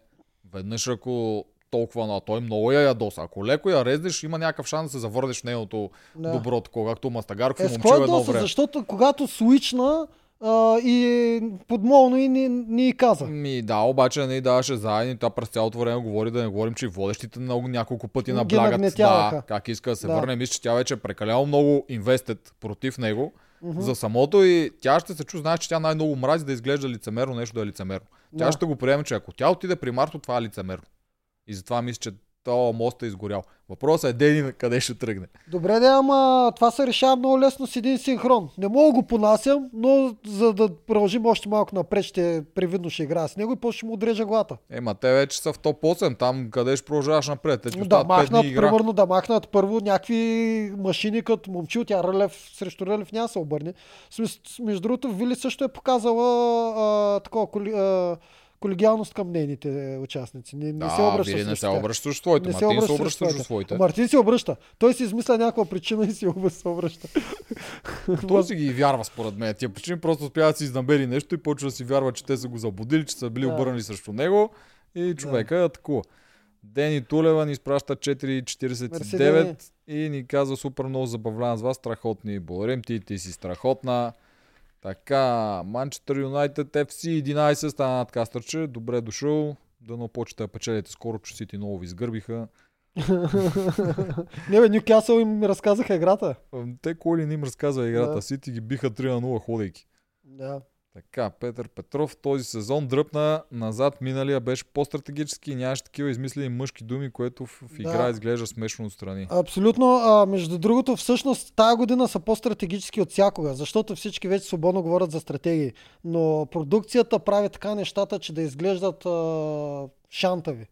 веднъж ако толкова, но той много я ядоса. Ако леко я резнеш, има някакъв шанс да се завърнеш в нейното
Да.
добро такова, както Мастагарков
Е, кой
едно време.
защото когато свична а, и подмолно и ни, ни каза.
Ми да, обаче не й даваше заедно и тя през цялото време говори да не говорим, че водещите много няколко пъти наблягат.
нагнетяваха.
Да, как иска да се
Да.
върне. Мисля, че тя вече е прекалено много инвестет против него.
Мгм.
За самото и тя ще се чу, знаеш, че тя най-много мрази да изглежда лицемерно, нещо да е лицемерно. Тя
Да.
ще го приеме, че ако тя отиде при Марто, това е лицемерно. И затова мисля, че този мост е изгорял. Въпросът е Дени къде ще тръгне.
Добре, да, ама това се решава много лесно с един синхрон. Не мога го понасям, но за да продължим още малко напред, ще привидно ще играя с него и после ще му отрежа главата.
Ема те вече са в топ 8, там къде ще продължаваш напред. Те
Да
остават 5
махнат, примерно да махнат първо някакви машини като момчил, тя Рълев срещу Рълев няма се обърне. Между другото, Вили също е показала а, такова коли, а, колегиалност към нейните участници. Не, не се
Да,
обръща
Вили не се обръща срещу своите.
Не се
Мартин се
обръща
обръща
срещу
срещу своите.
Мартин се обръща. Той си измисля някаква причина и си обръща- се обръща.
Той си ги вярва според мен. Тия причини просто успява да си изнамери нещо и почва да си вярва, че те са го забудили, че са били
Да.
обърнали срещу него и човека е такова. Дени Тулева ни изпраща 4.49 и ни казва супер много забавлявам с вас, страхотни. Благодарим ти, ти си страхотна. Така, Манчестър Юнайтед FC 11 стана над Кастърче. Добре дошъл. Дано почета да печелите скоро, че Сити много ви изгърбиха.
не бе, Нюкасъл им разказаха играта.
Те кой ли не им разказва играта?
Да.
Сити ги биха 3 на 0 ходейки.
Да.
Така, Петър Петров този сезон дръпна назад, миналия беше по-стратегически и нямаше такива измислени мъжки думи, което в, в игра
Да.
изглежда смешно отстрани.
Абсолютно. А, между другото, всъщност тази година са по-стратегически от всякога, защото всички вече свободно говорят за стратегии. Но продукцията прави така нещата, че да изглеждат а, шантави.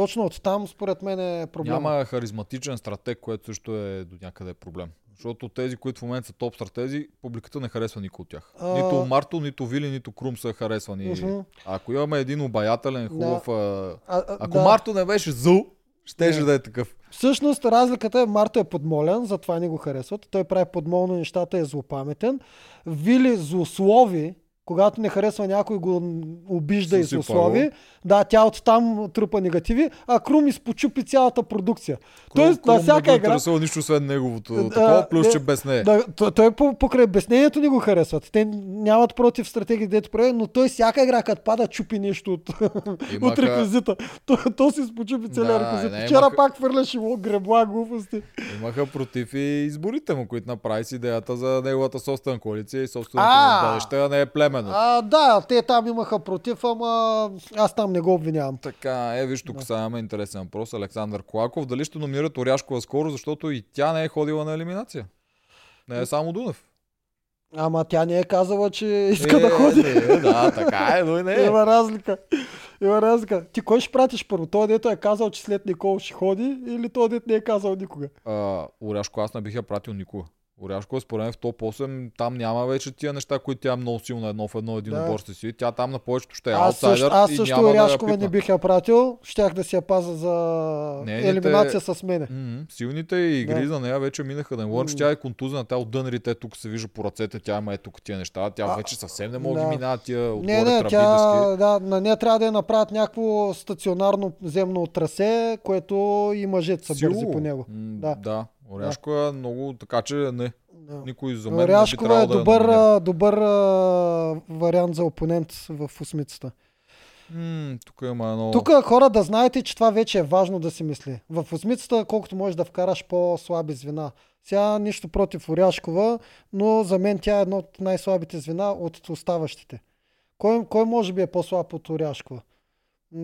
Точно от там, според мен, е проблема.
Няма харизматичен стратег, което също е до някъде проблем. Защото тези, които в момента са топ стратези, публиката не харесва никой от тях.
А-
Нито Марто, нито Вили, нито Крум са харесвани.
Мгм.
Ако имаме един обаятелен, хубав... а,
А, а,
Ако
да.
Марто не беше зъл, щеше
Да.
да е такъв.
Всъщност разликата е Марто е подмолен, затова не го харесват. Той прави подмолно нещата, е злопаметен. Вили злослови, когато не харесва някой, го обижда и
Съсипа
злослови.
го.
Да, тя оттам трупа негативи, а Крум изпочупи цялата продукция. Тоест,
Крум
на всяка
не
игра...
интересува нищо, освен неговото.
Да,
такова, плюс,
не,
че без нея.
Да, той, той по, покрай обяснението ни го харесват. Те нямат против стратегии, дето прави, но той всяка игра, като пада, чупи нещо от,
Имаха-
от реквизита. То, то си спочупи целия
Да,
реквизит.
не,
Вчера
имаха-
пак хвърляше му гребла глупости.
Имаха против и изборите му, които направи с идеята за неговата собствена коалиция и собственото
А!
му бъдеще, а не е племенно.
А, да, те там имаха против, ама аз там не го обвинявам.
Така, е, виж, тук сега имаме интересен въпрос. Александър Колаков. Дали ще номинират Оряшкова скоро, защото и тя не е ходила на елиминация? Не е само Дунев.
Ама тя не е казала, че иска да
Е,
ходи.
Не, да, така е, но и не е.
Има разлика. Има разлика. Ти кой ще пратиш първо? Той, дето е казал, че след Никол ще ходи или той, дето не е казал никога?
А, Оряшко аз не бих я пратил никога. Оряшко според мен в топ 8 там няма вече тия неща, които тя е много силна едно в едно един
Да.
отбор ще си. Тя там на повечето ще е
Аз
аутсайдер
аз
и
също
няма да я
Ряшкова не бих я пратил. Щях да си я паза за
Нейните-
елиминация с мене.
М, Силните игри
Да.
за нея вече минаха. Да говорим, че
М.
тя е контузена, тя от дънерите тук се вижда по ръцете, тя има е тук тия неща. Тя
А,
вече съвсем не може да
да.
ги минава тия отгоре
Не, не, тя, да, на нея трябва да я направят някакво стационарно земно трасе, което и мъжете са бързи по него.
М,
Да.
да. Оряшко е много, така че не.
Да.
Никой за мен не би
е
да
добър, а, добър а, вариант за опонент в осмицата.
М, Тук има едно...
Тук хора да знаете, че това вече е важно да си мисли. В осмицата колкото можеш да вкараш по-слаби звена. Сега нищо против Оряшкова, но за мен тя е едно от най-слабите звена от оставащите. Кой, кой може би е по-слаб от Оряшкова? М,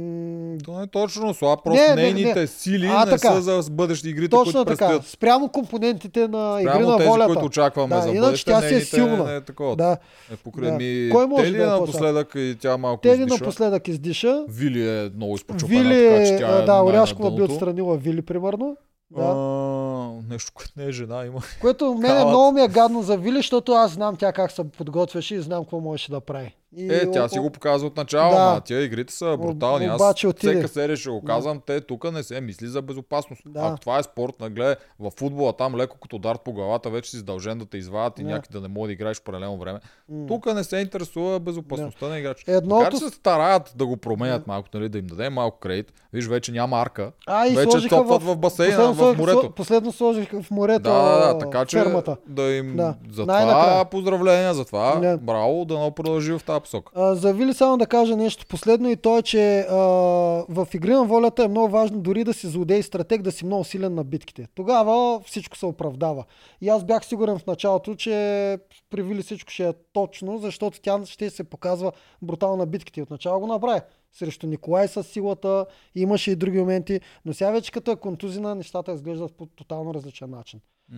не е точно слаб, просто
Не, не,
нейните
не.
сили
А,
не
така.
са за бъдещи игрите,
Точно
които
така.
предстоят.
Спрямо компонентите на игри
Прямо
на
тези,
волята.
които очакваме
Да,
за бъдеще,
тя си е силна.
Не е такова.
Да.
Е, покрай
Да.
ми,
Кой може
Тели
да е
напоследък и тя малко
Тели
издиша.
напоследък издиша.
Вили е много изпочупена,
Вили,
така че
е,
тя е
да, Оряшкова би отстранила Вили, примерно. Да.
А, нещо, което не е жена, има.
Което мене много ми е гадно за Вили, защото аз знам тя как се подготвяше и знам какво можеше да прави. И,
Е, тя
о-
си го показва от начало,
Да.
ма тия игрите са брутални. Аз
отиде.
всека серия ще го казвам, те тук не се мисли за безопасност.
Да.
Ако това е спорт, нагле, в футбола там леко като удар по главата, вече си задължен да те извадят и
Да.
да не може да играеш паралелно време. Тук не се интересува безопасността на играч.
Едното-
Така че се стараят да го променят малко, нали, да им дадем малко кредит. Виж, вече няма арка.
А, и
вече топват в, басейна,
последно
в морето.
Последно сложиха в морето
Да, да, да, така че
фермата.
да им
Да.
за това поздравления за това. Браво, да не продължи в тази посока.
За Вили само да кажа нещо последно и то е, че а, в игри на волята е много важно дори да си злодей стратег, да си много силен на битките. Тогава всичко се оправдава. И аз бях сигурен в началото, че при Вили всичко ще е точно, защото тя ще се показва брутално на битките. Отначало го направи. Срещу Николай с силата, имаше и други моменти, но сега вече като е контузина, нещата изглеждат по тотално различен начин. А,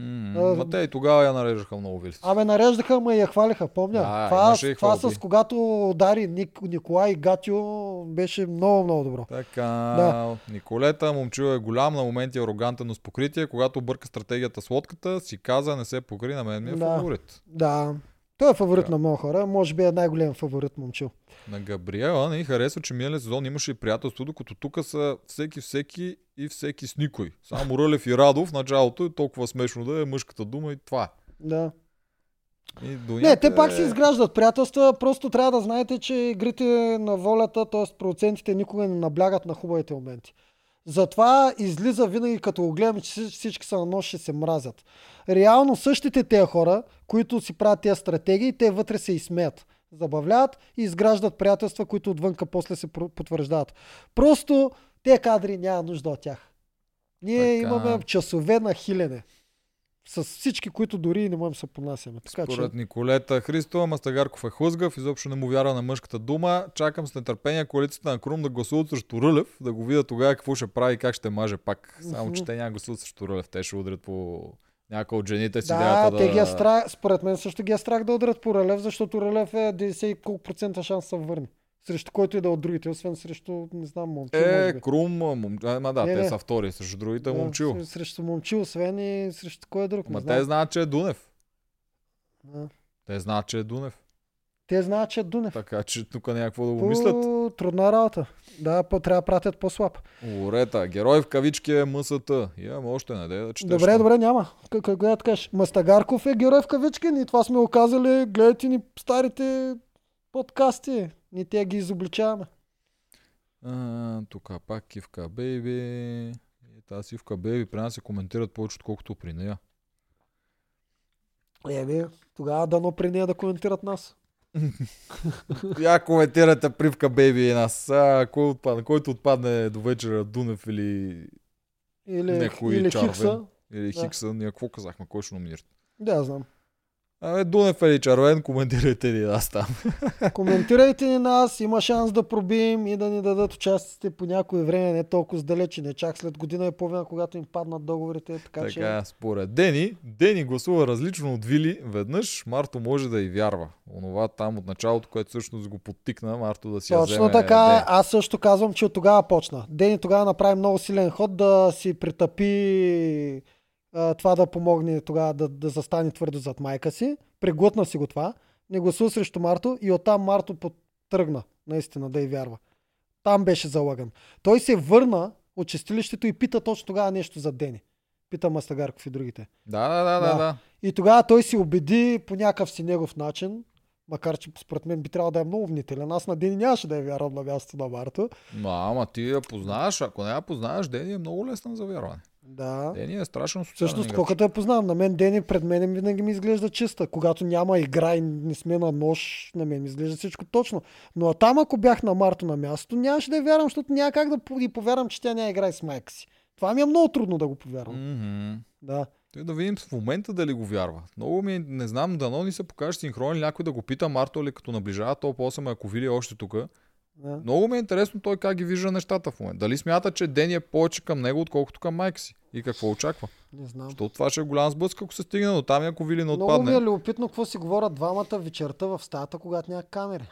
Ма те и тогава я нареждаха много вили.
Абе, нареждаха, ама и я хвалиха, помня.
Да,
това
и
това с когато удари Ник, Николай и Гатио беше много, много добро.
Така,
Да.
Николета, момчил е голям, на моменти арогантен, но с покритие. Когато бърка стратегията с лодката, си каза, не се покри, на мен ми е
Да.
фаворит.
Да. Той е фаворит
Да.
на много хора. Може би е най-голям фаворит момчил.
На Габриела не харесва, че миналия сезон имаше и приятелство, докато тук са всеки всеки и всеки с никой. Само Рълев и Радов в началото е толкова смешно да е мъжката дума и това е.
Да.
И
Не, те пак си изграждат приятелства, просто трябва да знаете, че игрите на волята, т.е. процентите никога не наблягат на хубавите моменти. Затова излиза винаги, като го гледам, че всички- са на нощ ще се мразят. Реално същите тези хора, които си правят тези стратегии, те вътре се изсмеят. Забавляват и изграждат приятелства, които отвънка после се потвърждават. Просто те кадри няма нужда от тях. Ние
Така.
имаме часове на хилене. С всички, които дори и не можем да се понасяме. Така че...
Според Николета Христова, Мастагарков е хлъзгав, изобщо не му вярва на мъжката дума. Чакам с нетърпение коалицията на Крум да гласуват срещу Рълев, да го видя тогава какво ще прави и как ще маже пак. Само, че те няма гласуват срещу Рълев, те ще удрят по някой от жените си.
Да, те ги е страх, според мен също ги е страх да удрят по Релев, защото Релев е 90 и колко процента шанс да се върне. Срещу който и да е от другите, освен срещу, не знам, момчил,
Е. Крум, мом... ма да,
Не,
те
не.
са втори, срещу другите
Да,
момчил.
срещу- момчил, освен и срещу кой е друг.
Ма
не
те знаят, че е Дунев.
Да.
Те знаят, че е Дунев.
Те знаят, че е Дунев.
Така че тук някакво да го мислят.
Трудна работа. Да, по, трябва да пратят по-слаб.
Орета, герой в кавички е МСТ. Имам още надея да четеш.
Добре, добре, няма. Как, да кажеш? Мастагарков е герой в кавички. Ние това сме го казали. Гледайте ни старите подкасти. Ние те ги изобличаваме.
А, тук пак Кивка Бейби. Тази Кивка Бейби при нас се коментират повече, отколкото при нея.
Еми, тогава дано при нея да коментират нас.
Я коментирате Привка Бейби и нас. А, кой отпадне? Който отпадне до вечера Дунев или,
Или,
Някой
или
Чарвен.
Хикса.
или
Да.
Хикса. Ние какво казахме? Кой ще номинират?
Да, знам.
Абе, Дунев или Чарвен, коментирайте ни нас там.
Коментирайте ни нас, има шанс да пробием и да ни дадат участите по някое време, не толкова далече, не чак след година и половина, когато им паднат договорите. Така, че...
Така, според Дени, Дени гласува различно от Вили. Веднъж Марто може да й вярва. Онова там от началото, което всъщност го подтикна Марто да си я
Точно
вземе
така, е. Аз също казвам, че от тогава почна. Дени тогава направи много силен ход да си притъпи а, това да помогне тогава да, да застане твърдо зад майка си. Преглътна си го това. Не гласува срещу Марто и оттам Марто потръгна наистина да й вярва. Там беше залаган. Той се върна от чистилището и пита точно тогава нещо за Дени. Пита Мастагарков и другите.
Да, да, да, да,
Да. И тогава той си убеди по някакъв си негов начин, макар че според мен би трябвало да е много внителен. Аз на Дени нямаше да я вярвам на мястото на Марто.
Но, ама ти я познаваш, ако не я познаваш, Дени е много лесна за вярване.
Да.
Дени е страшно социален
Всъщност, колкото я познавам, на мен Дени пред мен винаги ми изглежда чиста. Когато няма игра и не сме на нож, на мен ми изглежда всичко точно. Но там, ако бях на Марто на място, нямаше да я вярвам, защото няма как да и повярвам, че тя няма играе с майка си. Това ми е много трудно да го повярвам.
Мгм.
Да.
Той да видим в момента дали го вярва. Много ми, не знам, дано ни се покаже синхрон или някой да го пита Марто ли като наближава топ 8, ако види още тук.
Да.
Много ми е интересно той как ги вижда нещата в момента. Дали смята, че Дени е повече към него, отколкото към майка си? И какво очаква?
Не знам.
Защото това ще е голям сблъсък, ако се стигне до там ако Вилина
Много
отпадне.
ми е любопитно какво си говорят двамата вечерта в стаята, когато няма камери.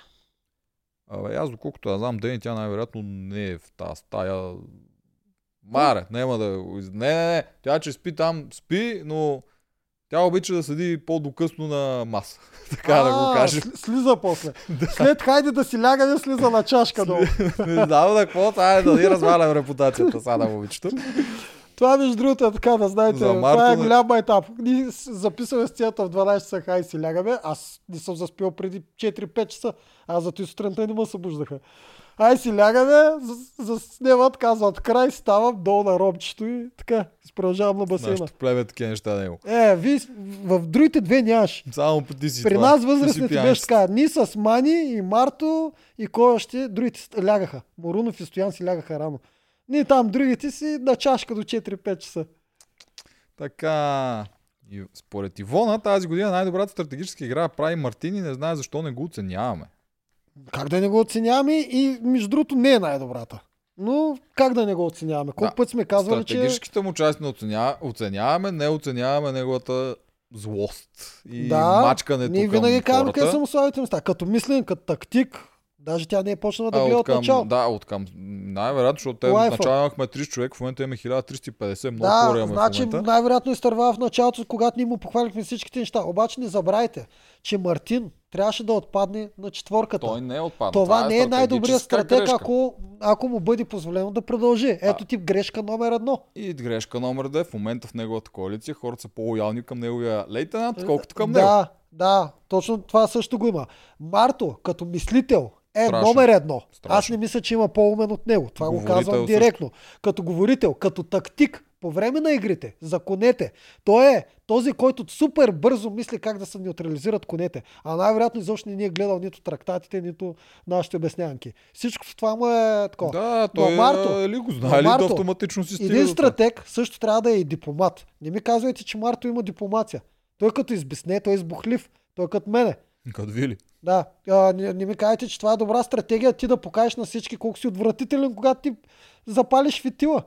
Абе, аз доколкото я знам, Дени, тя най-вероятно не е в тази стая. Маре, няма да... Не, не, не. Тя, че спи там, спи, но тя обича да седи по-докъсно на маса. така да го
А,
кажем.
сли- Слиза после. След хайде да си лягаме, слиза на чашка долу.
не знам да какво, това е да ни развалям репутацията сега на момичето.
Това между другото е така да знаете.
За
това
Марто
е
не-
голям етап. Ние с- записваме сцената в 12 часа, хай си лягаме. Аз не съм заспил преди 4-5 часа. Аз зато и сутринта не ме събуждаха. Ай си лягаме, за- заснемат, казват край, ставам долу на ромчето и така, продължавам на басейна.
Нашето племе такива неща не има.
Е, ви в другите две нямаш.
Само ти си
При
това.
нас възрастните беше така. Ние с Мани и Марто и кой още, другите лягаха. Морунов и Стоян си лягаха рано. Ние там другите си на чашка до 4-5 часа.
Така. И според Ивона, тази година най-добрата стратегическа игра прави Мартини, не знае защо не го оценяваме.
Как да не го оценяваме и между другото не е най-добрата. Но как да не го оценяваме? Колко
Да.
път сме казвали, че...
Стратегическите му части не оценя... оценяваме, не оценяваме неговата злост и
Да,
мачкането
Ние винаги казваме къде са му слабите места. Като мислен, като тактик, даже тя не е почнала да гледа
от
от
към,
начало.
да, от към най-вероятно, защото те
Лайфа.
в начало имахме 30 човека, в момента имаме 1350, много
Да,
хора имаме
значи
в момента.
най-вероятно изтърва в началото, когато ние му похвалихме всичките неща. Обаче не забравяйте, че Мартин трябваше да отпадне на четворката.
Той не е отпаднал.
Това не е най-добрият стратег,
грешка.
ако, ако му бъде позволено да продължи. Ето тип грешка номер едно.
И грешка номер 2. В момента в неговата коалиция хората са по-лоялни към неговия лейтенант, колкото към него.
Да, да, точно това също го има. Марто, като мислител, е
Страшно.
номер едно.
Страшно.
Аз не мисля, че има по-умен от него. Това го
Говорител
казвам
също.
директно. Като говорител, като тактик, по време на игрите, за конете. Той е този, който супер бързо мисли как да се неутрализират конете. А най-вероятно изобщо не ни е гледал нито трактатите, нито нашите обяснянки. Всичко това му е такова.
Да, той
Но Марто-
е, ли го знае, да
Марто,
автоматично си стига
Един стратег също трябва да е и дипломат. Не ми казвайте, че Марто има дипломация. Той като избесне, той е избухлив. Той е като мене.
Като вили.
Да, а, не, не ми кажете, че това е добра стратегия ти да покажеш на всички колко си отвратителен, когато ти запалиш фитила.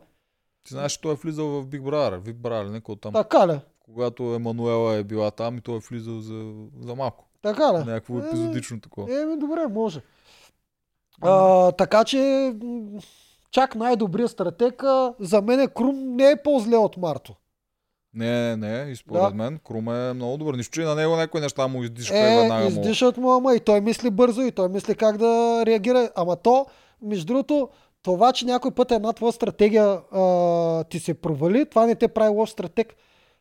Ти знаеш, че той е влизал в Big Brother, Big Brother, някой там.
Така ли?
Когато Емануела е била там и той е влизал за, за малко.
Така ли?
Някакво епизодично такова.
Еми, добре, може. А, така че, чак най-добрият стратег, за мен е Крум не е по-зле от Марто.
Не, не, не. И според
Да.
мен Крум е много добър. Нищо, че и на него някои неща му издишка и
Е,
веднага му.
издишат му, ама и той мисли бързо, и той мисли как да реагира. Ама то, между другото, това, че някой път една твоя стратегия а, ти се провали, това не те прави лош стратег.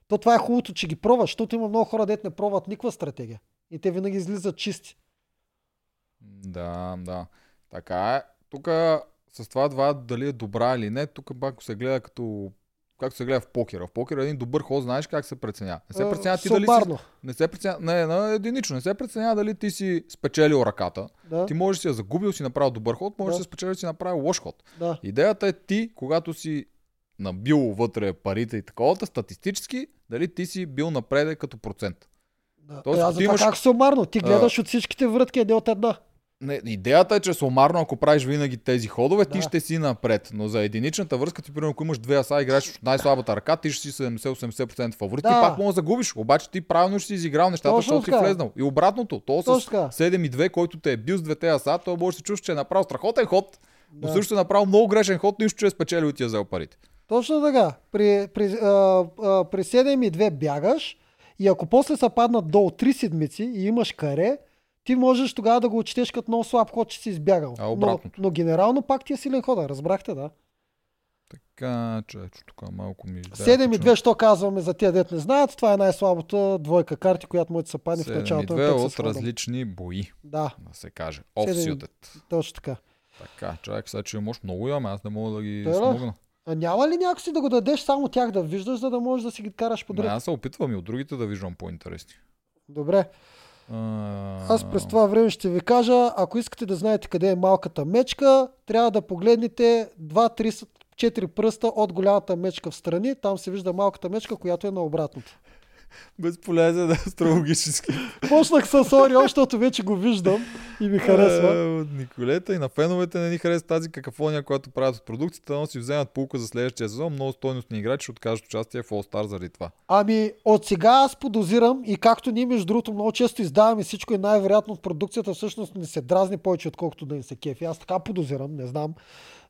То това е хубавото, че ги пробваш, защото има много хора, дет не пробват никаква стратегия. И те винаги излизат чисти.
Да, да. Така е. Тук с това два дали е добра или не, тук пак се гледа като както се гледа в покера. В покера един добър ход, знаеш как се преценява. Не се
А,
преценява ти дали си, не се преценява, не, на единично, не се преценява дали ти си спечелил ръката.
Да,
Ти можеш да си я загубил, си направил добър ход, можеш да,
Да.
си спечелил, си направил лош ход.
да.
Идеята е ти, когато си набил вътре парите и таковата, статистически, дали ти си бил напредък като процент.
да.
Тоест,
Е, аз
ти имаш-
как сумарно? Ти гледаш от всичките врътки, а не от една.
Не, идеята е, че сумарно, ако правиш винаги тези ходове, ти
Да.
ще си напред. Но за единичната връзка, ти примерно, ако имаш две аса, играеш от най-слабата ръка, ти ще си 70-80% фаворит.
Да.
Ти пак може да загубиш. Обаче ти правилно ще си изиграл нещата,
Точно
защото си
така.
влезнал. И обратното, то с
Точно така.
7 и 2, който те е бил с двете аса, той може да се чувства, че е направил страхотен ход, но
Да.
също е направил много грешен ход, нищо, че е спечелил и ти е взел парите.
Точно така. При, при, а, а, при 7 и 2 бягаш и ако после са паднат долу 3 седмици и имаш каре, ти можеш тогава да го отчетеш като много слаб ход, че си избягал.
А
но,
обратното?
но генерално пак ти е силен хода, разбрахте, да.
Така, че тук малко ми...
7 и 2, що казваме за тия дет не знаят, това е най-слабата двойка карти, която може да се падне в
7 и
началото
2
на
от
Texas Hold'em.
различни бои,
Да,
да се каже. Offsuited.
точно така.
Така, човек, сега че може много имаме, аз не мога да ги
да.
смогна.
А няма ли някой си да го дадеш само тях да виждаш, за да можеш да си ги караш
Не,
подред?
аз се опитвам и от другите да виждам по-интересни.
Добре. Аз през това време ще ви кажа, ако искате да знаете къде е малката мечка, трябва да погледнете 2, 3, 4 пръста от голямата мечка в страни. Там се вижда малката мечка, която е на обратното.
Безполезен астрологически.
Почнах с Орион, защото вече го виждам и ми харесва.
Е, от Николета и на феновете не ни харесва тази какафония, която правят от продукцията, но си вземат полука за следващия сезон. Много стойностни играчи ще откажат участие в All Star заради това.
Ами, от сега аз подозирам и както ние, между другото, много често издаваме всичко и най-вероятно в продукцията всъщност не се дразни повече, отколкото да ни се кефи. Аз така подозирам, не знам.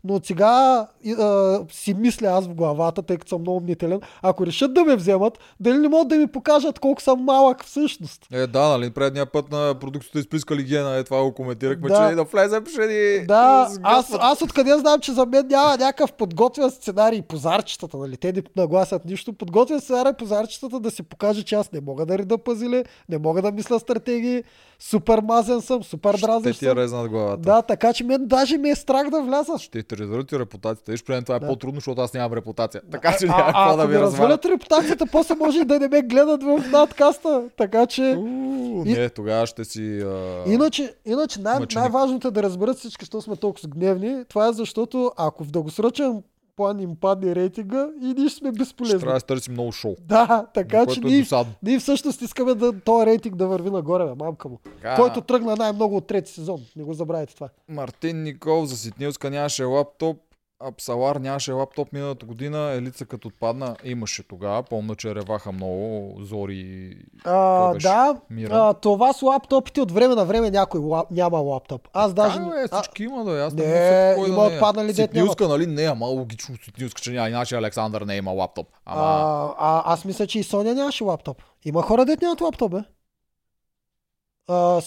Но от сега а, си мисля аз в главата, тъй като съм много мнителен, ако решат да ме вземат, дали не могат да ми покажат колко съм малък всъщност.
Е, да, нали, предния път на продукцията изплискали гена, е това го коментирахме,
Да.
че да влезем ще ни
Да, аз, аз откъде знам, че за мен няма някакъв подготвен сценарий по зарчетата, нали? Те не нагласят нищо. Подготвен сценарий по зарчетата да се покаже, че аз не мога да реда пазили, не мога да мисля стратегии, супер мазен съм, супер
Ще
дразнещ
ти я
съм.
резнат главата.
Да, така че мен даже ми е страх да вляза.
Ще развалят и репутацията. Виж, при това е
Да.
по-трудно, защото аз нямам репутация. Така че няма какво да ми развалят.
репутацията, после може и да не ме гледат в надкаста. Така че...
Уу,
И-
Не, тогава ще си... А...
Иначе, иначе най- най-важното е да разберат всички, що сме толкова гневни. Това е защото, ако в дългосрочен план им падне рейтинга, и ние ще сме
Ще
безполезни.
трябва да си търсим много шоу.
Да, така че
е
ние,
досадно.
ние всъщност искаме да този рейтинг да върви нагоре, бе, мамка му.
Така,
Който тръгна най-много от трети сезон. Не го забравяйте това.
Мартин Никол за Ситнилска нямаше лаптоп. Апсалар нямаше лаптоп миналата година. Елица като отпадна имаше тогава. Помня, че реваха много. Зори и
А,
беше?
да,
Мира.
а, това с лаптопите от време на време някой лап, няма лаптоп. Аз даже...
Даже... Е,
а,
всички има да. Аз
не,
не, кой
има
да е.
отпаднали, дет нямат.
Ситнилска, нали? Не, ама логично Ситнилска, че няма. Иначе Александър не има лаптоп. Ама...
а, а, аз мисля, че и Соня нямаше лаптоп. Има хора, дет нямат лаптоп, бе. А,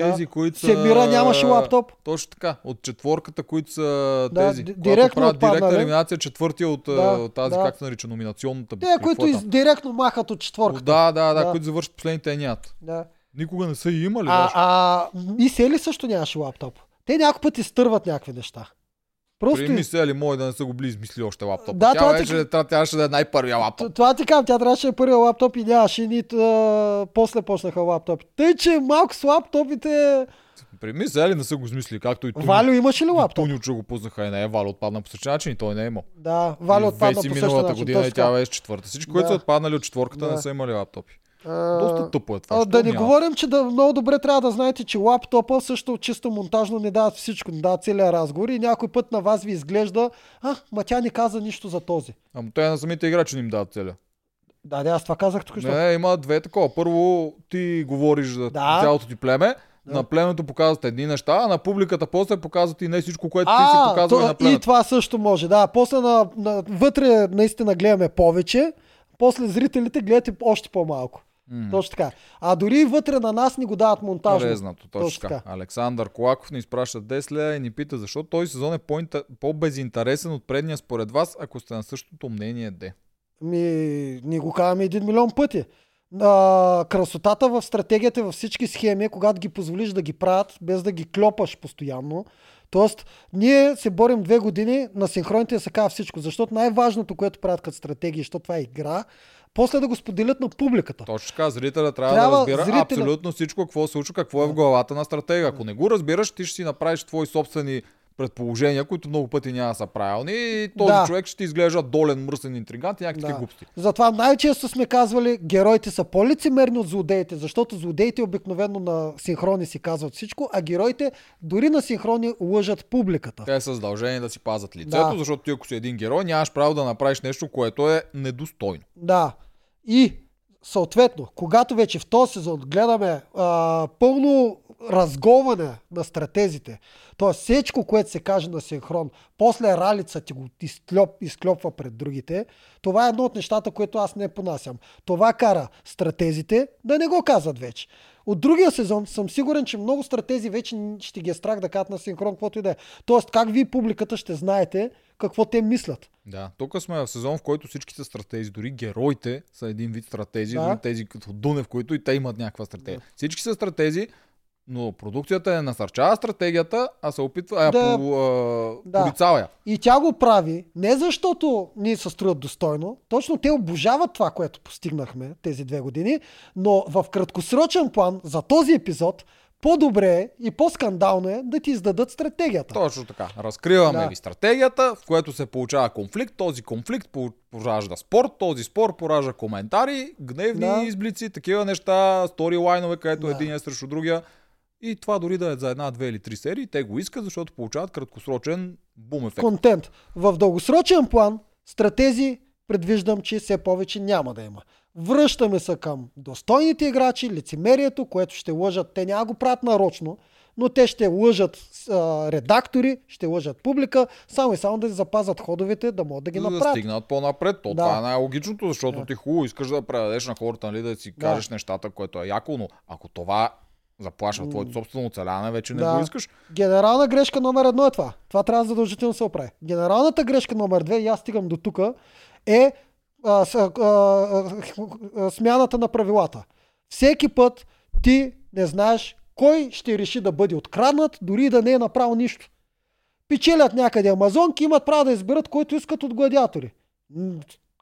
Тези,
да.
които са...
Семира нямаше лаптоп.
Точно така. От четворката, които са
Да,
тези. когато
директно
правят директна
отпаднали.
елиминация, четвъртия от
Да,
да, тази,
да.
как се нарича, номинационната.
Те, които
е
из, директно махат от четворката.
Да, да, да,
Да.
които завършат последните нямат.
Да.
Никога не са и имали.
А, а и Сели също нямаше лаптоп. Те някой път изтърват някакви неща. Просто
При
и-
мисля ли мой да не са го били измислили още лаптоп.
Да,
Тя
това
вече
така-
тя, трябваше да е най-първия лаптоп.
Това ти казвам, тя трябваше да е първия лаптоп и нямаше нито после почнаха лаптоп. Тъй, че малко с лаптопите...
При мисля ли не са го измислили, както и Туни.
Валю имаше ли лаптоп?
Туни че го пуснаха и не е Валю отпадна по същия начин и той не е имал.
Да, Валю отпадна по същия
миналата
начин.
година и тя беше четвърта. Всички, които
Да.
са отпаднали от четворката,
Да.
не са имали лаптопи.
А,
Доста тъпо е това.
А, да не
няма?
говорим, че да, много добре трябва да знаете, че лаптопа също чисто монтажно не дават всичко, не дават целият разговор и някой път на вас ви изглежда, а, ма тя не каза нищо за този.
Ама те на самите играчи не им дават целя.
Да, да, аз това казах тук. що.
Не, има две такова. Първо ти говориш за
Да.
цялото ти племе,
Да.
на племето показват едни неща, а на публиката после показват и не всичко, което ти си
А,
показвал и на
то, и
племето.
това също може, да. После на, на, вътре наистина гледаме повече, после зрителите гледате още по-малко.
М.
Точно така. А дори вътре на нас ни го дават монтажно.
Резнато, точно
Точно
така. Александър Колаков ни изпраща 10 лева и ни пита защо този сезон е по-безинтересен от предния според вас, ако сте на същото мнение де.
Ми, ние го казваме един милион пъти. А, красотата в стратегията, във всички схеми, когато ги позволиш да ги правят, без да ги клепаш постоянно. Тоест, ние се борим две години, на синхроните се казва всичко, защото най-важното, което правят като стратегия, защото това е игра, после да го споделят на публиката.
Точно така, зрителя трябва,
Трябва
да разбира
зрителя-
абсолютно всичко, какво се случва, какво е в главата на стратега. Ако не го разбираш, ти ще си направиш твои собствени предположения, които много пъти няма са правилни и този
Да.
човек ще ти изглежда долен, мръсен интригант и някакви
Да.
глупости.
Затова най-често сме казвали, героите са по-лицемерни от злодеите, защото злодеите обикновено на синхрони си казват всичко, а героите дори на синхрони лъжат публиката.
Те са задължени да си пазят лицето,
Да.
защото ти ако си един герой, нямаш право да направиш нещо, което е недостойно.
Да. И съответно, когато вече в този сезон гледаме а, пълно разговане на стратезите, т.е. всичко, което се каже на синхрон, после ралица ти го изклеп, изклепва пред другите, това е едно от нещата, което аз не понасям. Това кара стратезите да не го казват вече. От другия сезон съм сигурен, че много стратези вече ще ги е страх да кажат на синхрон, каквото и да е. Тоест, как вие публиката ще знаете какво те мислят.
Да, тук сме в сезон, в който всички са стратези, дори героите са един вид стратези,
Да.
дори тези като Дунев, които и те имат някаква стратегия. Всички са стратези, но продукцията не насърчава стратегията, а се опитва, а
Да.
по, а,
Да.
порицава я.
И тя го прави не защото ние се строят достойно, точно те обожават това, което постигнахме тези две години, но в краткосрочен план за този епизод по-добре е и по-скандално е да ти издадат стратегията.
Точно така. Разкриваме
Да.
ви стратегията, в което се получава конфликт. Този конфликт по- поражда спор, този спор поражда коментари, гневни
Да.
изблици, такива неща, сторилайнове, където
Да.
един е срещу другия. И това дори да е за една, две или три серии, те го искат, защото получават краткосрочен бум ефект.
контент. В дългосрочен план стратези предвиждам, че все повече няма да има. Връщаме се към достойните играчи, лицемерието, което ще лъжат. Те няма го правят нарочно, но те ще лъжат а, редактори, ще лъжат публика, само и само да запазят ходовете, да могат да ги
за да
направят.
стигнат по-напред. То
Да.
това е най-логичното, защото
Да.
ти хубаво искаш да предадеш на хората, нали, да си
Да.
кажеш нещата, което е яко, но ако това заплашва твоето собствено оцеляване, вече не
Да.
го искаш.
Генерална грешка номер едно е това. Това трябва задължително се оправи. Генералната грешка номер две, и аз стигам до тук, е а, а, а, смяната на правилата. Всеки път ти не знаеш кой ще реши да бъде откраднат, дори да не е направил нищо. Печелят някъде амазонки, имат право да изберат който искат от гладиатори.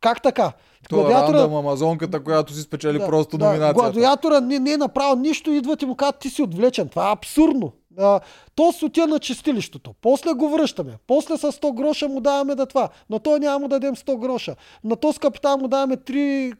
Как така?
Това е рандъм амазонката, която си спечели просто номинацията.
Гладиатора не, не е направил нищо, идват и му казват, ти си отвлечен. Това е абсурдно. А, то си отива на чистилището. После го връщаме. После с 100 гроша му даваме да това. На то няма му дадем 100 гроша. На то с капитан му даваме 3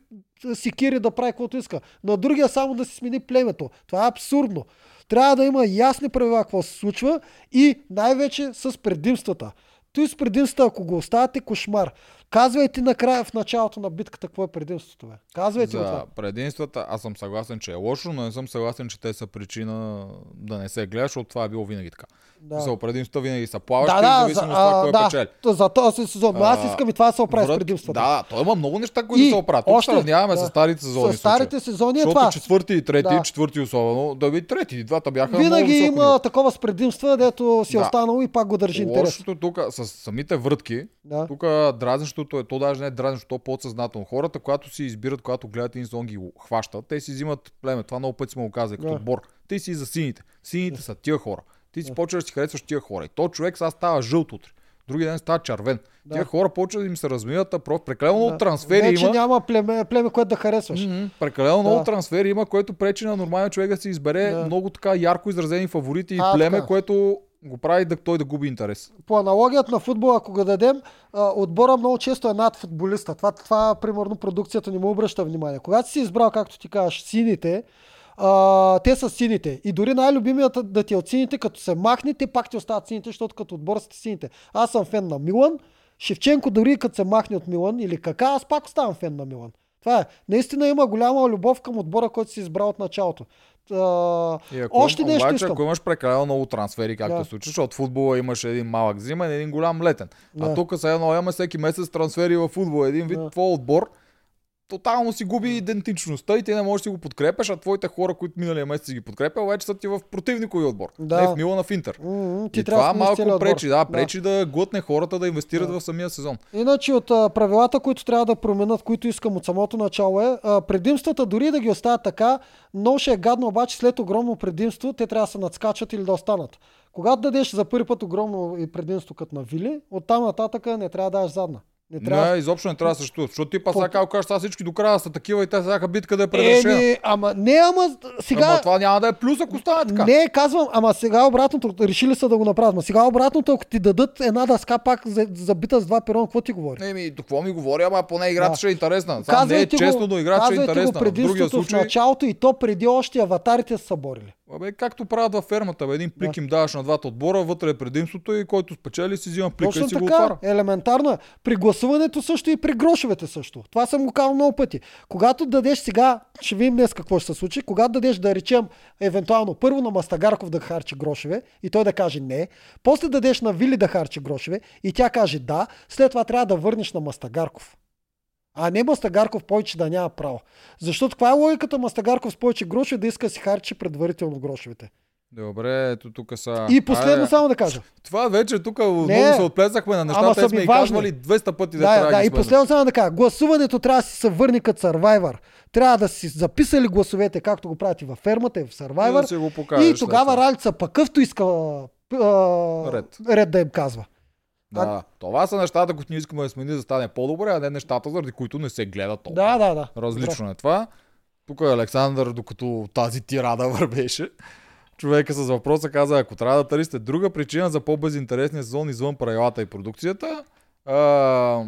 секири да прави каквото иска. На другия само да си смени племето. Това е абсурдно. Трябва да има ясни правила какво се случва и най-вече с предимствата. Той с предимствата, ако го оставяте, кошмар. Казвайте накрая в началото на битката какво е предимството. Бе. Казвайте го това.
За предимствата, аз съм съгласен, че е лошо, но не съм съгласен, че те са причина да не се гледа, защото това е било винаги така.
Да.
За предимствата винаги са плаващи,
Да, да,
в
за,
зависимост от това кой
да,
печели.
т- за този сезон. Но аз искам и това да се оправи с предимствата.
Да, той има много неща, които
И
се оправят.
Още-
сравняваме
да.
с старите сезони.
С старите сезони е
Защото
това.
четвърти и трети,
Да.
четвърти особено, да би трети, двата бяха
Винаги има
ниво.
такова с предимства, дето си е
Да.
останало и пак го държи интерес.
Лошото тук с самите врътки,
Да.
тук дразнещото е, то даже не е дразнещо, то е подсъзнателно. Хората, когато си избират, когато гледат един сезон ги хващат, те си взимат племе. Това много пъти сме го казали като отбор. Те си за сините. Сините са тия хора. Ти си почваш да си харесваш тия хора. И то човек сега става жълт утре. Други ден става червен.
Да.
Тия хора почват да им се размиват, а просто прекалено много
Да.
трансфери
Вече
има.
няма племе, племе, което да харесваш.
Мгм. Прекалено
Да.
много трансфери има, което пречи на нормалния човек да си избере
Да.
много така ярко изразени фаворити и
А,
племе,
така.
което го прави да той да губи интерес.
По аналогията на футбола, ако го дадем, отбора много често е над футболиста. Това, това примерно, продукцията не му обръща внимание. Когато си избрал, както ти кажеш, сините, а, те са сините. И дори най-любимият да ти е от сините, като се махне, те пак ти остават сините, защото като отбор сте сините. Аз съм фен на Милан. Шевченко дори като се махне от Милан или кака, аз пак оставам фен на Милан. Това е. Наистина има голяма любов към отбора, който си избрал от началото. А,
И ако,
още нещо
обаче,
искам.
ако имаш прекалено много трансфери, както
Да.
се случва, защото футбола имаш един малък зимен, един голям летен.
Да.
А тук сега едно имаме всеки месец трансфери в футбола. Един вид
Да.
твой отбор тотално си губи идентичността и ти не можеш да си го подкрепяш, а твоите хора, които миналия месец си ги подкрепял, вече са ти в противникови отбор.
Да.
Не в Милана, в Интер.
м- ти
и това
да
малко
отбор.
пречи, да, пречи да, глътне хората да инвестират
Да.
в самия сезон.
Иначе от а, правилата, които трябва да променят, които искам от самото начало е, а, предимствата дори да ги оставят така, но ще е гадно обаче след огромно предимство, те трябва да се надскачат или да останат. Когато дадеш за първи път огромно и предимство като на Вили, оттам нататък не трябва да даш задна. Не трябва.
Не, изобщо не трябва да съществуват. Защото ти па
По-
сега как кажеш, сега всички до края са такива и те всяка битка да е предрешена.
Еми, ама не, ама сега...
Ама това няма да е плюс, ако стане така.
Не, казвам, ама сега обратното, решили са да го направят. Ма сега обратното, ако ти дадат една дъска пак за- забита с два перона, какво ти говори?
Еми, до какво ми говори, ама поне играта
Да.
ще е интересна. Сега не е честно,
го,
но играта ще е интересна.
го
В другия
предимството в
случай,
началото и то преди още аватарите са борили.
Абе, както правят във фермата, бе, един плик им даваш на двата отбора, вътре е предимството и който спечели си взима плика
Точно
и си го
така,
отваря.
елементарно е. При гласуването също и при грошовете също. Това съм го казал много пъти. Когато дадеш сега, ще видим днес какво ще се случи, когато дадеш да речем евентуално първо на Мастагарков да харчи грошове и той да каже не, после дадеш на Вили да харчи грошове и тя каже да, след това трябва да върнеш на Мастагарков. А не Мастагарков повече да няма право. Защото каква е логиката Мастагарков с повече грошове да иска да си харчи предварително грошовете?
Добре, ето тук са...
И последно
Айде,
само да кажа.
Това вече тук много се отплесахме на
Ама
нещата, те сме и
важни.
казвали 200 пъти да,
Да,
трябва
да, и последно само да кажа. Гласуването трябва да си се върне като Survivor. Трябва да си записали гласовете, както го правят и във фермата, и в
И да
Survivor.
си го покажеш
И тогава. Ралица пък къвто иска а,
Ред.
ред да им казва.
Да, това са нещата, които ние искаме да смени, да стане по-добре, а не нещата, заради които не се гледат толкова.
Да, да, да.
Различно е това. Тук е Александър, докато тази тирада вървеше. Човека с въпроса каза, ако трябва да търсите друга причина за по-безинтересния сезон извън правилата и продукцията, а,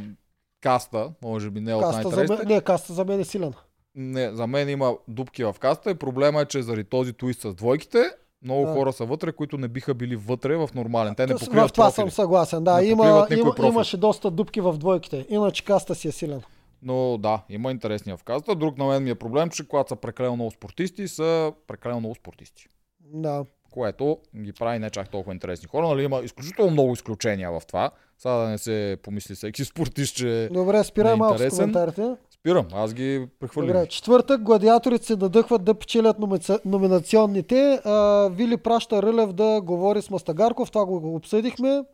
каста, може би не е от
Каста за
най-интересните.
мен, не, каста за мен е силен.
Не, за мен има дупки в каста и проблема е, че заради този твист с двойките, много
Да.
хора са вътре, които не биха били вътре в нормален. Те не покриват
в това
профили.
съм съгласен. Да,
Не
има, има,
профил.
имаше доста дупки в двойките. Иначе каста си е силен.
Но да, има интересния в каста. Друг на мен ми е проблем, че когато са прекалено много спортисти, са прекалено много спортисти.
Да.
Което ги прави не чак толкова интересни хора. Нали, има изключително много изключения в това. Сега да не се помисли всеки спортист, че
Добре, спирай малко с коментарите.
Спирам. Аз ги прехвърлям.
Добре, четвъртък гладиаторите се надъхват да печелят номинационните. А, Вили праща Рълев да говори с Мастагарков, това го обсъдихме.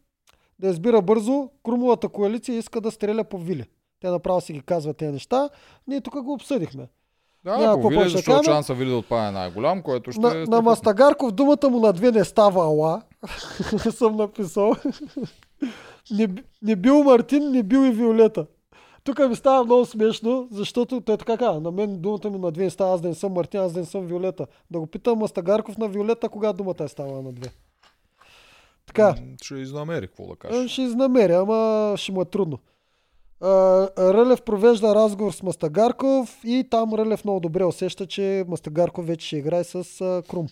Да избира бързо. Крумовата коалиция иска да стреля по Вили. Те направо си ги казват тези неща. Ние тук го обсъдихме.
Да,
Няма
ако види,
да
защото шанса Вили да отпадне е най-голям, което ще
На,
е
на. Мастагарков думата му на две не става ала. съм написал. не, не бил Мартин, не бил и Виолета. Тук ми става много смешно, защото той така казва, на мен думата ми на две става, аз да не съм Мартин, аз да не съм Виолета. Да го питам Мастагарков на Виолета, кога думата е ставала на две. Така,
Ще изнамери, какво да
е,
кажеш.
ще изнамеря, ама ще му е трудно. Рълев провежда разговор с Мастагарков и там Рълев много добре усеща, че Мастагарков вече ще играе с Крум.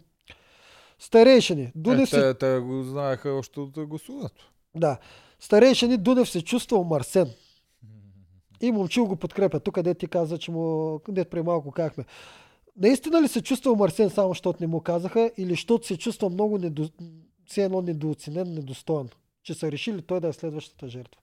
Старейшини. Дунев
Е,
се
те, те го знаеха още от гласуването.
Да. Старейшини Дунев се чувства омърсен. И момчил го подкрепя. Тук къде ти каза, че му... Къде преди малко казахме. Наистина ли се чувства омърсен само, защото не му казаха или защото се чувства много недо... все едно недооценен, недостоен? Че са решили той да е следващата жертва.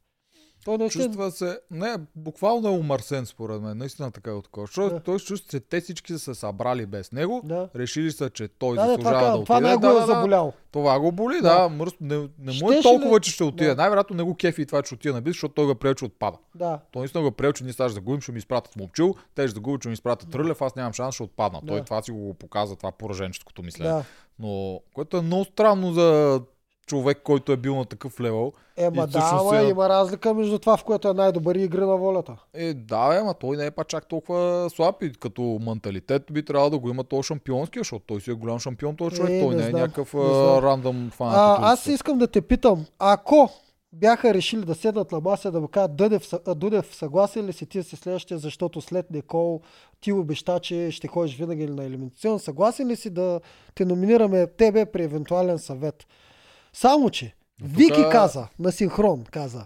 Той наистина...
Чувства се, не, буквално е умърсен според мен, наистина така е от такова. Защото
Да.
той чувства, че те всички са се събрали без него,
Да.
решили са, че той
Да, да, това,
заслужава да,
казвам.
отиде.
това
да,
е
да, да,
заболяло.
Това го боли,
Да.
да, мръс, не, не му е толкова,
ли-
че ще отиде.
Да.
Най-вероятно не го кефи и това, че отиде на бис, защото той го пречи отпада.
Да.
Той наистина го пречи, ние сега ще загубим, ще ми изпратят момчил, те ще загубят, ще ми изпратят Рълев, аз нямам шанс, ще отпадна. Той
Да.
това си го показва, това пораженческото мислене.
Да.
Но, което е много странно за човек, който е бил на такъв левел.
Ема да, ама
е-
има разлика между това, в което е най-добър и игри на волята.
Е, да, бе, ама той не е па чак толкова слаб и като менталитет би трябвало да го има този шампионски, защото той си е голям шампион, този човек.
Е,
той
не
не, е
знам,
някакъв
не знам.
а, рандъм фанат.
А, аз искам да те питам, ако бяха решили да седнат на маса да му кажат Дъдев, Дудев съгласен ли си ти си следващия, защото след Никол ти обеща, че ще ходиш винаги на елиминацион. Съгласен ли си да те номинираме тебе при евентуален съвет? Само, че
тука-
Вики каза, на синхрон каза,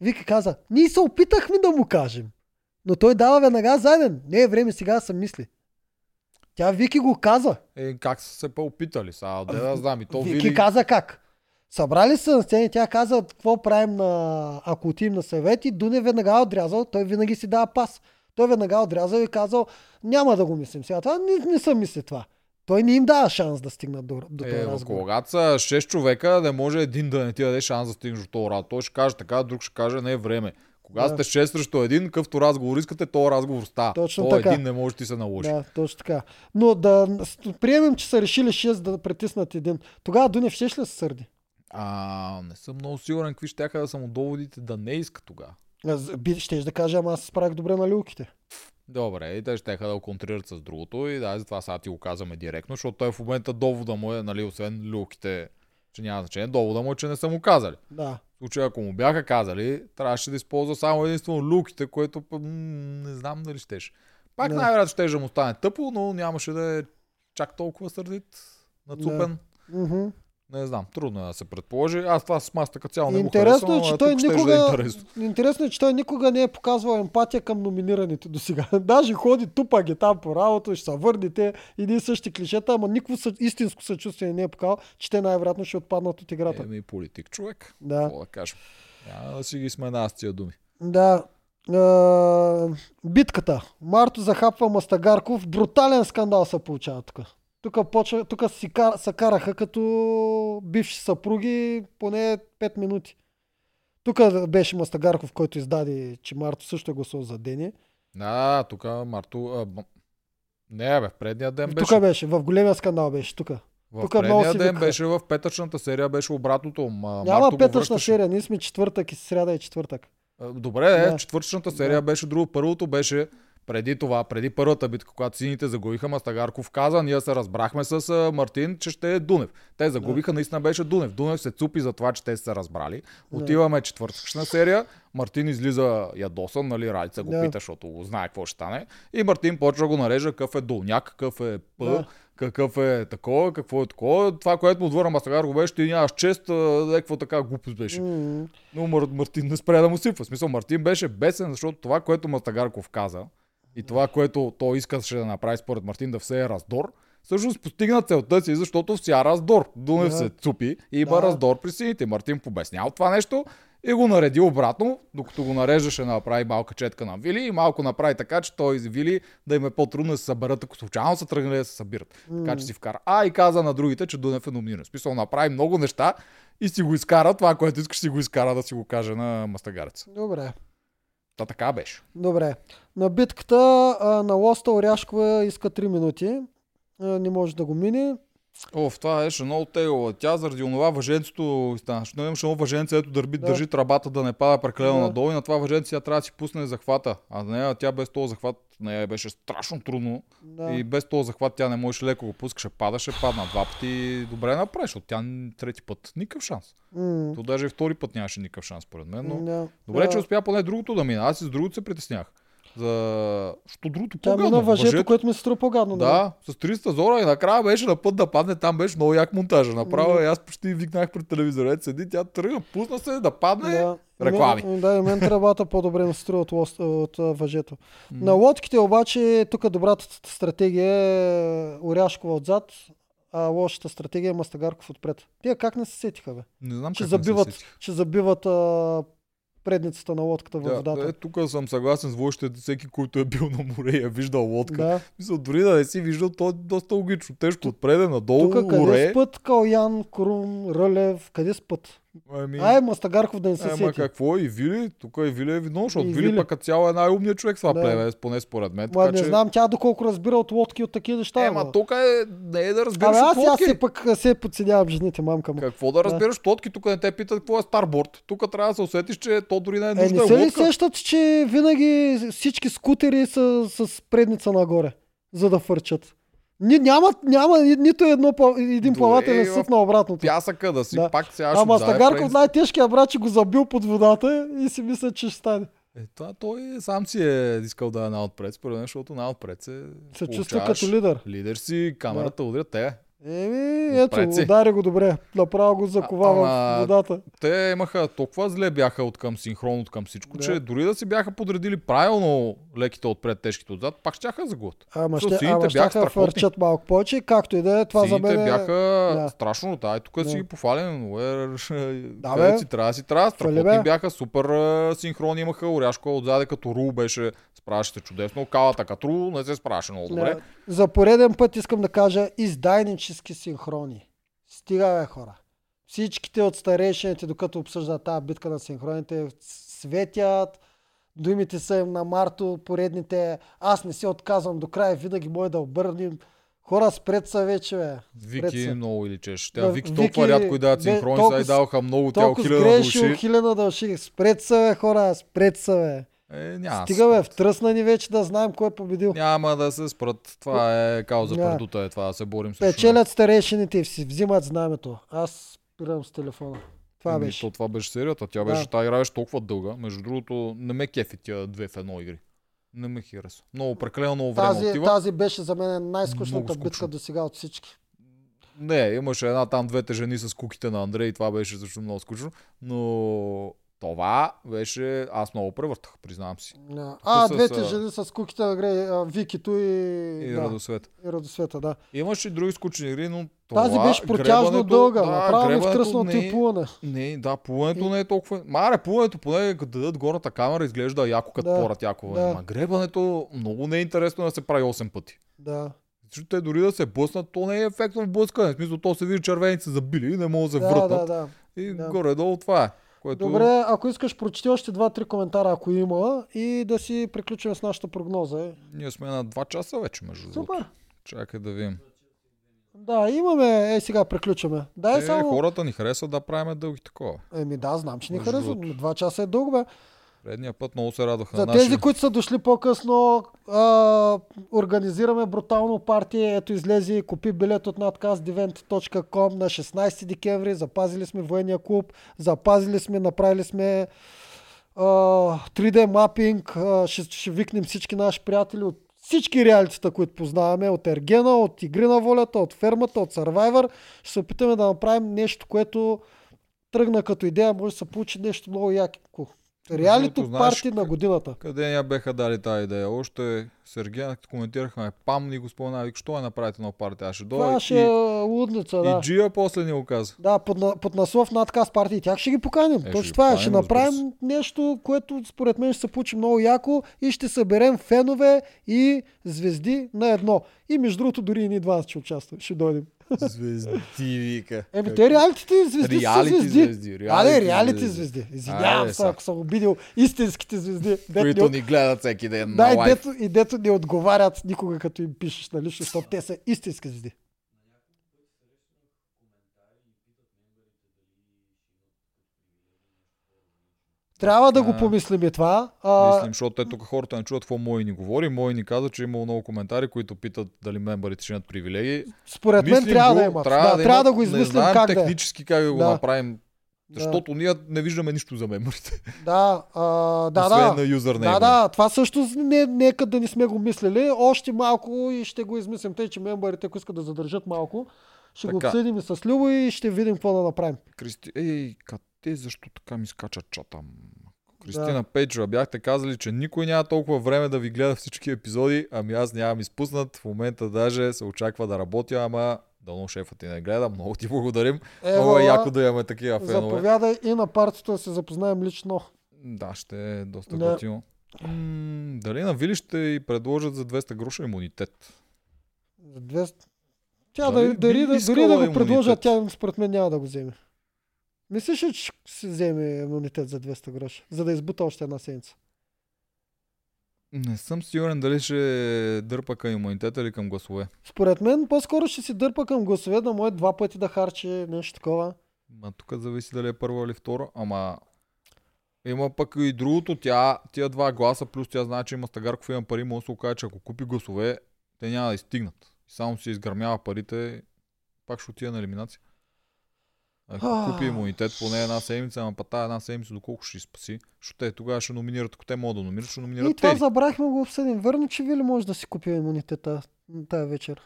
Вики каза, ние се опитахме да му кажем, но той дава веднага заден. Не е време сега да се мисли. Тя Вики го каза.
Е, как са се па опитали сега? Да, да знам. И то
Вики
Вили...
каза как. Събрали се на сцена и тя каза какво правим на, ако отидем на съвет и Дуне веднага отрязал, той винаги си дава пас. Той веднага отрязал и казал, няма да го мислим сега. Това не, не съм мисли това. Той не им дава шанс да стигнат до, до този
Е,
разговор.
когато са 6 човека, не може един да не ти даде шанс да стигнеш до този разговор. Той ще каже така, друг ще каже не е време. Когато
Да.
сте 6 срещу един, какъвто разговор искате, този разговор става.
Точно
Той
така.
един не може да ти се наложи.
Да, точно така. Но да приемем, че са решили 6 да притиснат един. Тогава Дунев ще ли се сърди?
А, не съм много сигурен какви ще да са му доводите да не иска тогава.
Щеш да кажа, ама аз се справих добре на люлките.
Добре, и те ще да го контрират с другото и да, затова сега ти го казваме директно, защото той в момента довода му е, нали, освен люките, че няма значение, довода му е, че не са му казали.
Да.
В случай, ако му бяха казали, трябваше да използва само единствено люките, което м- не знам дали щеше. Пак
Не.
най-вероятно ще му стане тъпо, но нямаше да е чак толкова сърдит, нацупен.
Мгм.
Не знам, трудно е да се предположи. Аз това с маста като цяло не го
Интересно
харесвам,
е, че той
щеше
никога...
Да е интересно.
Интересно е, че той никога не е показвал емпатия към номинираните до сега. Даже ходи тупа ги там по работа, ще се върнете и ние същи клишета, ама никакво съ... истинско съчувствие не е показал, че те най-вероятно ще отпаднат от играта.
Еми, политик човек.
Да.
Какво да кажем? Няма да си ги смена с тия думи.
Да. Е, битката. Марто захапва Мастагарков. Брутален скандал се получава тук. Тук, почва, тук си кар, се караха като бивши съпруги поне 5 минути. Тук беше Мастагарков, който издаде, че Марто също е гласувал за Дени.
Да, тук Марто... А, не, бе, в предния ден беше.
Тук беше, в големия скандал беше тук.
В
тук
предния ден беше в петъчната серия, беше обратното. Ма,
Няма
Марто
петъчна серия, ние сме четвъртък и сряда и четвъртък.
А, Добре, е,
Да.
четвъртъчната серия
Да.
беше друго. Първото беше преди това, преди първата битка, когато сините загубиха, Мастагарков каза, ние се разбрахме с Мартин, че ще е Дунев. Те загубиха, наистина беше Дунев. Дунев се цупи за това, че те са се разбрали. Отиваме четвъртъчна серия, Мартин излиза ядосан, нали, Ралица го
Да.
пита, защото знае какво ще стане. И Мартин почва да го нарежа какъв е долняк, какъв е П,
Да.
какъв е такова, какво е такова. Това, което му отвърна Мастагар го беше, ти нямаш чест, някаква така глупост беше. Но Мар... Мартин не спря да му сипва. В смисъл, Мартин беше бесен, защото това, което Мастагарков каза и това, което той искаше да направи според Мартин да всее раздор, всъщност постигна целта си, защото вся раздор. Дунев
Да.
се цупи и има
Да.
раздор при сините. Мартин побеснял това нещо и го нареди обратно, докато го нареждаше да направи малка четка на Вили и малко направи така, че той и Вили да им е по-трудно да се съберат, ако случайно са тръгнали да се събират. Така че си вкара. А и каза на другите, че Дунев е номиниран. Смисъл направи много неща и си го изкара, това, което искаш си го изкара да си го каже на Мастагарец.
Добре.
Та така беше.
Добре. На битката а, на Лоста Оряшкова иска 3 минути. А, не може да го мине.
О, в това беше много тегло. Тя заради онова въженцето станаше. Но имаше едно въженце, ето дърби,
Да.
държи трабата да не пада прекалено
Да.
надолу и на това въженце тя трябва да си пусне захвата. А на нея тя без този захват, на нея беше страшно трудно.
Да.
И без този захват тя не можеше леко го пускаше, падаше, падна два пъти и добре направи, защото тя трети път никакъв шанс. То даже и втори път нямаше никакъв шанс, според мен. Но...
да.
Добре,
Да.
че успя поне другото да мина. Аз и с другото се притеснях. За... Що другото
Тя
по-гадно.
мина въжето,
Въжето-
което ми се струва по-гадно.
Да, с 300 зора и накрая беше на път да падне, там беше много як монтажа. Направо
Мгм.
и аз почти викнах пред телевизора. Ето седи, тя тръгна, пусна се да падне.
Да.
Реклами.
Мен- Да, и мен тръбата по-добре ми струва от, от а, въжето. На лодките обаче тук добрата стратегия е Оряшкова отзад, а лошата стратегия е Мастагарков отпред. Тия как не се сетиха, бе?
Не знам
Че
как не се
забиват,
сетих.
че забиват а, предницата на лодката във
Да,
водата.
е, тук съм съгласен с Войще, всеки, който е бил на море и е виждал лодка.
Да.
Мисля, дори да не си виждал, то е доста логично. Тежко отпреде, надолу,
Тук къде
море.
спът Калян, Крум, Рълев, къде спът?
Ами,
Ай, Мастагарков да не се
Ема
сети.
какво и Вили? Тук и Вили е виновен, защото
И
Вили,
Вили.
пък като цяло е най-умният човек в това
Да.
племе, поне според мен.
Ма
така,
не
че...
знам тя доколко разбира от лодки от такива неща.
Ема
ама.
тук е, не е да разбираш
Абе, аз
от лодки.
се пък се подценявам жените, мамка му.
Какво да разбираш от лодки? Тук не те питат какво е старборд. Тук трябва да се усетиш, че то дори не е
Е,
нужда
не
е
се ли
лодка.
сещат, че винаги всички скутери са с предница нагоре, за да фърчат? Ни, няма, няма ни- нито едно, един плавателен съд на обратното.
Пясъка да си
Да.
пак сега ще
Ама Стагарков най-тежкия брат, че го забил под водата и си мисля, че ще стане.
Е, това той сам си е искал да е най-отпред, според мен, защото най-отпред се
Се чувства като лидер.
Лидер си, камерата удря те.
Еми, ето,
си.
удари го добре. Направо го закова в водата.
Те имаха толкова зле бяха от към синхрон, от към всичко,
Да.
че дори да си бяха подредили правилно леките отпред, тежките отзад, пак щяха за год.
Ама ще, ама
бяха
ще фърчат малко повече. Както и да е, това за
Сините
мен е...
бяха
да.
страшно, да, и тук
Да.
си ги пофалим, уер,
Да, бе.
си трябва, си трябва, страхотни
бе.
бяха, супер синхрони имаха, Оряшко отзаде като Рул беше, справяше се чудесно, Калата като Рул не се справяше много добре.
За пореден път искам да кажа издайнически синхрони. Стига бе хора. Всичките от старейшините, докато обсъждат тази битка на синхроните, светят, думите са им на Марто, поредните, аз не се отказвам до края, винаги може да обърнем. Хора, спред са вече, бе.
Вики
са.
много или чеш. Тя
Да,
Вики
Вики,
толкова рядко и дават синхрони,
толкова
сега и даваха много, тя
Толкова
хиляда души.
хиляда души. Спред са, бе, хора, спред са, бе.
Е, няма
Стига, бе, втръсна ни вече да знаем кой е победил.
Няма да се спрат. Това е кауза
Няма.
предута, е това да се борим срещу.
Печелят старейшините и си взимат знамето. Аз спирам с телефона. Това
Еми,
беше.
То, това беше серията. Тя
Да.
беше, тази игра беше толкова дълга. Между другото, не ме кефи тия две в едно игри. Не ме хареса. Много прекалено много време
Тази,
отива.
тази беше за мен най-скучната битка до сега от всички.
Не, имаше една там двете жени с куките на Андрей, това беше също много скучно, но това беше, аз много превъртах, признавам си.
Да. А,
с,
двете
а,
жени с куките на Грей, Викито и,
И
да,
Радосвет.
и Радосвета, да.
Имаше и други скучни игри, но това,
Тази беше протяжно дълга.
Да,
Направо ми
гребането
втръсна
не,
и плуване.
не, да, плуването
И-
не е толкова... Маре, плуването поне като дадат горната камера изглежда яко като
Да,
порат яко.
да.
Ма гребането много не е интересно да се прави 8 пъти.
Да.
Защото те дори да се блъснат, то не е ефектно в блъскане. В смисъл, то се вижда червените са забили и не могат да се
Да,
върнат.
да, да.
И
да.
горе-долу това е. Което...
Добре, ако искаш, прочети още два-три коментара, ако има, и да си приключим с нашата прогноза.
Ние сме на 2 часа вече, между другото.
Супер.
Чакай да видим.
Да, имаме. Е, сега приключваме. Дай
Е,
само.
хората ни харесват да правим дълги такова.
Еми да, знам, че ни
Между
харесва.
другото.
Два часа е дълго, бе.
Предния път много се радваха
За
на
тези, които са дошли по-късно, а, организираме брутално партия. Ето излезе, купи билет от nadcastevent.com на 16 декември. Запазили сме военния клуб, запазили сме, направили сме а, 3D мапинг. А, ще, ще викнем всички наши приятели от всички реалитета, които познаваме, от Ергена, от Игри на волята, от Фермата, от Survivor. Ще се опитаме да направим нещо, което тръгна като идея, може да се получи нещо много яко. Реалито
знаеш
парти на годината.
Къде я беха дали тази идея? Още Сергей коментирахме, пам ни го спомена, вика, що я направите на партия? Аз ще дойда
Това
и,
ще е лудница,
и
да.
Джия после ни го каза.
Да, под, под наслов надказ партии. Тях ще ги поканим.
ще
Точно
ги
това е.
поканим,
Ще направим нещо, което според мен ще се получи много яко и ще съберем фенове и звезди на едно. И между другото, дори и ние два ще участваме. Ще дойдем.
Звезди, вика.
Еми, те реалитите звезди са
Реалити
звезди.
звезди,
А,
реалити
не, реалити
звезди.
звезди. Извинявам се,
са.
ако съм обидил истинските звезди. Дет
Които ни гледат всеки ден
Да,
на
и
лайф.
дето, и дето не отговарят никога, като им пишеш, нали, защото те са истински звезди. Трябва да го помислим и това. А,
Мислим, защото те тук хората не чуват какво Мой ни говори. Мой ни каза, че е имало много коментари, които питат дали мембарите ще имат привилегии.
според мен
Мислим
трябва
го,
да имат. да, трябва
имат.
да го
Не
измислим
знаем
как да е.
технически как да го
Да.
направим.
Да.
Защото ние не виждаме нищо за мембарите.
Да, а, да,
Освен
да.
на юзернейма.
Да, да, това също не, нека да не сме го мислили. Още малко и ще го измислим. Тъй, че мембарите, ако искат да задържат малко, ще го
Така.
обсъдим и с Любо и ще видим какво да направим.
Кристи... Ей, къде защо така ми скача чата? Кристина Пейджова, бяхте казали, че никой няма толкова време да ви гледа всички епизоди, ами аз нямам изпуснат. В момента даже се очаква да работя, ама дано шефът ти не гледа. Много ти благодарим. Много е яко да имаме такива фенове.
Заповядай и на партията да се запознаем лично.
Да, ще е доста
Да.
готино. М, дали на Вили ще и предложат за 200 гроша имунитет?
За 200. Тя
Дали
да, дори,
би
да, да го
имунитет?
предложа, тя според мен няма да го вземе. Мислиш ли, че ще си вземе имунитет за 200 гроша, за да избута още една седмица?
Не съм сигурен дали ще дърпа към имунитета или към гласове.
Според мен по-скоро ще си дърпа към гласове да може два пъти да харчи нещо такова.
Ма тук зависи дали е първа или втора, ама има пък и другото, тя, тия два гласа, плюс тя знае, че има Стагарков има пари, може да се окаже, че ако купи гласове, те няма да изстигнат. Само си изгърмява парите, пак ще отида на елиминация. Ако купи имунитет поне една седмица, ама па тази една седмица доколко ще спаси, защото те тогава ще номинират, ако те могат да номинират, ще номинират
И това
те.
забрахме го обсъдим. Верно, че Вили може да си купи имунитета тая вечер.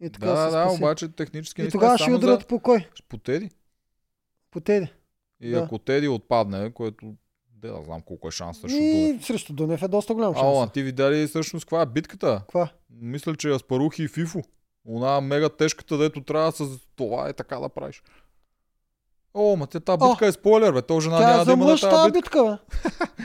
И така
Да, да, обаче технически
И тогава ще удрят
за...
по кой?
по Теди.
По Теди.
И
Да.
ако Теди отпадне, което де да знам колко е шанс срещу Дунев.
И срещу Дунев е доста голям шанс.
а ти видя ли всъщност каква е битката?
Каква?
Мисля, че Аспарухи и Фифо. Она мега тежката, дето трябва с това е така да правиш. О, ма те тази
О!
битка е спойлер, бе. То жена
Тя е
няма да има на
мъж
тази
тази
битка.
битка, бе.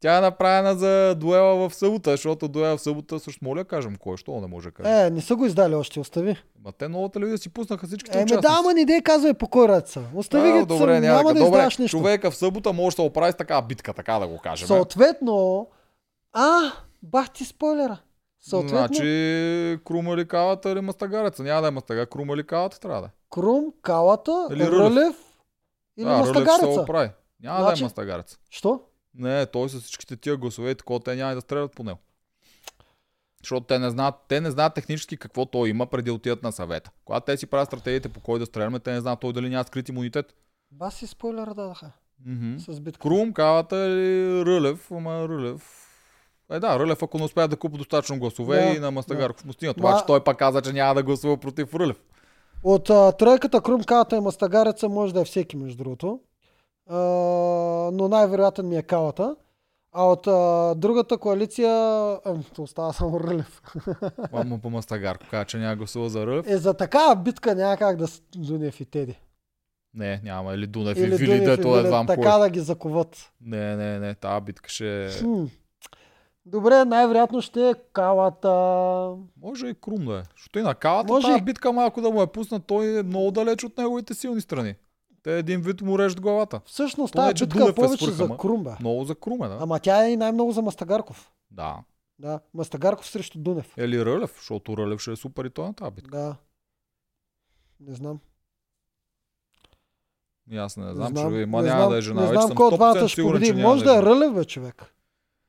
Тя е направена за дуела в събота, защото дуела в събота също моля кажем кой, що не може да кажем.
Е, не са го издали още, остави.
Ма те новата телевизия си пуснаха всичките
Еми
участници.
да, ама не дей казвай по кой ред са. Остави
А,
ги,
добре,
съм,
няма,
няма да
добре,
нищо.
човека в събота може да оправи с такава битка, така да го кажем.
Съответно, а, бах ти спойлера. Съответно,
Значи, Крума или Калата или Мастагареца. Няма да е Мастага, Крума или Калата трябва да е.
Крум, Калата,
Рълев.
Или
а, Рълев ще се
Мастагареца.
оправи. Няма да
Значи-
е Мастагарец.
Що?
Не, той с всичките тия гласове и такова, те няма да стрелят по него. Защото те не знаят, те не знаят технически какво той има преди да отидат на съвета. Когато те си правят стратегиите по кой да стреляме, те не знаят той дали няма скрит имунитет.
Баси спойлера дадаха
Мгм.
с битка.
Крум, Калата или Рълев, ама Рълев... Е да, Рълев ако не успеят да купи достатъчно гласове
Да,
и на Мастагарков му стигнат. Обаче той пак каза, че няма да гласува против Рълев.
От а, тройката Крум, Калата и Мастагареца може да е всеки, между другото. А, но най-вероятен ми е Калата. А от а, другата коалиция, то остава само Рълев.
Ама по Мастагарко каза, че няма гласува за Рълев.
Е, за такава битка няма как да с Дунев и Теди.
Не, няма. Или Дунев
Или
Вили, дето е знам
така
кой.
да ги заковат.
Не, не, не, тази битка ще е...
Хм. Добре, най-вероятно ще е Калата.
Може и Крум да е. Защото и на калата
Може
тази битка малко да му е пуснат, той е много далеч от неговите силни страни. Те един вид му режат главата.
Всъщност
Поне,
тази битка
Дунев
е
е
повече
свърха,
за. Крум, бе.
Много за Крум е, да.
Ама тя е и най-много за Мастагарков.
Да.
Да, Мастагарков срещу Дунев.
Или Рълев, защото Рълев ще е супер и той на тази битка.
Да. Не знам.
И Аз не
Не
знам,
знам,
че ма
не
няма
знам,
да е жена.
не знам кой от двамата
100%
ще победи.
няма
Може да е. Рълев, бе, човек.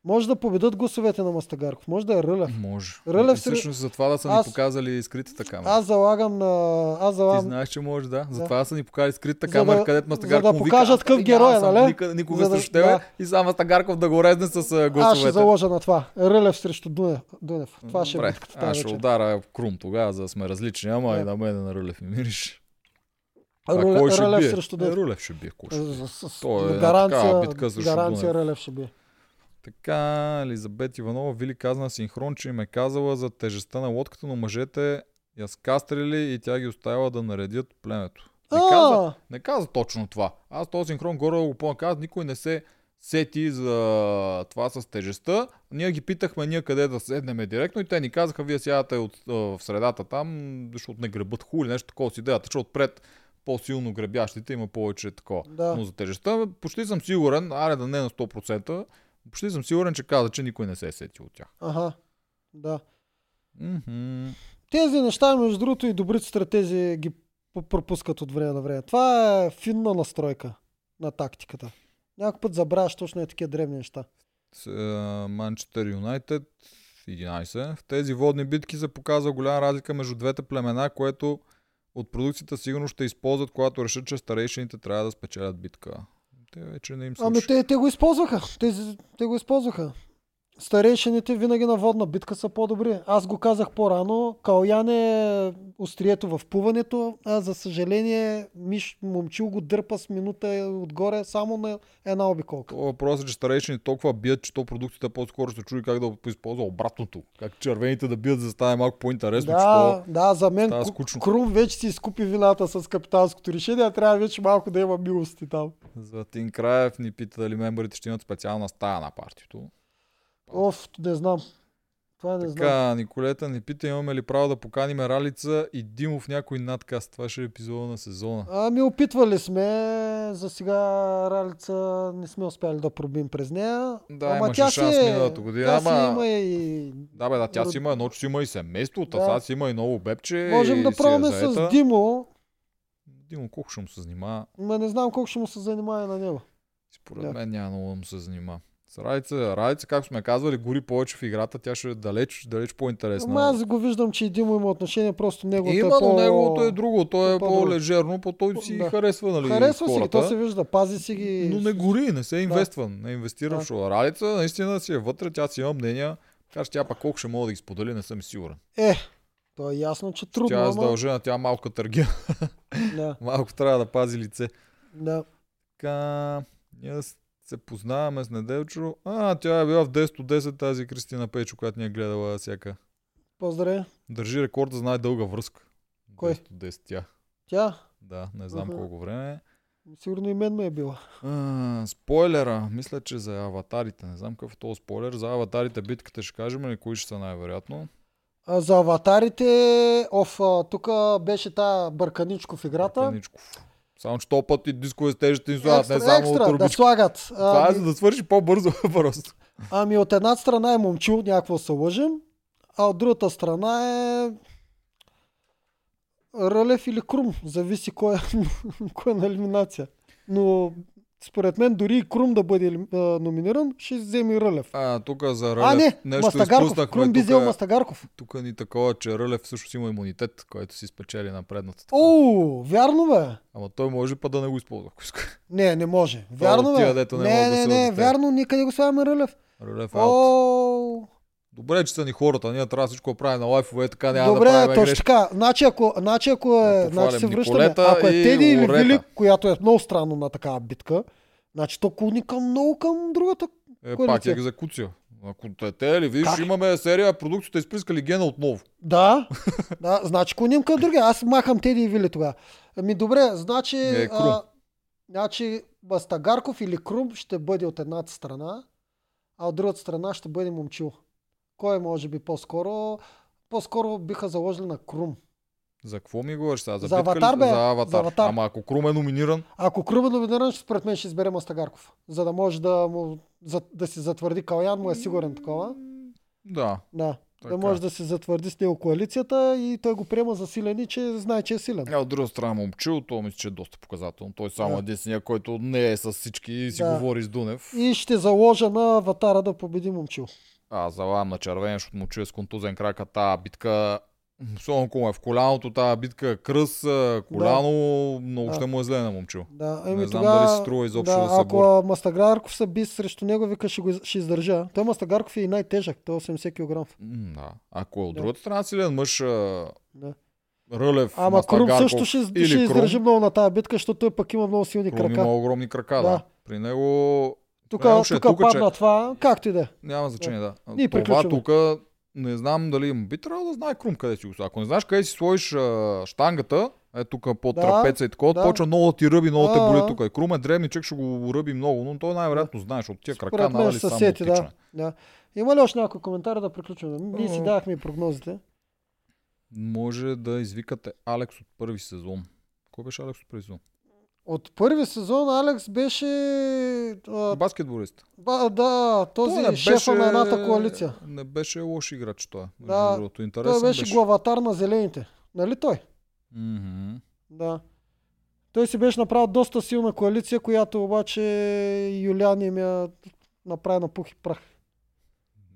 Може да победат гласовете на Мастагарков. Може да е Рълев.
Може.
Рълев
И всъщност за това да са ни
Аз-
показали скритата камера.
Аз залагам на... Аз
Ти
залагам...
знаеш, че може да.
Да.
Затова са ни покали скритата
За
камера,
да-
където
за
Мастагарков
да
му вика,
покажат
«Аз
какъв
няма
герой е, нали?
Никъде, никога
За да-
срещу тебе.
да.
И сам Мастагарков да го резне с а,
Аз ще
гласовете.
заложа на това. Рълев срещу Дунев. Дунев. Това ще е
Добре,
битката
аз ще удара Крум тогава, за да сме различни, ама
Да.
и на мен на Рълев ми мириш. А
Ръле-
кой ще
Рълев
бие?
срещу
Е,
Дунев.
Рълев ще бие
с- с-
То е
гаранция,
битка срещу
гаранция. Рълев ще бие.
Така, Елизабет Иванова Вили каза на синхрон, че им е казала за тежестта на лодката, но мъжете я скастрили и тя ги оставила да наредят племето. Не каза, не каза точно това. Аз този синхрон горе го помня, каза, никой не се сети за това с тежестта. Ние ги питахме ние къде да седнем директно и те ни казаха, вие сядате от, в средата там, защото не гребат хули, нещо такова си идеята, че отпред по-силно гребящите има повече такова.
Да.
Но за тежестта почти съм сигурен, аре да не на 100%, почти съм сигурен, че каза, че никой не се е сетил от тях.
Аха. Да.
Мгм.
Тези неща, между другото, и добрите стратези ги пропускат от време на време. Това е финна настройка на тактиката. Някой път забравяш точно е такива древни неща.
Манчестър Юнайтед 11. В тези водни битки се показва голяма разлика между двете племена, което от продукцията сигурно ще използват, когато решат, че старейшините трябва да спечелят битка. Те вече не им слушат.
Ами те, те го използваха. Те, те го използваха. Старейшините винаги на водна битка са по-добри. Аз го казах по-рано. Калян е острието в плуването, а за съжаление Миш момчил го дърпа с минута отгоре само на една обиколка.
То въпрос е, че старейшините толкова бият, че то продукцията по-скоро се чуди как да използва обратното. Как червените да бият, за да стане малко по-интересно. че
Да, да, за мен. Крум вече си изкупи вината с капитанското решение, а трябва вече малко да има милости там.
Златин Краев ни пита дали мембарите ще имат специална стая на партито.
Оф, не знам. Това не знам.
Така, Николета ни пита, имаме ли право да поканим Ралица и Димо в някой надкаст. Това ще е епизода на сезона.
Ами опитвали сме, за сега Ралица не сме успяли да пробим през нея.
Да,
ама
имаше
тя
шанс
си, е-
миналата година,
Тя си
ама-
има и...
Да, бе, да, тя си има едно, че си има и семейство,
Да.
сега си има и ново бебче.
Можем да
е
пробваме с Димо,
Димо, колко ще му се занимава?
но не знам колко ще му се занимава на него.
Според
Да.
мен няма много да му се занимава. С Ралица, Ралица, както сме казвали, гори повече в играта, тя ще е далеч, далеч по-интересна.
Ама аз го виждам, че и Димо има отношение, просто неговото
Има,
е по...
неговото е друго. То е по-лежерно, по той си
Да.
харесва, нали,
Харесва си ги,
хората.
то се вижда, пази си ги.
Но не гори, не се инвества. Не инвестира
Да.
в шоу. Ралица наистина си е вътре, тя си има мнения. Така че тя пак колко ще мога да ги сподели, не съм сигурен.
Е, то е ясно, че трудно,
тя е задължена, тя е малка търгия.
Да,
Малко трябва да пази лице.
да.
Така, ние с- се познаваме с Неделчо. А, тя е била в 10 от 10 тази Кристина Печо, която ни е гледала всяка.
Поздравя.
Държи рекорда за най-дълга връзка.
Кой?
10 от 10 тя.
Тя,
Да, не знам
Аха.
колко време.
сигурно и мен ме е била.
А, спойлера, мисля, че за аватарите. Не знам какъв е този спойлер. За аватарите битката ще кажем ли кои ще са най-вероятно.
А за аватарите, оф, тук беше та бърканичко в играта.
Теничков. Само, че този път и дискове с тежести ни слагат, не само
екстра,
от
да
турбички.
слагат.
Това е за
Ами,
да свърши по-бързо просто.
ами от една страна е момчил, някакво се лъжем, а от другата страна е Рълев или Крум, зависи кой е, кой е на елиминация. Но според мен дори и Крум да бъде а, номиниран, ще вземе Рълев.
А, тук за Рълев
А, не,
нещо
Мастагарков. Крум би взел Мастагарков.
тук ни такова, че Рълев всъщност има имунитет, който си спечели на предната.
О, вярно бе.
Ама той може па да не го използва, ако иска.
Не, не може. Вярно бе.
не
не,
могат да
не, не, вярно, никъде го слагаме Рълев.
Рълев.
О,
Добре, че са ни хората. Ние трябва всичко да правим на лайфове, така няма
Добре,
да правим
точно
грешки.
така. Значи ако, значи, ако е, значи се връщаме,
Николета
ако е Теди или. Вили, която е много странно на такава битка, значи то клони към много към другата.
Е,
Кой
пак е екзекуция. Ако те, те ли видиш,
Как?
имаме серия, продукцията изприскали гена отново.
Да, да, значи клоним към другия. Аз махам Теди и Вили тогава. Ами добре, значи,
Е,
а, значи Бастагарков или Крум ще бъде от едната страна, а от другата страна ще бъде Момчил. Кой е, може би по-скоро? По-скоро биха заложили на Крум.
За какво ми говориш сега? За,
За
ли?
Аватар, бе.
За аватар.
За Аватар.
Ама ако Крум е номиниран,
Ако Крум е номиниран, според мен ще избере Мастагарков. За да може да, му, за, да си затвърди Калян, му е сигурен такова.
да.
Да. да може да се затвърди с него коалицията и той го приема за силен и че знае, че е силен.
А от друга страна момчил, то мисля, че е доста показателно. Той е само
Да.
единствения, който не е с всички и си
Да.
говори с Дунев.
И ще заложа на аватара да победи момчил.
Аз залагам на червен, защото му чуя с контузен крак, а тази битка Особено ако е в коляното, тази битка е кръс, а, коляно, много
Да.
ще му е зле на момчил.
Да,
Не
еми
знам
тогава,
дали си струва изобщо
да,
да се
ако Мастагарков се би срещу него, вика ще, го, ще издържа. Той Мастагарков е и най-тежък, той е 80 кг.
Да. Ако е от
Да.
другата страна силен мъж, а,
Да.
Рълев,
Ама Крум също ще, ще
Крум,
издържи много на тази битка, защото той пък има много силни
Крум
крака.
има огромни крака, да.
Да.
При него
Тук,
е
тук
тука, че-
падна това, както и да е.
няма значение, да.
Ние
Това тук не знам дали им би трябвало да знае Крум къде си го. Ако не знаеш къде си сложиш а, штангата, е тук под
Да,
трапеца и такова,
да.
почва много да ти ръби, много те
А,
боли
а.
тук. И Крум е дребничък, ще го ръби много, но той най-вероятно знаеш от тия крака,
Според ще се
само
сети, да. да. Има ли още някой коментар да приключваме? Ние си дахме прогнозите.
Може да извикате Алекс от първи сезон. Кой беше Алекс от първи сезон?
От първи сезон Алекс беше... А,
Баскетболист.
ба, да, този
Той
шефа на едната коалиция.
Не беше лош играч. Между
Да,
другото,
Той беше,
беше.
главатар на зелените. Нали той?
Мгм.
Да. Той си беше направил доста силна коалиция, която обаче Юлиан им я направи на пух и прах.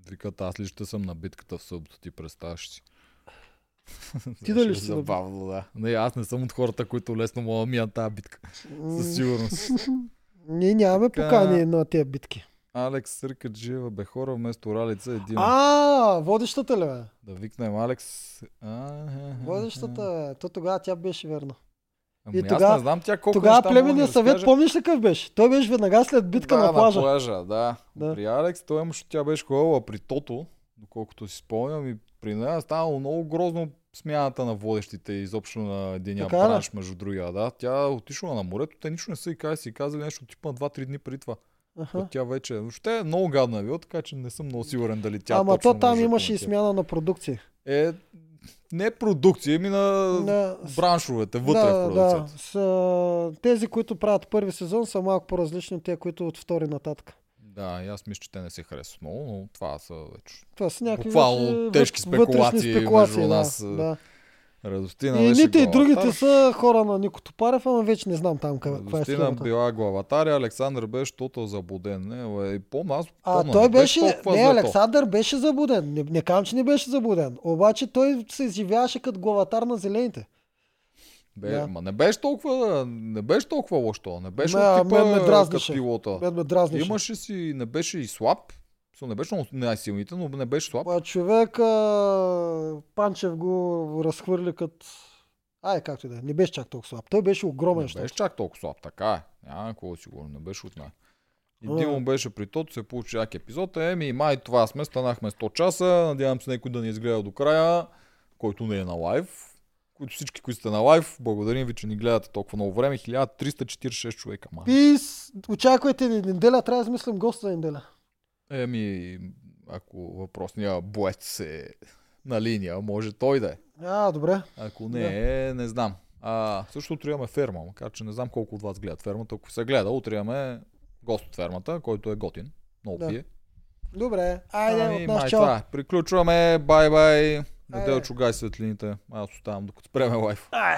Викат, аз ли ще съм на битката в събота, ти представяш си.
Ти дали
Ще Забавно, да. Не, аз не съм от хората, които лесно могат да мият тази битка. Със сигурност.
Ние нямаме
Така.
покани на тези битки.
Алекс Съркаджиева бе хора вместо Ралица един.
А, водещата ли бе?
Да викнем Алекс.
Водещата, е. то тогава тя беше верна.
Ами
И
аз
тога-
не знам тя колко
Тогава
неща мога да
племенния
ни
съвет, помниш ли какъв беше? Той беше веднага след битка
да,
на плажа.
На плажа, да.
Да.
При Алекс, той имаше, тя беше ходила при Тото, доколкото си спомням, и при нея станало много грозно смяната на водещите изобщо на единия
Така ли?
бранш между другия. Да, тя отишла на морето, те нищо не са и казали, си казали нещо типа на 2-3 дни преди това.
Аха.
Тя вече, въобще е много гадна е била, така че не съм много сигурен дали тя
Ама то там
да
имаше и смяна на продукции.
Е, не продукция, ми на
На-
браншовете, вътре
да,
в продукцията.
да. С, тези, които правят първи сезон, са малко по-различни от тези, които от втори нататък.
Да, и аз мисля, че те не се харесват много, но това са вече
Това са някакви
Буквално
вече
тежки спекулации
спекулации
между
да,
нас,
Да.
Радостина
И едните и другите са хора на Нико Топарев, ама вече не знам там каква е
Радостина
схемата.
била главатаря, Александър беше тотал заблуден. Не, и помня, аз
А той
не
беше, не,
то.
Александър беше забуден. Не, не казвам, че не беше забуден. Обаче той се изживяваше като главатар на зелените.
Бе,
Да.
ма не беше толкова, не беше толкова лош то. Не беше
Ме-
от типа
мен ме дразнеше.
пилота.
Мен ме дразнеше.
Имаше си, не беше и слаб. So, не беше най-силните, но не беше слаб.
А човек а, Панчев го разхвърли като... Ай, както и да е. Не беше чак толкова слаб. Той беше огромен.
Не
щото.
беше чак толкова слаб, така е. Няма какво да си говорим, не беше от най. И. Димо беше при тото, се получи як епизод. Еми, май това сме, станахме 100 часа. Надявам се някой да ни е изгледал до края, който не е на лайв. Които всички, които сте на лайв, благодарим ви, че ни гледате толкова много време. 1346 човека, май.
Пис, очаквайте неделя, трябва да измислим гост за неделя.
Еми, ако въпросния боец е на линия, може той да е.
А, добре.
Ако не е, не знам. А, също утре имаме ферма, макар че не знам колко от вас гледат фермата. Ако се гледа, утре имаме гост от фермата, който е готин. Много
Да.
пие.
Добре. Айде,
ами,
от нас чао.
Приключваме. Бай-бай.
Айде.
Неделчо гай светлините. Аз оставам докато спреме лайф.
Ай.